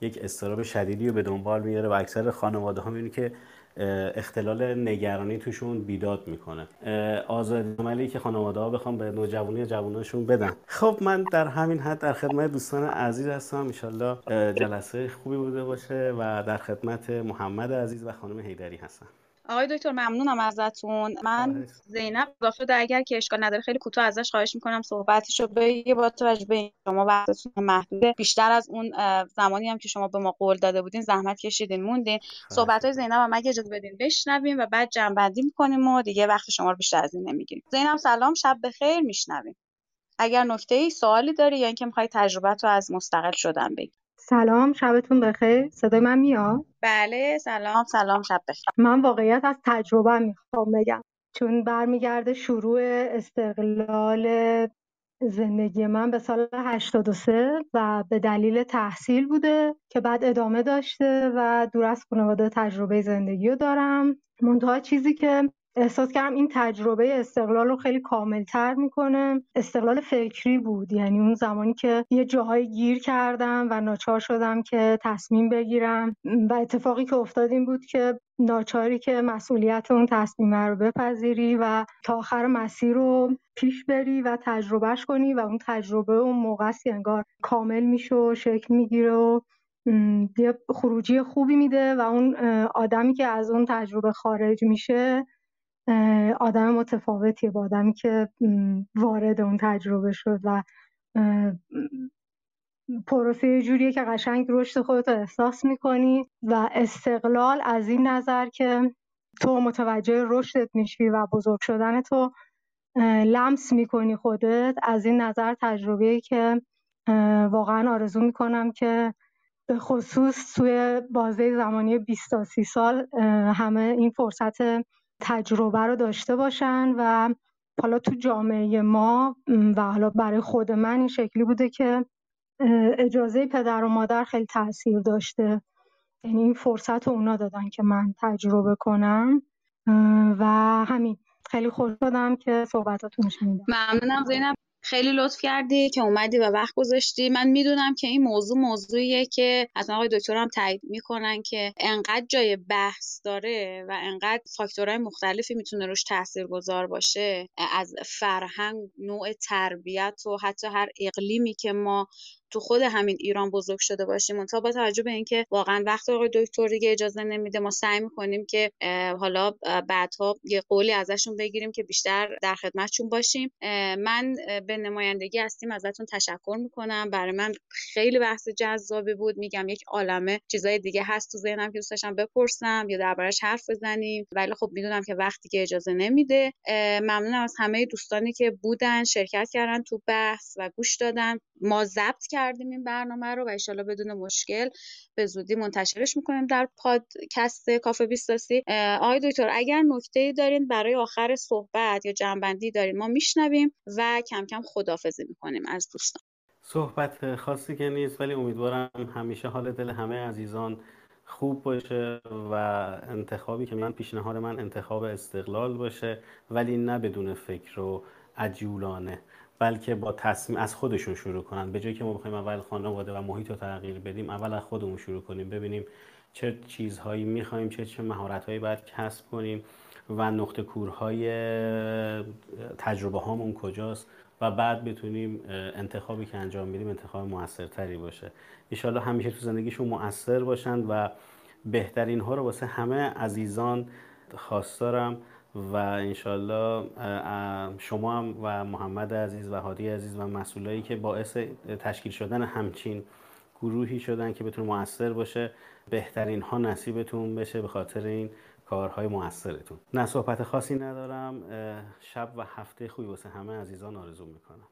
یک استراب شدیدی رو به دنبال میاره و اکثر خانواده ها که اختلال نگرانی توشون بیداد می‌کنه. آزادی عملی که خانواده ها بخوام به نوجوانی جواناشون بدن. خب من در همین حد در خدمت دوستان عزیز هستم. انشالله جلسه خوبی بوده باشه و در خدمت محمد عزیز و خانم هیدری هستم. آقای دکتر ممنونم ازتون. من زینب اضافه ده اگر که اشکال نداره خیلی کوتاه ازش خواهش می‌کنم صحبتشو بگه با توجه به شما وقتتون محدوده. بیشتر از اون زمانی هم که شما به ما قول داده بودین زحمت کشیدین موندین. صحبت های زینب هم اگه اجازه بدین بشنویم و بعد جنبندی می‌کنیم و دیگه وقت شما رو بیشتر از این نمی‌گیریم. زینب سلام. شب بخیر. میشنویم. اگر نکته ای سوالی داری یا اینکه می‌خوای تجربه تو از مستقل شدن بگی. سلام شبتون بخیر. صدای من میاد؟ بله سلام. سلام شب بخیر. من واقعیت از تجربه می‌خوام بگم. چون برمیگرده شروع استقلال زندگی من به سال 83 و به دلیل تحصیل بوده که بعد ادامه داشته و دور از خانواده تجربه زندگی رو دارم. منتها چیزی که احساس کردم این تجربه استقلال رو خیلی کاملتر می‌کنه. استقلال فکری بود یعنی اون زمانی که یه جاهایی گیر کردم و ناچار شدم که تصمیم بگیرم. و اتفاقی که افتاد این بود که ناچاری که مسئولیت اون تصمیم رو بپذیری و تا آخر مسیر رو پیش بری و تجربهش کنی و اون تجربه اون موقع انگار کامل میشه و شکل می‌گیره و یه خروجی خوبی میده و اون آدمی که از اون تجربه خارج میشه آدم متفاوتیه با آدمی که وارد اون تجربه شد و پروسه جوریه که قشنگ رشد خودت رو احساس می‌کنی و استقلال از این نظر که تو متوجه رشدت میشی و بزرگ شدن تو لمس می‌کنی خودت. از این نظر تجربه که واقعا آرزو می‌کنم که به خصوص توی بازه زمانی 20 تا 30 سال همه این فرصت تجربه رو داشته باشن و حالا تو جامعه ما و حالا برای خود من این شکلی بوده که اجازه پدر و مادر خیلی تاثیر داشته. یعنی این فرصت رو اونا دادن که من تجربه کنم. و همین. خیلی خوش شدم که صحبتاتون شنیدم. ممنونم زینب. خیلی لطف کردی که اومدی و وقت گذاشتی. من می‌دونم که این موضوع موضوعیه که حتما آقای دکتر هم تایید می‌کنن که انقدر جای بحث داره و انقدر فاکتورهای مختلفی می‌تونه روش تاثیر گذار باشه. از فرهنگ نوع تربیت و حتی هر اقلیمی که ما تو خود همین ایران بزرگ شده باشیم منتها با توجه به اینکه واقعا وقت آقای دکتر دیگه اجازه نمیده ما سعی می‌کنیم که حالا بعدها یه قولی ازشون بگیریم که بیشتر در خدمتشون باشیم. من به نمایندگی هستیم. ازتون تشکر می‌کنم. برای من خیلی بحث جذابی بود. میگم یک عالمه چیزای دیگه هست تو ذهنم که دوست داشتم بپرسم یا دربارش حرف بزنیم. ولی خب می‌دونم که وقتی که اجازه نمیده ممنونم از همه دوستانی که بودن شرکت کردن تو بحث و گوش دادن. ما ضبط کردیم این برنامه رو و ایشالا بدون مشکل به زودی منتشرش می‌کنیم در پادکست کافه بیستاسی آقای دکتر اگر نکته دارین برای آخر صحبت یا جنبندی دارین ما میشنویم و کم کم خدافزی می‌کنیم از دوستان. صحبت خاصی که نیست ولی امیدوارم همیشه حال دل همه عزیزان خوب باشه و انتخابی که من پیشنهاد من انتخاب استقلال باشه ولی نه بدون فکر و عجولانه. بلکه با تصمیم از خودشون شروع کنن. به جایی که ما بخوایم اول خانواده و محیط رو تغییر بدیم اول از خودمون شروع کنیم. ببینیم چه چیزهایی می‌خوایم چه چه مهارتهایی باید کسب کنیم و نقطه کورهای تجربه هامون کجاست و بعد بتونیم انتخابی که انجام میدیم انتخاب موثرتری باشه. ایشالله همیشه تو زندگیشون موثر باشند و بهترین ها رو واسه همه عزیزان خواستارم. و انشالله شما هم و محمد عزیز و هادی عزیز و مسئولایی که باعث تشکیل شدن همچین گروهی شدن که بتونه موثر باشه بهترین ها نصیبتون بشه به خاطر این کارهای موثرتون. نه صحبت خاصی ندارم. شب و هفته خوبی واسه همه عزیزان آرزو می‌کنم.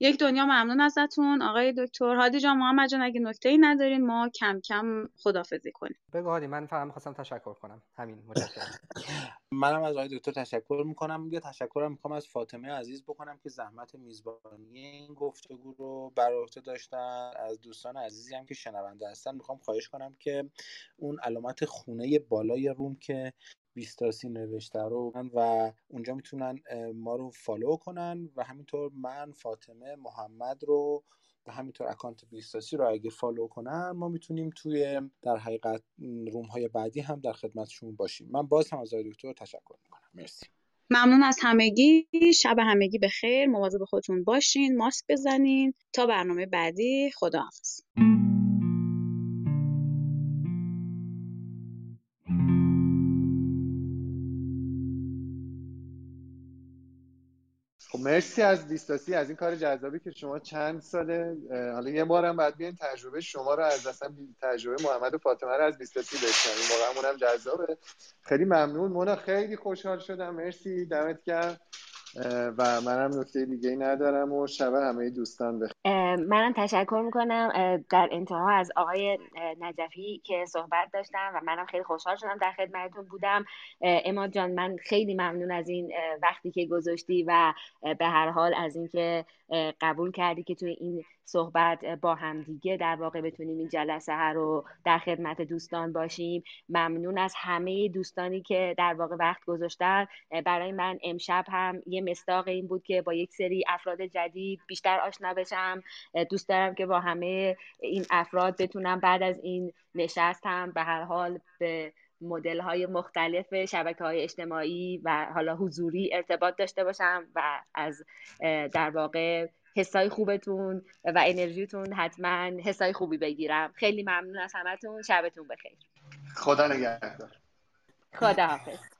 یک دنیا ممنون ازتون. آقای دکتر هادی جان محمد جان اگه نکته ای ندارین ما کم کم خدافزی کنیم. بگو هادی من فقط می‌خواستم تشکر کنم. همین متشکرم. منم از آقای دکتر تشکر می‌کنم. یه تشکرم می‌خوام از فاطمه عزیز بکنم که زحمت میزبانی این گفتگو رو بر عهده داشتن. از دوستان عزیزی هم که شنونده هستن می‌خوام خواهش کنم که اون علامت خونه بالای room که بیستاسی نوشته رو و اونجا می‌تونن ما رو follow کنن و همینطور من فاطمه محمد رو و همینطور account بیستاسی رو اگه follow کنن ما می‌تونیم توی در حقیقت room های بعدی هم در خدمتشون باشیم. من باز هم از دکتر تشکر می‌کنم. مرسی. ممنون از همگی. شب همگی به خیر مواظب خودتون باشین. ماسک بزنین. تا برنامه بعدی. خداحافظ. مرسی از بیستاسی از این کار جذابی که شما چند ساله حالا یه بارم بعد بیاین تجربه شما رو از اصلا تجربه محمد و فاطمه رو از بیستاسی بشنویم. واقعا اونم جذابه. خیلی ممنون. مونا خیلی خوشحال شدم. مرسی. دمت گرم. و منم نکته دیگه ندارم و شب همه دوستان بخیر. منم تشکر می‌کنم در انتها از آقای نجفی که صحبت داشتم و منم خیلی خوشحال شدم در خدمتتون بودم. اما جان من خیلی ممنون از این وقتی که گذاشتی و به هر حال از اینکه قبول کردی که توی این صحبت با همدیگه در واقع بتونیم این جلسه ها رو در خدمت دوستان باشیم. ممنون از همه دوستانی که در واقع وقت گذاشتن. برای من امشب هم یه مستاق این بود که با یک سری افراد جدید بیشتر آشنا بشم. دوست دارم که با همه این افراد بتونم بعد از این نشست هم به هر حال به مدل های مختلف شبکه های اجتماعی و حالا حضوری ارتباط داشته باشم و از در واقع حسای خوبتون و انرژیتون حتما حسای خوبی بگیرم. خیلی ممنون از همتون. شبتون بخیر. خدا نگهدار. خدا حافظ